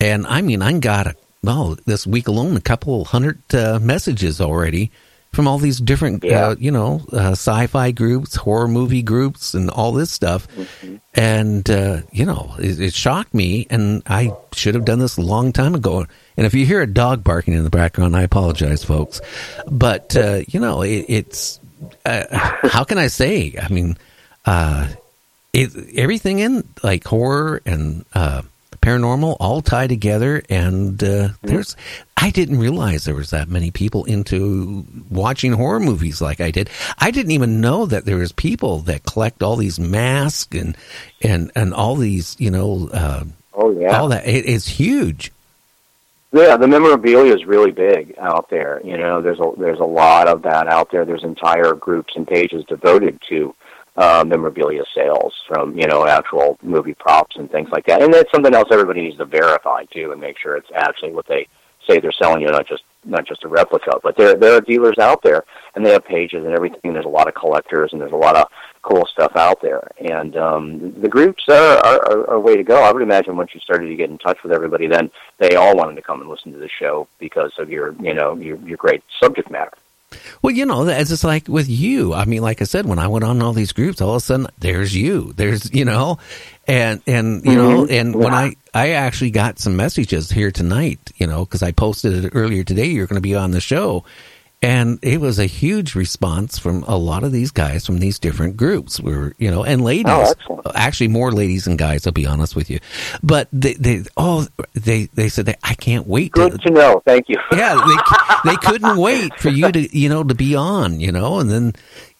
and I mean I got a well this week alone a couple hundred uh, messages already from all these different Yeah. uh, you know uh, sci-fi groups, horror movie groups, and all this stuff, and uh, you know it, it shocked me, and I should have done this a long time ago. And if you hear a dog barking in the background, I apologize, folks. But uh, you know it, it's uh, how can I say? I mean, uh, it, everything in like horror and uh, paranormal all tie together, and uh, there's. I didn't realize there was that many people into watching horror movies like I did. I didn't even know that there was people that collect all these masks and and and all these, you know, uh, Oh yeah. all that. It, it's huge. Yeah, the memorabilia is really big out there. You know, there's a there's a lot of that out there. There's entire groups and pages devoted to uh, memorabilia sales from you know actual movie props and things like that. And that's something else everybody needs to verify too, and make sure it's actually what they say they're selling you, not just not just a replica. But there there are dealers out there, and they have pages and everything. There's a lot of collectors, and there's a lot of cool stuff out there. And um, the groups are, are, are a way to go. I would imagine once you started to get in touch with everybody, then they all wanted to come and listen to the show because of your, you know, your, your great subject matter. Well, you know, it's just like with you. I mean, like I said, when I went on all these groups, all of a sudden there's you. There's, you know, and and you know, Mhm. and when I I actually got some messages here tonight, you know, because I posted it earlier today. You're going to be on the show, and it was a huge response from a lot of these guys from these different groups. Were you know, and ladies, Oh, excellent. actually more ladies than guys. I'll be honest with you, but they they oh they they said that I can't wait to Good to know. Thank you. yeah, they, they couldn't wait for you to, you know, to be on, you know, and then,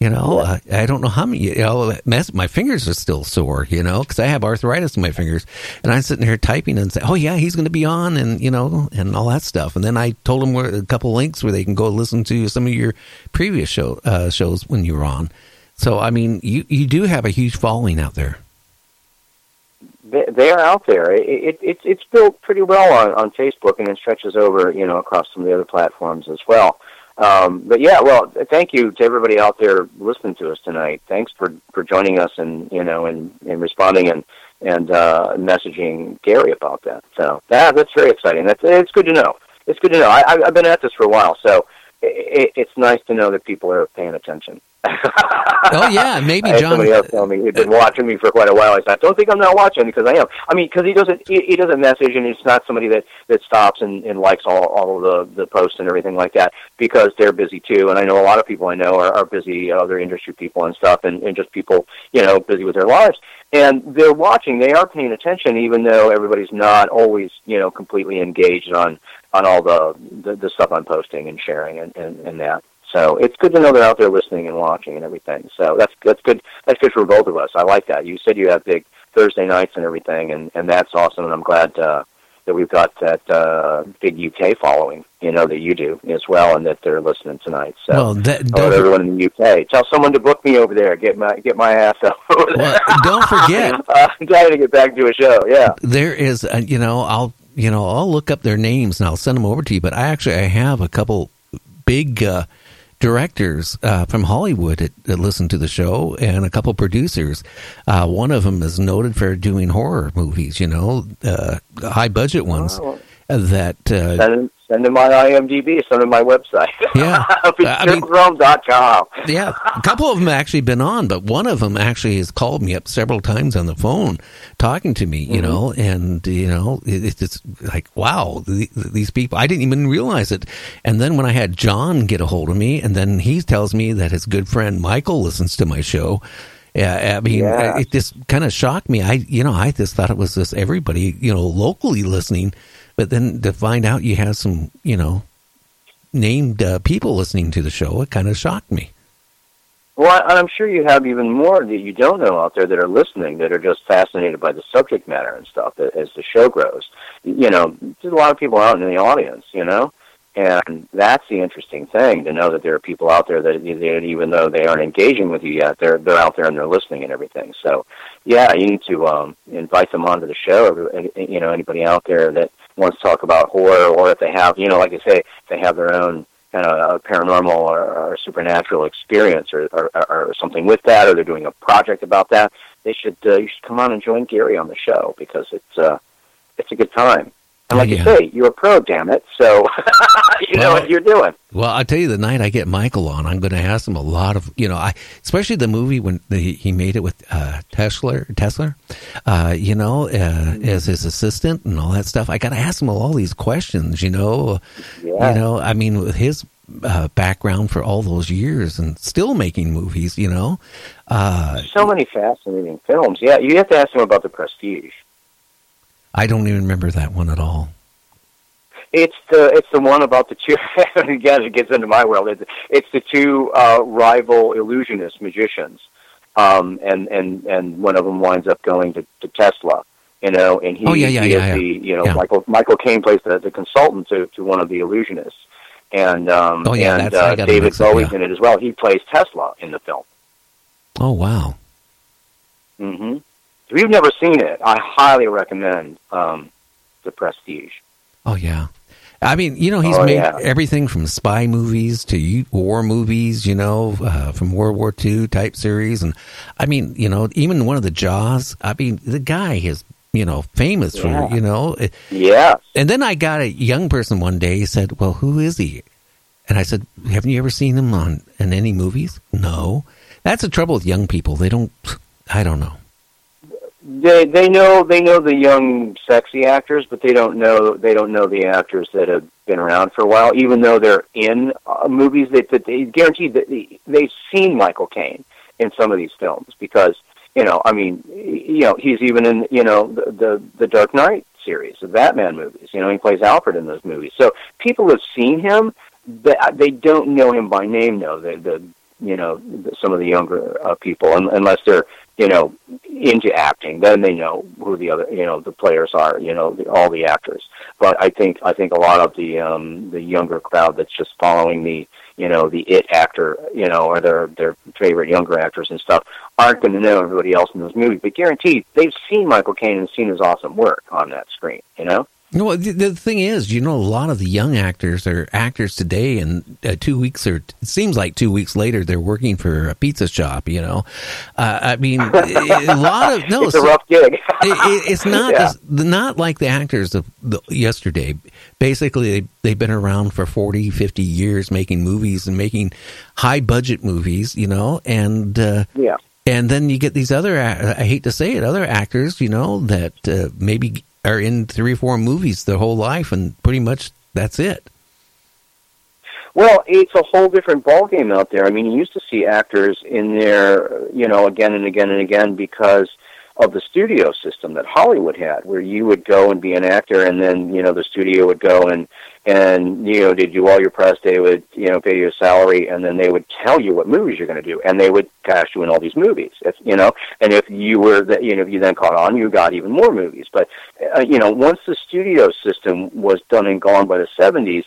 you know, I, I don't know how many, you know, my fingers are still sore, you know, because I have arthritis in my fingers, and I'm sitting here typing and say, oh yeah, he's going to be on, and you know, and all that stuff, and then I told them a couple links where they can go listen to some of your previous show uh, shows when you were on. So I mean, you you do have a huge following out there. they, are out there. It, it, it's it's built pretty well on, on Facebook, and it stretches over you know across some of the other platforms as well. Um, but yeah, well, thank you to everybody out there listening to us tonight. Thanks for, for joining us and you know and, and responding and and uh, messaging Gary about that. So that that's very exciting. That's it's good to know. it's good to know. I, I've been at this for a while, so it, it's nice to know that people are paying attention. Oh yeah, maybe John. somebody else tell me he'd been uh, watching me for quite a while. I said, "Don't think I'm not watching because I am." I mean, because he doesn't he, he doesn't message, and he's not somebody that that stops and, and likes all all of the the posts and everything like that because they're busy too. And I know a lot of people I know are, are busy, uh, other industry people and stuff, and, and just people you know busy with their lives. And they're watching, they are paying attention, even though everybody's not always you know completely engaged on on all the the, the stuff I'm posting and sharing and, and, and that. So it's good to know they're out there listening and watching and everything. So that's that's good. That's good for both of us. I like that. You said you have big Thursday nights and everything, and and that's awesome. And I'm glad uh, that we've got that uh, big UK following. You know that you do as well, and that they're listening tonight. So Well, that- don't- everyone in the UK. Tell someone to book me over there. Get my get my ass over there. don't forget. uh, I'm glad to get back to a show. Yeah. There is, uh, you know, I'll, you know, I'll look up their names and I'll send them over to you. But I actually, I have a couple big uh, directors uh, from Hollywood that, that listen to the show, and a couple producers. Uh, one of them is noted for doing horror movies, you know, uh, high budget ones. Oh. That uh, Send them, send them my IMDb. Send them my website. Yeah. I mean- yeah, a couple of them have actually been on, but one of them actually has called me up several times on the phone, talking to me. You Mhm. know, and you know, it, it's just like wow, the, these people. I didn't even realize it. And then when I had John get a hold of me, and then he tells me that his good friend Michael listens to my show. Yeah, I mean, Yeah. it just kind of shocked me. I, you know, I just thought it was just everybody, you know, locally listening, but then to find out you have some, you know, named uh, people listening to the show, it kind of shocked me. Well, I'm sure you have even more that you don't know out there that are listening that are just fascinated by the subject matter and stuff as the show grows. You know, there's a lot of people out in the audience, you know, and that's the interesting thing to know that there are people out there that, that even though they aren't engaging with you yet, they're they're out there and they're listening and everything. So, yeah, you need to um, invite them onto the show. You know, anybody out there that wants to talk about horror, or if they have, you know, like I say, they have their own kind of a paranormal or, or supernatural experience or, or, or something with that, or they're doing a project about that, they should uh, you should come on and join Gary on the show because it's uh, it's a good time. And like Yeah. you say, you're a pro, damn it. So you know what you're doing. Well, I'll tell you, the night I get Michael on, I'm going to ask him a lot of, you know, I especially the movie when the, he made it with uh, Tesla, Tesla, uh, you know, uh, as his assistant and all that stuff. I got to ask him all these questions, you know, Yeah. you know. I mean, with his uh, background for all those years and still making movies, you know. Uh, So many fascinating films. Yeah, you have to ask him about the Prestige. I don't even remember that one at all. It's the it's the one about the two. again, it gets into my world. It's, it's the two uh, rival illusionist magicians, um, and and and one of them winds up going to, to Tesla. You know, and he, Oh, yeah, yeah, he yeah, is the you know. Michael Michael Caine plays the, the consultant to, to one of the illusionists, and um, Oh, yeah, and uh, David Bowie's in it as well. He plays Tesla in the film. Oh wow! hmm If you've never seen it, I highly recommend um, The Prestige. Oh yeah. I mean, you know, he's Oh, made yeah. everything from spy movies to war movies, you know, uh, from World War II type series, and I mean, you know, even one of the Jaws. I mean, the guy is, you know, famous Yeah. for, you know. Yeah. And then I got a young person one day. Said, "Well, who is he?" And I said, "Haven't you ever seen him on in any movies?" No. That's the trouble with young people. They don't. I don't know. They they know they know the young sexy actors, but they don't know they don't know the actors that have been around for a while. Even though they're in uh, movies, they, that they guaranteed that they, they've seen Michael Caine in some of these films because you know I mean you know he's even in you know the the, the Dark Knight series, the Batman movies. You know he plays Alfred in those movies. So people have seen him, but they don't know him by name. though. the the you know some of the younger uh, people, un, unless they're you know into acting, then they know who the other you know the players are. You know the, all the actors. But I think I think a lot of the um, the younger crowd that's just following the you know the it actor you know or their their favorite younger actors and stuff aren't going to know everybody else in those movies. But guaranteed they've seen Michael Caine and seen his awesome work on that screen. You know. Well, the, the thing is, you know, a lot of the young actors are actors today, and uh, two weeks or it seems like two weeks later, they're working for a pizza shop. You know, uh, I mean, a lot of no, it's a rough gig. it, it, it's not Yeah. not like the actors of the, yesterday. Basically, they, they've been around for 40, 50 years making movies and making high budget movies. You know, and uh, Yeah. and then you get these other, I hate to say it, other actors, you know, that uh, maybe are in three or four movies their whole life and pretty much that's it. Well, it's a whole different ballgame out there. I mean, you used to see actors in there, you know, again and again and again because of the studio system that Hollywood had, where you would go and be an actor, and then you know the studio would go and and you know they do all your press. They would you know pay you a salary, and then they would tell you what movies you're going to do, and they would cast you in all these movies. If, you know, and if you were that you know if you then caught on, you got even more movies. But uh, you know, once the studio system was done and gone by the '70s,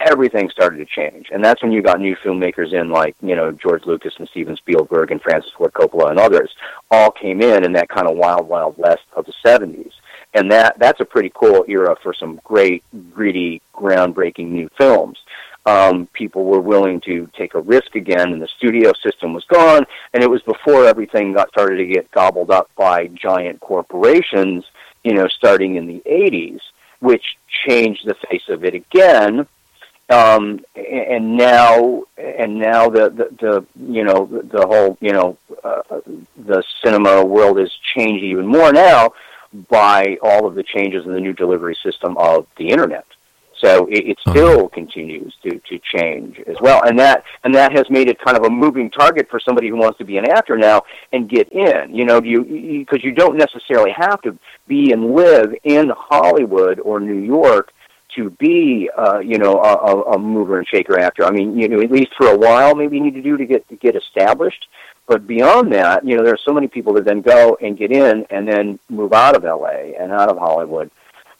everything started to change. And that's when you got new filmmakers in like, you know, George Lucas and Steven Spielberg and Francis Ford Coppola and others all came in in that kind of wild, wild west of the 70s. And that that's a pretty cool era for some great, gritty, groundbreaking new films. Um, people were willing to take a risk again, and the studio system was gone. And it was before everything got started to get gobbled up by giant corporations, you know, starting in the 80s, which changed the face of it again um, and now and now the, the, the you know the, whole you know uh, the cinema world has changed even more now by all of the changes in the new delivery system of the internet. So it, it still continues to, to change as well, and that and that has made it kind of a moving target for somebody who wants to be an actor now and get in. You know, you because you don't necessarily have to be and live in Hollywood or New York to be, uh, you know, a, a, mover and shaker actor. I mean, you know, at least for a while, maybe you need to do to get to get established. But beyond that, you know, there are so many people that then go and get in and then move out of LA and out of Hollywood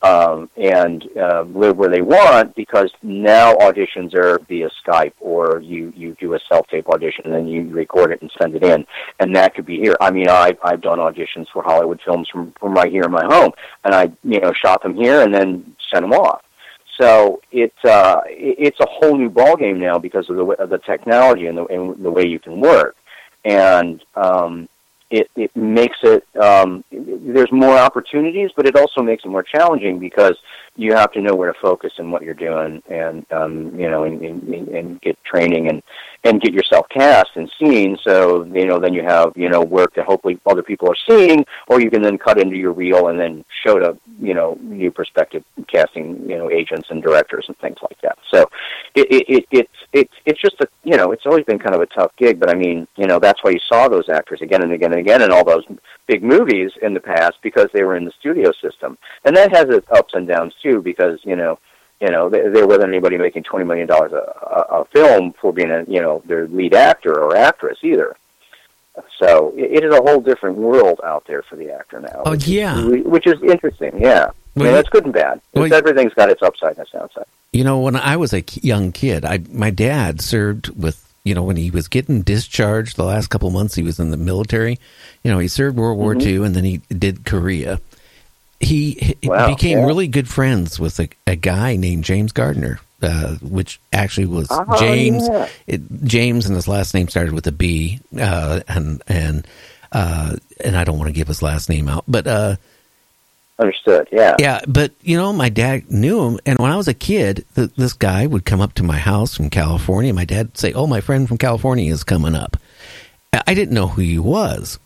um, and uh, live where they want because now auditions are via Skype or you, you do a self-tape audition and then you record it and send it in. And that could be here. I mean, I, I've done auditions for Hollywood films from, from right here in my home and I, you know, shot them here and then sent them off. So it's uh, it- it's a whole new ballgame now because of the of the technology and the, and the way you can work, and um, it it makes it um, there's more opportunities, but it also makes it more challenging because you have to know where to focus and what you're doing, and um, you know, and, and, and get training and and get yourself cast and seen. So you know, then you have you know work that hopefully other people are seeing, or you can then cut into your reel and then show to you know new prospective casting you know agents and directors and things like that. So it, it, it it's it's it's just a you know it's always been kind of a tough gig, but I mean you know that's why you saw those actors again and again and again in all those big movies in the past because they were in the studio system, and that has its ups and downs because you know you know, there, there wasn't anybody making twenty million dollars a, a, a film for being a you know their lead actor or actress either. So it, it is a whole different world out there for the actor now. Oh, yeah. which is interesting. Yeah, I mean, that's good and bad. well, Everything's got its upside and its downside. You know, when I was a young kid, I my dad served with you know when he was getting discharged the last couple of months he was in the military. You know, he served World War Mhm. II and then he did Korea. He, he Wow, became yeah. really good friends with a, a guy named James Garner, uh, which actually was Oh, James. yeah. It, James and his last name started with a B, uh, and and uh, and I don't want to give his last name out, but uh, Understood. Yeah. yeah, but you know, my dad knew him, and when I was a kid, th- this guy would come up to my house from California. My dad would say, "Oh, my friend from California is coming up." I- I didn't know who he was,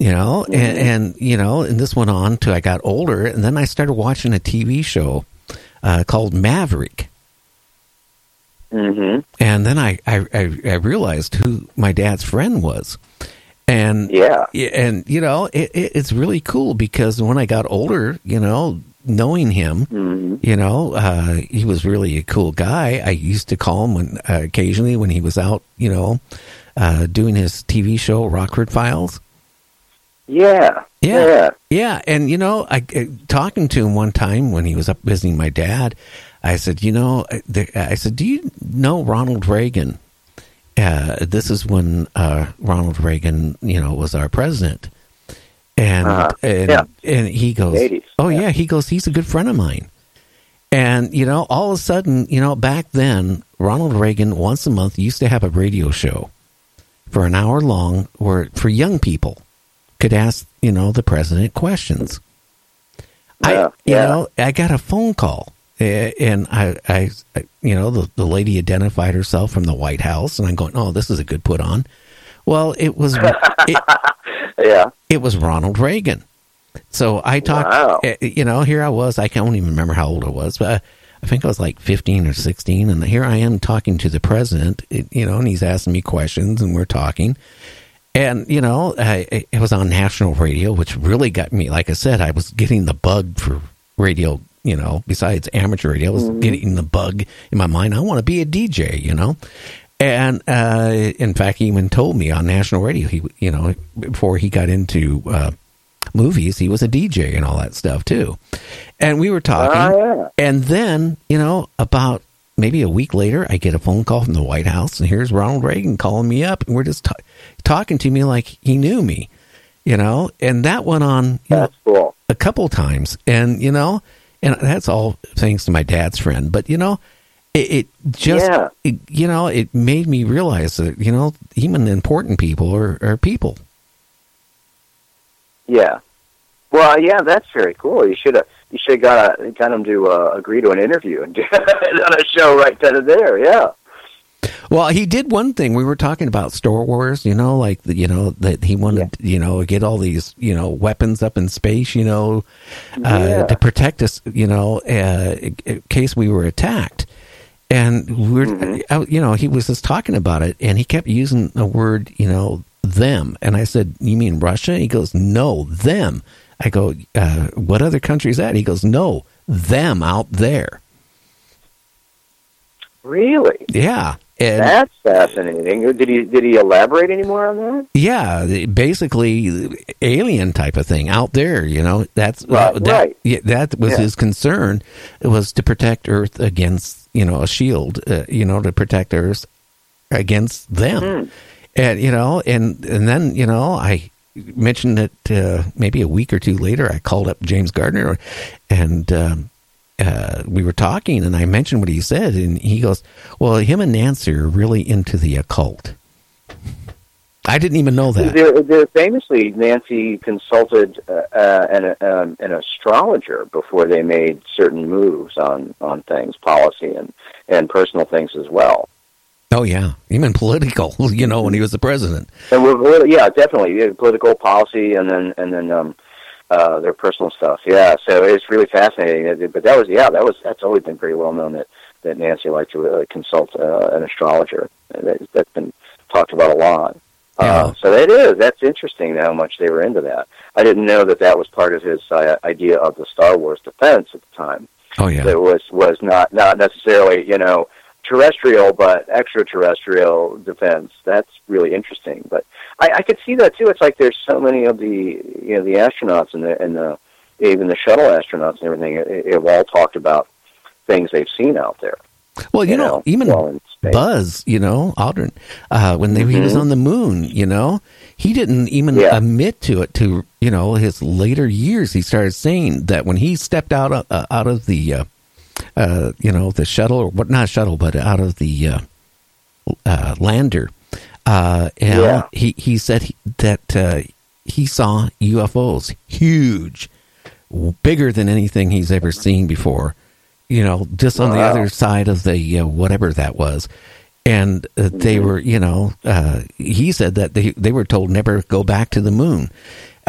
you know, and, Mhm. and you know, and this went on till I got older, and then I started watching a TV show uh, called Maverick, Mm-hmm. and then I, I I I realized who my dad's friend was, and Yeah. and you know, it, it, it's really cool because when I got older, you know, knowing him, Mm-hmm. you know, uh, he was really a cool guy. I used to call him when uh, occasionally when he was out, you know, uh, doing his TV show Rockford Files. Yeah. Yeah. Yeah. Yeah, and you know, I, I talking to him one time when he was up visiting my dad. I said, you know, I- I said, do you know Ronald Reagan? Uh, this is when uh, Ronald Reagan, you know, was our president, and Uh-huh. and Yeah. and he goes, 80s, oh yeah. he goes, he's a good friend of mine, And, you know, all of a sudden, you know, back then, Ronald Reagan once a month used to have a radio show for an hour long where for young people could ask, you know, the president questions. I, Yeah, you yeah. know, I got a phone call eh, and I, I, I- you know, the, the lady identified herself from the White House and I'm going, oh, this is a good put on. Well, it was, it, yeah, it was Ronald Reagan. So I talked, Wow. eh, you know, here I was, I can't even remember how old I was, but I, I think I was like 15 or 16. And here I am talking to the president, you know, and he's asking me questions and we're talking. And, you know, I, it was on national radio, which really got me. Like I said, I was getting the bug for radio, you know, besides amateur radio, I was Mhm. getting the bug in my mind. I want to be a DJ, you know? And uh, in fact, he even told me on national radio, he, you know, before he got into uh, movies, he was a DJ and all that stuff too. And we were talking. Ah, yeah. And then, you know, about maybe a week later, I get a phone call from the White House, and here's Ronald Reagan calling me up, and we're just ta- talking to me like he knew me, you know. And that went on you know, a couple times, and you know, and that's all thanks to my dad's friend. But you know, it, it just, Yeah. it, you know, it made me realize that you know, even important people are, are people. Yeah. Well, yeah, that's very cool. You should have you should have got got him to uh, agree to an interview and do on a show right then and there. Yeah. Well, he did one thing. We were talking about Star Wars, you know, like you know that he wanted, you know, get all these, you know, weapons up in space, you know, uh, Yeah. to protect us, you know, uh, in case we were attacked. And we're, Mm-hmm. uh, you know, he was just talking about it, and he kept using the word, you know, them. And I said, "You mean Russia?" He goes, "No, them." I go, uh, "What other country is that?" He goes, "No, them out there." Really? Yeah, and That's fascinating. Did he did he elaborate any more on that? Yeah, basically alien type of thing out there. You know, that's Right, that, right. Yeah, that was Yeah. his concern. It was to protect Earth against you know a shield. Uh, you know, to protect Earth against them. Hmm. And you know, and and then you know, I mentioned that uh, maybe a week or two later, I called up James Garner, and. Um, uh, we were talking, and I mentioned what he said, and he goes, "Well, him and Nancy are really into the occult." I didn't even know that. They're famously, Nancy consulted uh, uh, an, um, an astrologer before they made certain moves on, on things, policy and, and personal things as well. Oh yeah, even political. You know, when he was the president. And we're, yeah, definitely yeah, political policy, and then and then um, uh, their personal stuff. Yeah, so it's really fascinating. But that was yeah, that was that's always been pretty well known that that Nancy liked to uh, consult uh, an astrologer. That, that's been talked about a lot. Uh, so it is. That's interesting how much they were into that. I didn't know that that was part of his uh, idea of the Star Wars defense at the time. Oh yeah. That was was not not necessarily you know terrestrial but extraterrestrial defense. That's really interesting. But I, I could see that too. It's like there's so many of the you know the astronauts and the and the even the shuttle astronauts and everything have all talked about things they've seen out there. Well, you, know, even while in space. Buzz, you know, Aldrin, uh, when they, he was Mhm. on the moon, you know, he didn't even Yeah. admit to it. To you know, his later years, he started saying that when he stepped out of, uh, out of the, uh, uh, you know, the shuttle or what, not shuttle, but out of the uh, uh, lander, uh, you Yeah. he he said he, that uh, he saw UFOs, huge, bigger than anything he's ever seen before. You know, just on the other side of the uh, whatever that was, and uh, they Mm-hmm. were, you know, uh, he said that they they were told never go back to the moon.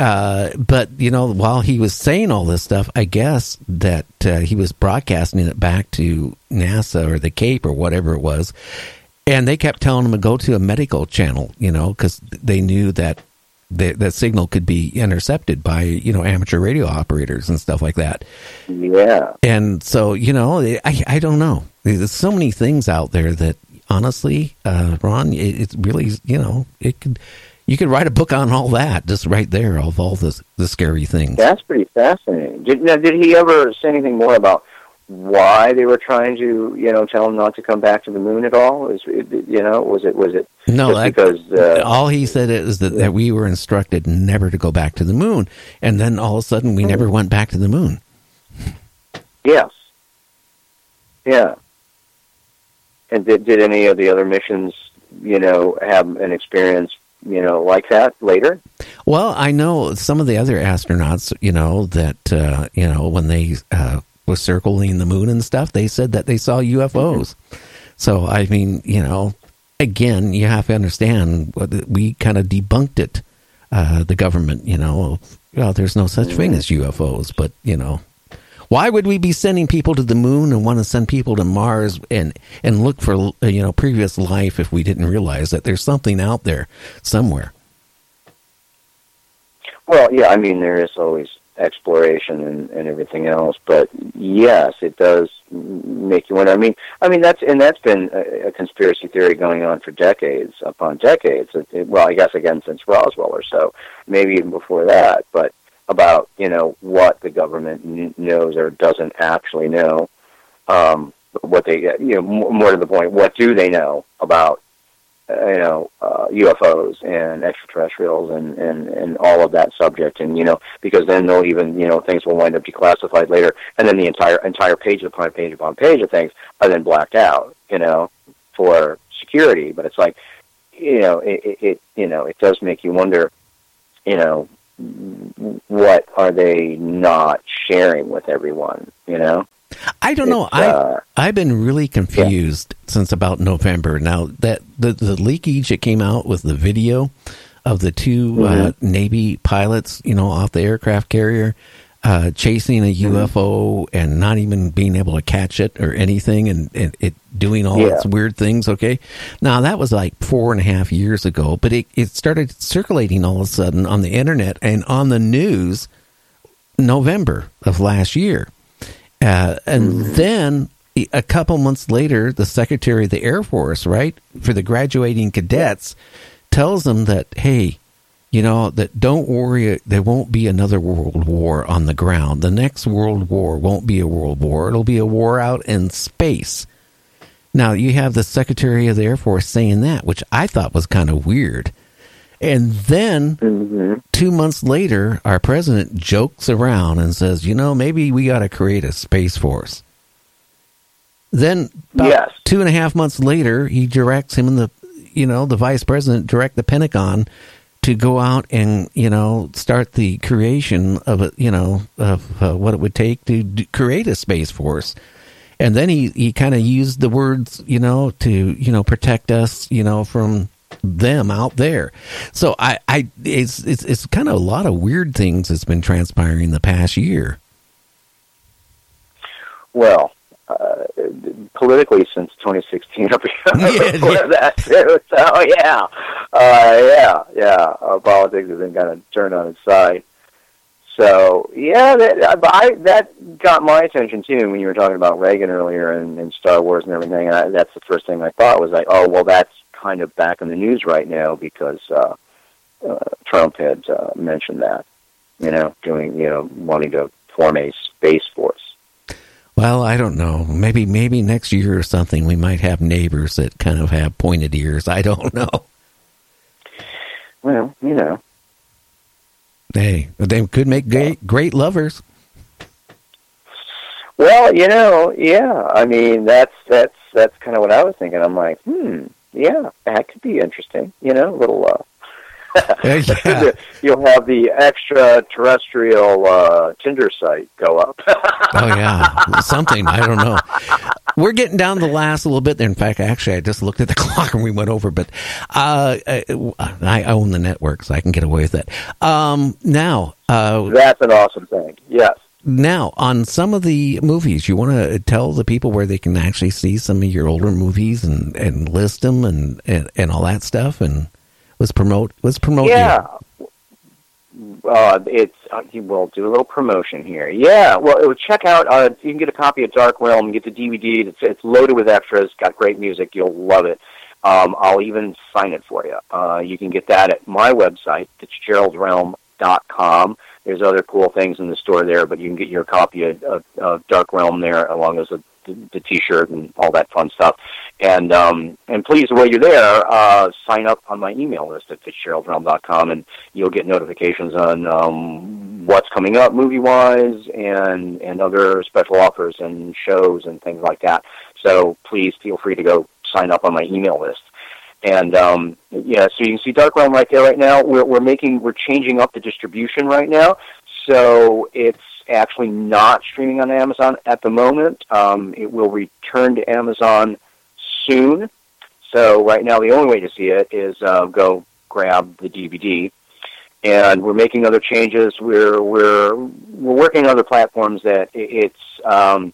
Uh, but you know, while he was saying all this stuff, I guess that uh, he was broadcasting it back to NASA or the Cape or whatever it was, and they kept telling him to go to a medical channel, you know, because they knew that the, that signal could be intercepted by you know amateur radio operators and stuff like that. Yeah. And so you know, I I don't know. There's so many things out there that honestly, uh, Ron, it, it's really you know it could. You could write a book on all that, just right there, of all the the scary things. That's pretty fascinating. Did now, did he ever say anything more about why they were trying to, you know, tell him not to come back to the moon at all? Is you know, was it was it No, that- because uh, all he said is that, that we were instructed never to go back to the moon, and then all of a sudden we never went back to the moon. yes, Yeah. And did did any of the other missions, you know, have an experience, you know, like that later? Well, I know some of the other astronauts, you know, that uh, you know when they uh, was circling the moon and stuff, they said that they saw UFOs. So I mean, you know, again, you have to understand we kind of debunked it. Uh, the government, you know, well, there's no such thing as UFOs, but you know, why would we be sending people to the moon and want to send people to Mars and and look for you know previous life if we didn't realize that there's something out there somewhere? Well, yeah, I mean there is always exploration and, and everything else, but yes, it does make you wonder. I mean, I mean that's and that's been a, a conspiracy theory going on for decades upon decades. It, it, well, I guess again since Roswell or so, maybe even before that. But about you know what the government kn- knows or doesn't actually know, um, what they you know more, more to the point, what do they know about uh, you know uh, UFOs and extraterrestrials and, and and all of that subject? And you know because then they'll even you know things will wind up declassified later and then the entire entire page upon page upon page of things are then blacked out you know for security. But it's like you know it, it, it you know it does make you wonder you know what are they not sharing with everyone you know I don't know. Uh, I I've been really confused since about November. Now that the the leakage that came out with the video of the 2 uh, Navy pilots, you know, off the aircraft carrier, uh, chasing a UFO and not even being able to catch it or anything, and, and it doing all Yeah. its weird things. Okay, now that was like four and a half years ago, but it it started circulating all of a sudden on the internet and on the news November of last year. Uh, and then a couple months later, the Secretary of the Air Force, right, for the graduating cadets, tells them that, hey, you know, that don't worry, there won't be another world war on the ground. The next world war won't be a world war, it'll be a war out in space. Now, you have the Secretary of the Air Force saying that, which I thought was kind of weird. And then mm-hmm. two months later, our president jokes around and says, you know, maybe we got to create a space force. Then, Yes. two and a half months later, he directs him and the, you know, the vice president direct the Pentagon to go out and, you know, start the creation of a, you know, of uh, what it would take to create a space force. And then he, he kind of used the words, you know, to, you know, protect us, you know, from them out there. So I, I, it's, it's, it's kind of a lot of weird things that's been transpiring the past year. Well, politically since 2016 or Yeah, yeah. that too. So yeah, uh, yeah, yeah. Uh, politics has been kind of turned on its side. So yeah, that uh, I, that got my attention too when you were talking about Reagan earlier and, and Star Wars and everything. And I, that's the first thing I thought was like, oh well, that's kind of back in the news right now because uh, uh, Trump had uh, mentioned that. You know, doing you know wanting to form a space force. Well, I don't know. Maybe, maybe next year or something, we might have neighbors that kind of have pointed ears. I don't know. Well, you know. Hey, they could make great, great lovers. Well, you know, yeah. I mean, that's that's that's kind of what I was thinking. I'm like, hmm, yeah, that could be interesting. You know, a little. Uh, yeah. You'll have the extraterrestrial uh, Tinder site go up. Oh yeah, something. I don't know. We're getting down to the last little bit there. In fact, actually, I just looked at the clock and we went over. But uh, I own the network, so I can get away with it. Um, now, uh, That's an awesome thing. Yes. now on some of the movies, you want to tell the people where they can actually see some of your older movies and, and list them and, and, and all that stuff, and let's promote. Let's promote. you. Yeah. Uh, it's uh, we'll do a little promotion here. Yeah, well, check out. Uh, you can get a copy of Dark Realm. Get the DVD. It's it's loaded with extras. Got great music. You'll love it. Um, I'll even sign it for you. Uh, you can get that at my website, fitzgeraldrealm.com. There's other cool things in the store there, but you can get your copy of, of, of Dark Realm there, along with the, the, T-shirt and all that fun stuff. And um, and please, while you're there, uh, sign up on my email list at fitzgeraldrealm.com, and you'll get notifications on um, what's coming up movie wise and and other special offers and shows and things like that. So please feel free to go sign up on my email list. And um, yeah, so you can see Dark Realm right there right now. We're we're making we're changing up the distribution right now. So it's actually not streaming on Amazon at the moment. Um, it will return to Amazon soon. So right now, the only way to see it is uh, go grab the DVD. And we're making other changes. We're we're we're working on other platforms that it's um,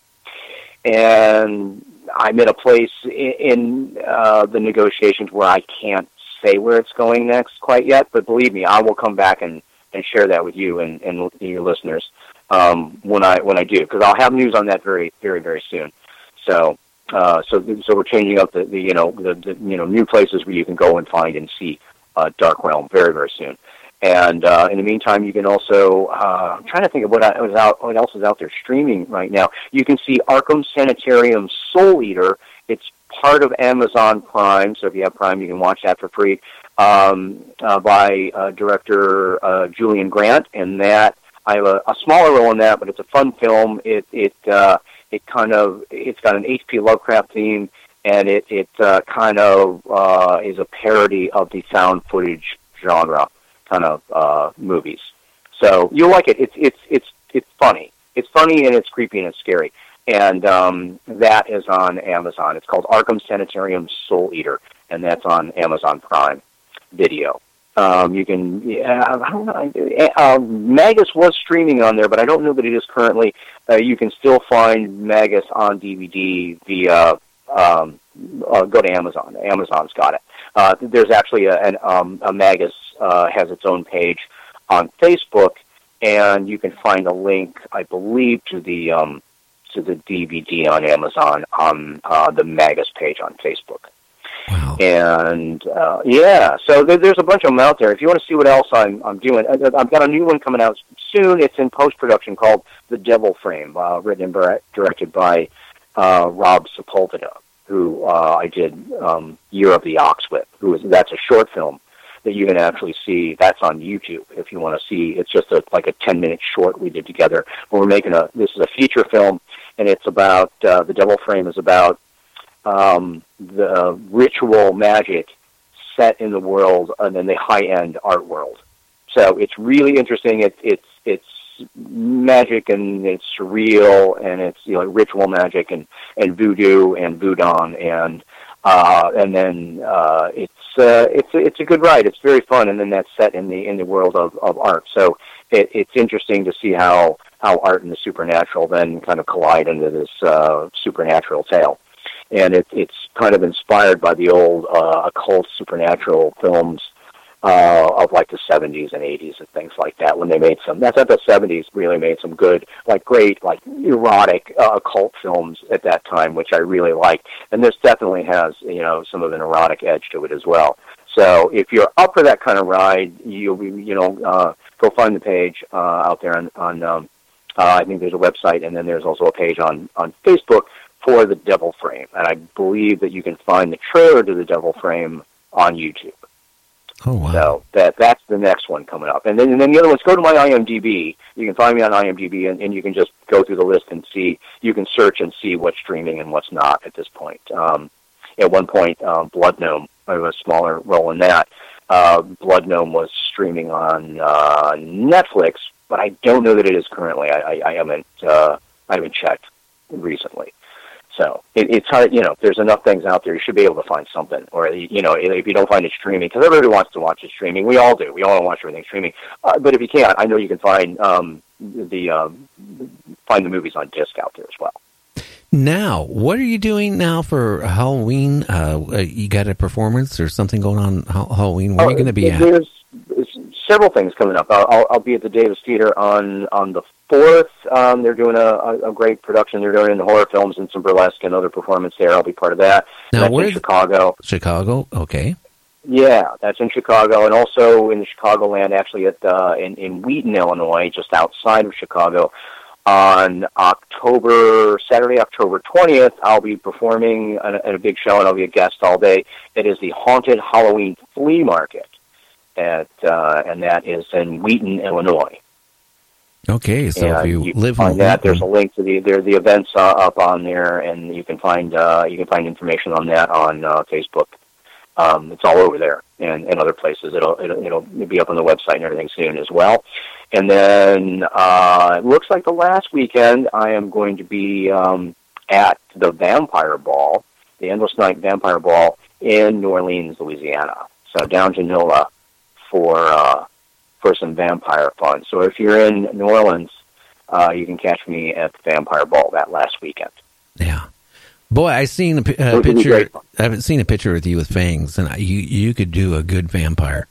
and I'm in a place i- in uh, the negotiations where I can't say where it's going next quite yet. But believe me, I will come back and, and share that with you and, and your listeners um, when I when I do because I'll have news on that very very very soon. So uh, so so we're changing up the, the you know the, the you know new places where you can go and find and see uh, Dark Realm very very soon. And uh, in the meantime, you can also uh, I'm trying to think of what, I, out, what else is out there streaming right now. You can see Arkham Sanitarium Soul Eater. It's part of Amazon Prime, so if you have Prime, you can watch that for free. Um, uh, by uh, director uh, Julian Grant, and that I have a, a smaller role in that, but it's a fun film. It it uh, it kind of it's got an H.P. Lovecraft theme, and it it uh, kind of uh, is a parody of the found footage genre kind of uh, movies. So you'll like it. It's it's it's it's funny. It's funny and it's creepy and it's scary. And um, that is on Amazon. It's called Arkham Sanitarium Soul Eater, and that's on Amazon Prime Video. Um, you can, yeah, I don't know. Uh, Magus was streaming on there, but I don't know that it is currently. Uh, you can still find Magus on DVD via. Um, uh, go to Amazon. Amazon's got it. Uh, there's actually a, an, um, a Magus uh, has its own page on Facebook, and you can find a link, I believe, to the um, to the DVD on Amazon on uh, the Magus page on Facebook. Wow. And uh, yeah, so there, there's a bunch of them out there. If you want to see what else I'm I'm doing, I- I've got a new one coming out soon. It's in post production called The Devil Frame, uh, written and directed by uh, Rob Sepulveda, who uh, I did um, Year of the Ox with. Who is that's a short film that you can actually see. That's on YouTube if you want to see. It's just a like a ten minute short we did together. We're making a this is a feature film, and it's about uh, the Devil Frame is about um, the ritual magic set in the world and then the high end art world. So it's really interesting. It's it's it's magic and it's surreal and it's you know ritual magic and and voodoo and voodoo and uh, and then uh, it's uh, it's it's a good ride. It's very fun, and then that's set in the in the world of, of art. So it, it's interesting to see how how art and the supernatural then kind of collide into this uh, supernatural tale. And it, it's kind of inspired by the old uh, occult supernatural films uh, of like the 70s and 80s and things like that when they made some that's at the 70s really made some good like great like erotic uh, occult films at that time which I really liked. And this definitely has you know some of an erotic edge to it as well. So if you're up for that kind of ride you'll be you know uh, go find the page uh, out there on, on um, uh, I think there's a website and then there's also a page on on Facebook for the Devil Frame. And I believe that you can find the trailer to the Devil Frame on YouTube Oh wow! so that that's the next one coming up, and then and then the other ones. Go to my IMDb. You can find me on IMDb, and, and you can just go through the list and see. You can search and see what's streaming and what's not at this point. Um, at one point, um, Blood Gnome. I have a smaller role in that. Uh, Blood Gnome was streaming on uh, Netflix, but I don't know that it is currently. I, I, I haven't uh, I haven't checked recently. So it, it's hard, you know. There's enough things out there. You should be able to find something, or you know, if you don't find it streaming, because everybody wants to watch it streaming. We all do. We all want to watch everything streaming. Uh, but if you can't, I know you can find um, the um, find the movies on disc out there as well. Now, what are you doing now for Halloween? Uh, uh, you got a performance or something going on Halloween? Where are you Oh, going to be at? There's, there's several things coming up. I'll, I'll, I'll be at the Davis Theater on on the fourth. Um, they're doing a, a, great production. They're doing in horror films and some burlesque and other performance there. I'll be part of that. Now, That's in where's- Chicago. Chicago. Okay. Yeah, that's in Chicago, and also in the Chicagoland, actually at uh, in in Wheaton, Illinois, just outside of Chicago. On October Saturday, October twentieth, I'll be performing at a, at a big show, and I'll be a guest all day. It is the Haunted Halloween Flea Market, at uh, and that is in Wheaton, Illinois. Okay, so and if you, you live find that, there's a link to the there the events uh, up on there, and you can find uh, you can find information on that on uh, Facebook. Um, it's all over there and, and other places. It'll, it'll it'll be up on the website and everything soon as well. And then uh, it looks like the last weekend I am going to be um, at the Vampire Ball, the Endless Night Vampire Ball in New Orleans, Louisiana. So down to NOLA for uh, for some vampire fun. So if you're in New Orleans, uh, you can catch me at the Vampire Ball that last weekend. Yeah. Boy, I seen a, pi- a Those would be picture. I haven't seen a picture with you with fangs, and I- you you could do a good vampire.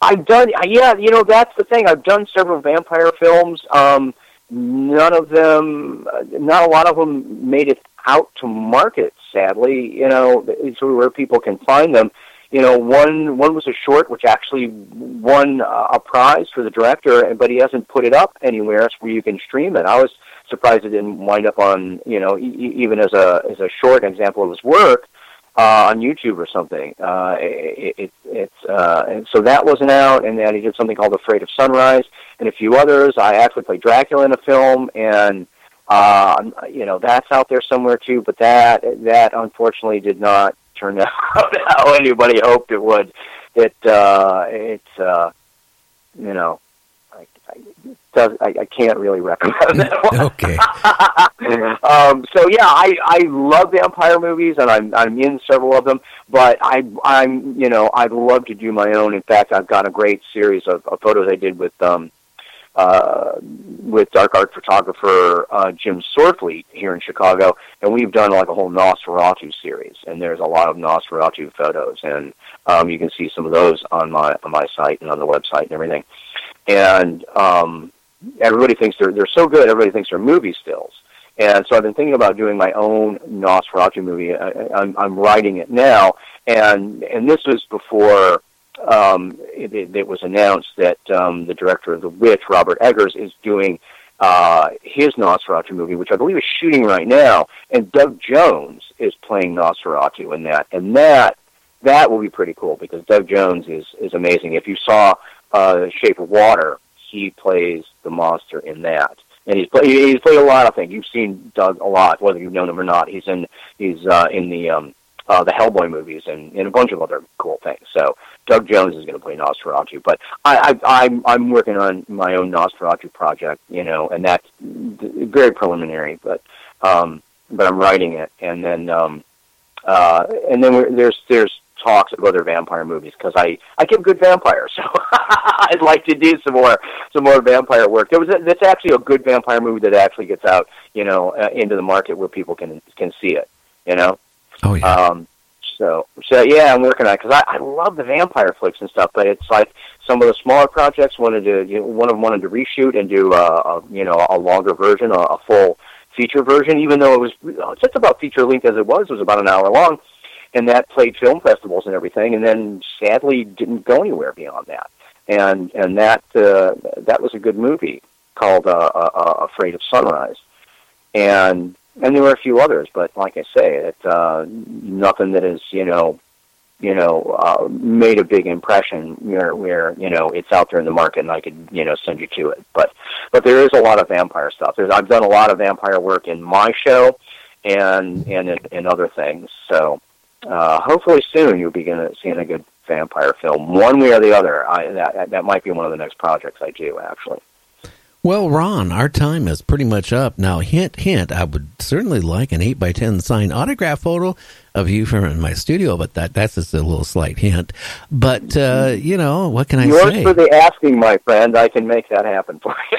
I've done, yeah, you know, that's the thing. I've done several vampire films. Um, none of them, uh, not a lot of them made it out to market, sadly, you know, it's where people can find them. You know, one one was a short which actually won uh, a prize for the director, but he hasn't put it up anywhere where you can stream it. I was surprised it didn't wind up on, you know, e- even as a as a short example of his work uh, on YouTube or something. Uh, it, it, it's uh, and so that wasn't out, and then he did something called Afraid of Sunrise and a few others. I actually played Dracula in a film, and uh, you know that's out there somewhere too. But that that unfortunately did not turn out how anybody hoped it would. It uh, it's uh, you know. I, I, does, I, I can't really recommend that one. Okay. um, so yeah, I I love vampire movies, and I'm I'm in several of them. But I I'm you know I'd love to do my own. In fact, I've got a great series of, of photos I did with um uh with dark art photographer uh, Jim Sorfleet here in Chicago, and we've done like a whole Nosferatu series. And there's a lot of Nosferatu photos, and um, you can see some of those on my on my site and on the website and everything. And um, everybody thinks they're they're so good. Everybody thinks they're movie stills. And so I've been thinking about doing my own Nosferatu movie. I, I'm, I'm writing it now, and and this was before um, it, it, was announced that um, the director of The Witch, Robert Eggers, is doing uh, his Nosferatu movie, which I believe is shooting right now, and Doug Jones is playing Nosferatu in that, and that that will be pretty cool because Doug Jones is is amazing. If you saw uh, Shape of Water, he plays the monster in that, and he's played. he's played a lot of things. You've seen Doug a lot, whether you've known him or not. He's in he's uh, in the um, uh, the Hellboy movies and, and a bunch of other cool things. So Doug Jones is going to play Nosferatu, but I, I I'm I'm working on my own Nosferatu project, you know, and that's very preliminary, but um, but I'm writing it, and then um, uh, and then we're, there's there's talks of other vampire movies because I I give good vampires, so I'd like to do some more some more vampire work. There was a, that's actually a good vampire movie that actually gets out, you know, uh, into the market where people can can see it, you know. Oh yeah. Um, so so yeah, I'm working on it because I, I love the vampire flicks and stuff, but it's like some of the smaller projects wanted to you know, one of them wanted to reshoot and do uh, a you know a longer version, a, a full feature version, even though it was uh, just about feature length as it was, it was about an hour long, and that played film festivals and everything, and then sadly didn't go anywhere beyond that. And and that uh, that was a good movie called uh, uh, uh, Afraid of Sunrise, and and there were a few others, but like I say, it uh, nothing that is you know you know uh, made a big impression where where you know it's out there in the market and I could you know send you to it. But but there is a lot of vampire stuff. There's I've done a lot of vampire work in my show and and in, in other things. So uh, hopefully soon you'll begin seeing a good vampire film, one way or the other. I, that that might be one of the next projects I do actually. Well, Ron, our time is pretty much up now. Hint, hint. I would certainly like an eight by ten signed autograph photo of you from in my studio, but that that's just a little slight hint. But uh, you know, what can I Yours say? for the asking, my friend. I can make that happen for you.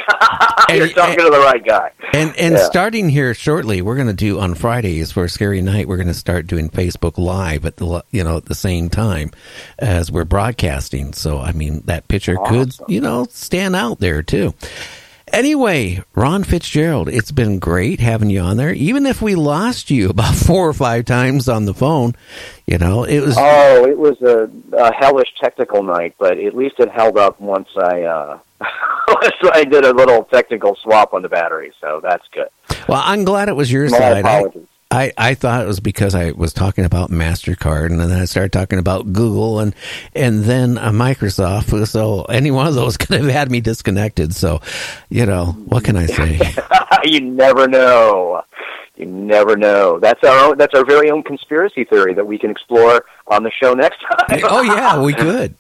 You're talking to the right guy. And and Yeah. starting here shortly, we're going to do on Fridays for Scary Night. We're going to start doing Facebook Live at the you know at the same time as we're broadcasting. So I mean that picture could you know stand out there too. Anyway, Ron Fitzgerald, it's been great having you on there. Even if we lost you about four or five times on the phone, you know it was. Oh, it was a, a hellish technical night, but at least it held up once I uh, once I did a little technical swap on the battery. So that's good. Well, I'm glad it was your My side. Apologies. I, I I thought it was because I was talking about Mastercard, and then I started talking about Google, and and then uh, Microsoft. So any one of those could have had me disconnected. So, you know, what can I say? you never know. You never know. That's our own, that's our very own conspiracy theory that we can explore on the show next time. oh yeah, we could.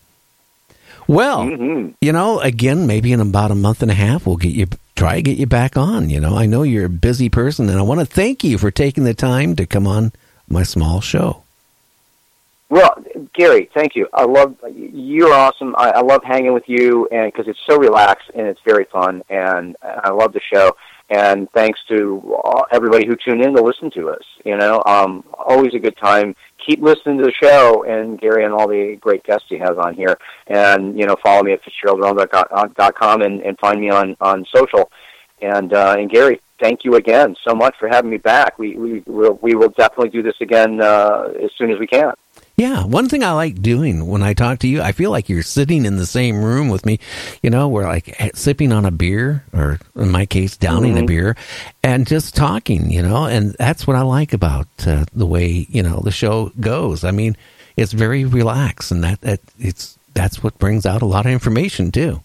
Well, Mm-hmm. you know, again, maybe in about a month and a half, we'll get you try to get you back on. You know, I know you're a busy person, and I want to thank you for taking the time to come on my small show. Well, Gary, thank you. I love you're awesome. I, I love hanging with you, and because it's so relaxed and it's very fun, and I love the show. And thanks to everybody who tuned in to listen to us. You know, um, always a good time. Keep listening to the show and Gary and all the great guests he has on here. And you know, follow me at fitzgeraldrealm.com and, and find me on on social. And uh, and Gary, thank you again so much for having me back. We we will we will definitely do this again uh, as soon as we can. Yeah, one thing I like doing when I talk to you, I feel like you're sitting in the same room with me. You know, we're like eh, sipping on a beer, or in my case, downing a Mhm. beer, and just talking. You know, and that's what I like about uh, the way you know the show goes. I mean, it's very relaxed, and that, that it's that's what brings out a lot of information too.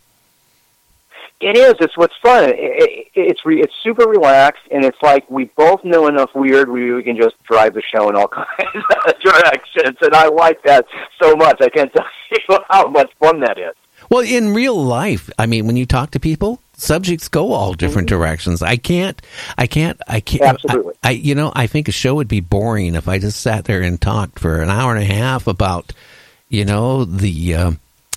It is. It's what's fun. It, it, it's re, it's super relaxed, and it's like we both know enough weird we, we can just drive the show in all kinds of directions, and I like that so much. I can't tell you how much fun that is. Well, in real life, I mean, when you talk to people, subjects go all different directions. I can't, I can't, I can't. Absolutely. I, I, you know, I think a show would be boring if I just sat there and talked for an hour and a half about, you know, the uh,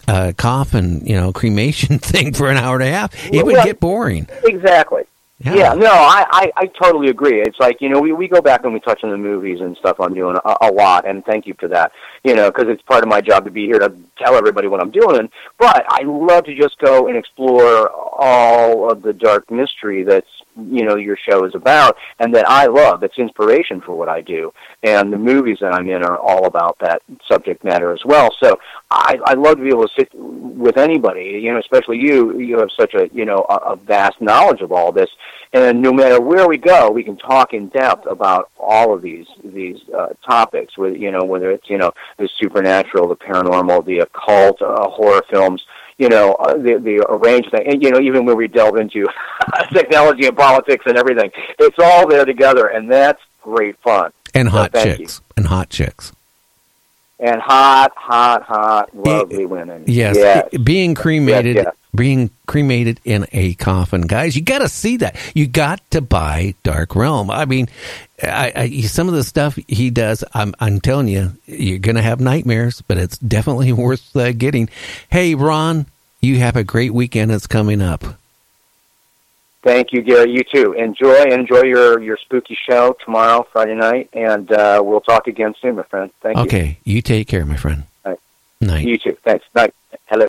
uh, coffin, you know, cremation thing for an hour and a half. It would Well, get boring. Exactly. Yeah. Yeah, no, I, I, I totally agree. It's like, you know, we, we go back and we touch on the movies and stuff I'm doing a, a lot, and thank you for that, you know, because it's part of my job to be here to tell everybody what I'm doing. But I love to just go and explore all of the dark mystery that's, you know, your show is about, and that I love. That's inspiration for what I do. And the movies that I'm in are all about that subject matter as well. So I, I love to be able to sit with anybody, you know, especially you. You have such a, you know, a, a vast knowledge of all this, and no matter where we go, we can talk in depth about all of these these uh, topics. With you know, whether it's you know the supernatural, the paranormal, the occult, uh, horror films. You know, uh, the the arranged thing, and you know, even when we delve into technology and politics and everything, it's all there together, and that's great fun. And So hot you. chicks. And hot chicks. And hot, hot, hot, lovely women. Yes, yes. being cremated, Yes, yes. being cremated in a coffin, guys. You got to see that. You got to buy Dark Realm. I mean, I, I, some of the stuff he does, I'm, I'm telling you, you're gonna have nightmares, but it's definitely worth uh, getting. Hey, Ron, you have a great weekend. It's coming up. Thank you, Gary. You too. Enjoy enjoy your your spooky show tomorrow, Friday night, and uh, we'll talk again soon, my friend. Thank you. okay, you take care, my friend. Right. Night. You too. Thanks. Night. Hello.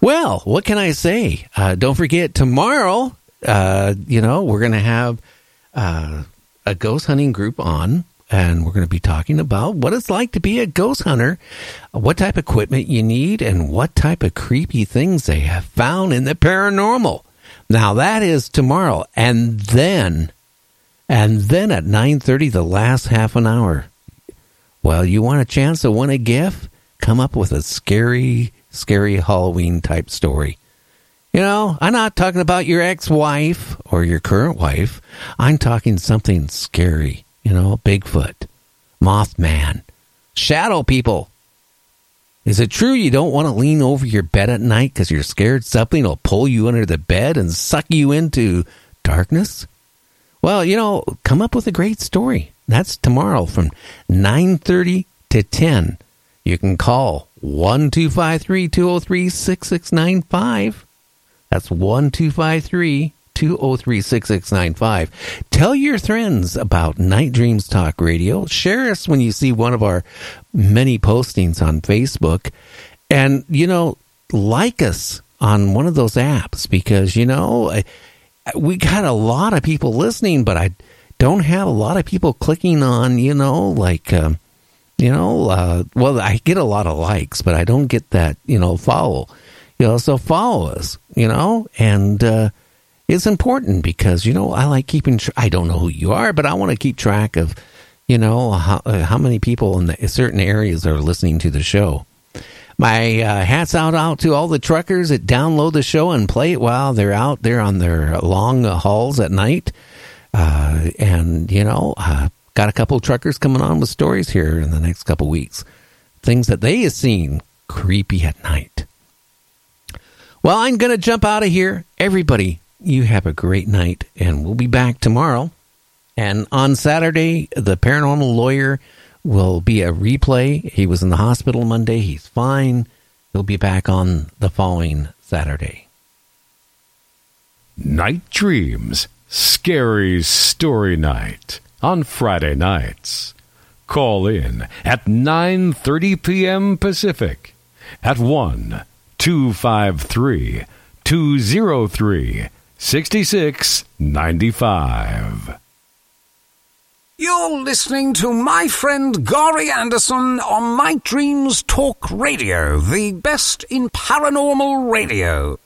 Well, what can I say? Uh, don't forget tomorrow. Uh, you know we're going to have uh, a ghost hunting group on, and we're going to be talking about what it's like to be a ghost hunter, what type of equipment you need, and what type of creepy things they have found in the paranormal. Now that is tomorrow, and then, and then at nine thirty, the last half an hour. Well, you want a chance to win a gift? Come up with a scary, scary Halloween type story. You know, I'm not talking about your ex wife or your current wife. I'm talking something scary. You know, Bigfoot, Mothman, shadow people. Is it true you don't want to lean over your bed at night because you're scared something will pull you under the bed and suck you into darkness? Well, you know, come up with a great story. That's tomorrow from 9:30 to 10. You can call 1-253-203-6695. That's 1-253-203-6695. Tell your friends about Night Dreams Talk Radio. Share us when you see one of our many postings on Facebook. And, you know, like us on one of those apps because, you know, I- we got a lot of people listening, but I don't have a lot of people clicking on, you know, like, um, you know, uh, well, I get a lot of likes, but I don't get that, you know, follow, you know, so follow us, you know, and, uh, is important because you know I like keeping. Tr- I don't know who you are, but I want to keep track of you know how uh, how many people in the, certain areas are listening to the show. My uh, hats out out to all the truckers that download the show and play it while they're out there on their long hauls at night. Uh, and you know, uh, got a couple truckers coming on with stories here in the next couple weeks, things that they have seen creepy at night. Well, I'm going to jump out of here. Everybody, you have a great night, and we'll be back tomorrow. And on Saturday, the paranormal lawyer will be a replay. He was in the hospital Monday. He's fine. He'll be back on the following Saturday. Night Dreams Scary Story Night on Friday nights. Call in at 9:30 p.m. Pacific at 1 253 203 6695. You're listening to my friend Gary Anderson on Night Dreams Talk Radio, the best in paranormal radio.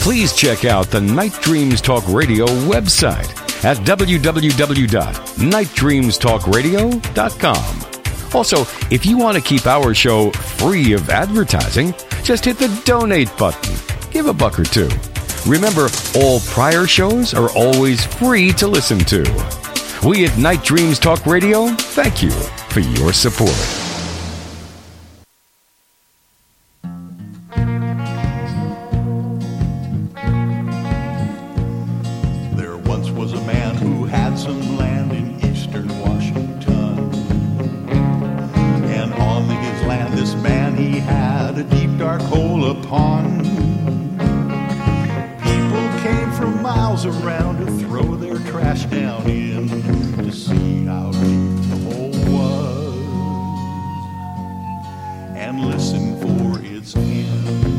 Please check out the Night Dreams Talk Radio website at www.nightdreamstalkradio.com. Also, if you want to keep our show free of advertising, just hit the donate button. Give a buck or two. Remember, all prior shows are always free to listen to. We at Night Dreams Talk Radio thank you for your support. There once was a man who had some land in eastern Washington. And on his land, this man, he had a deep, dark hole upon. Miles around to throw their trash down in to see how deep the hole was and listen for its end.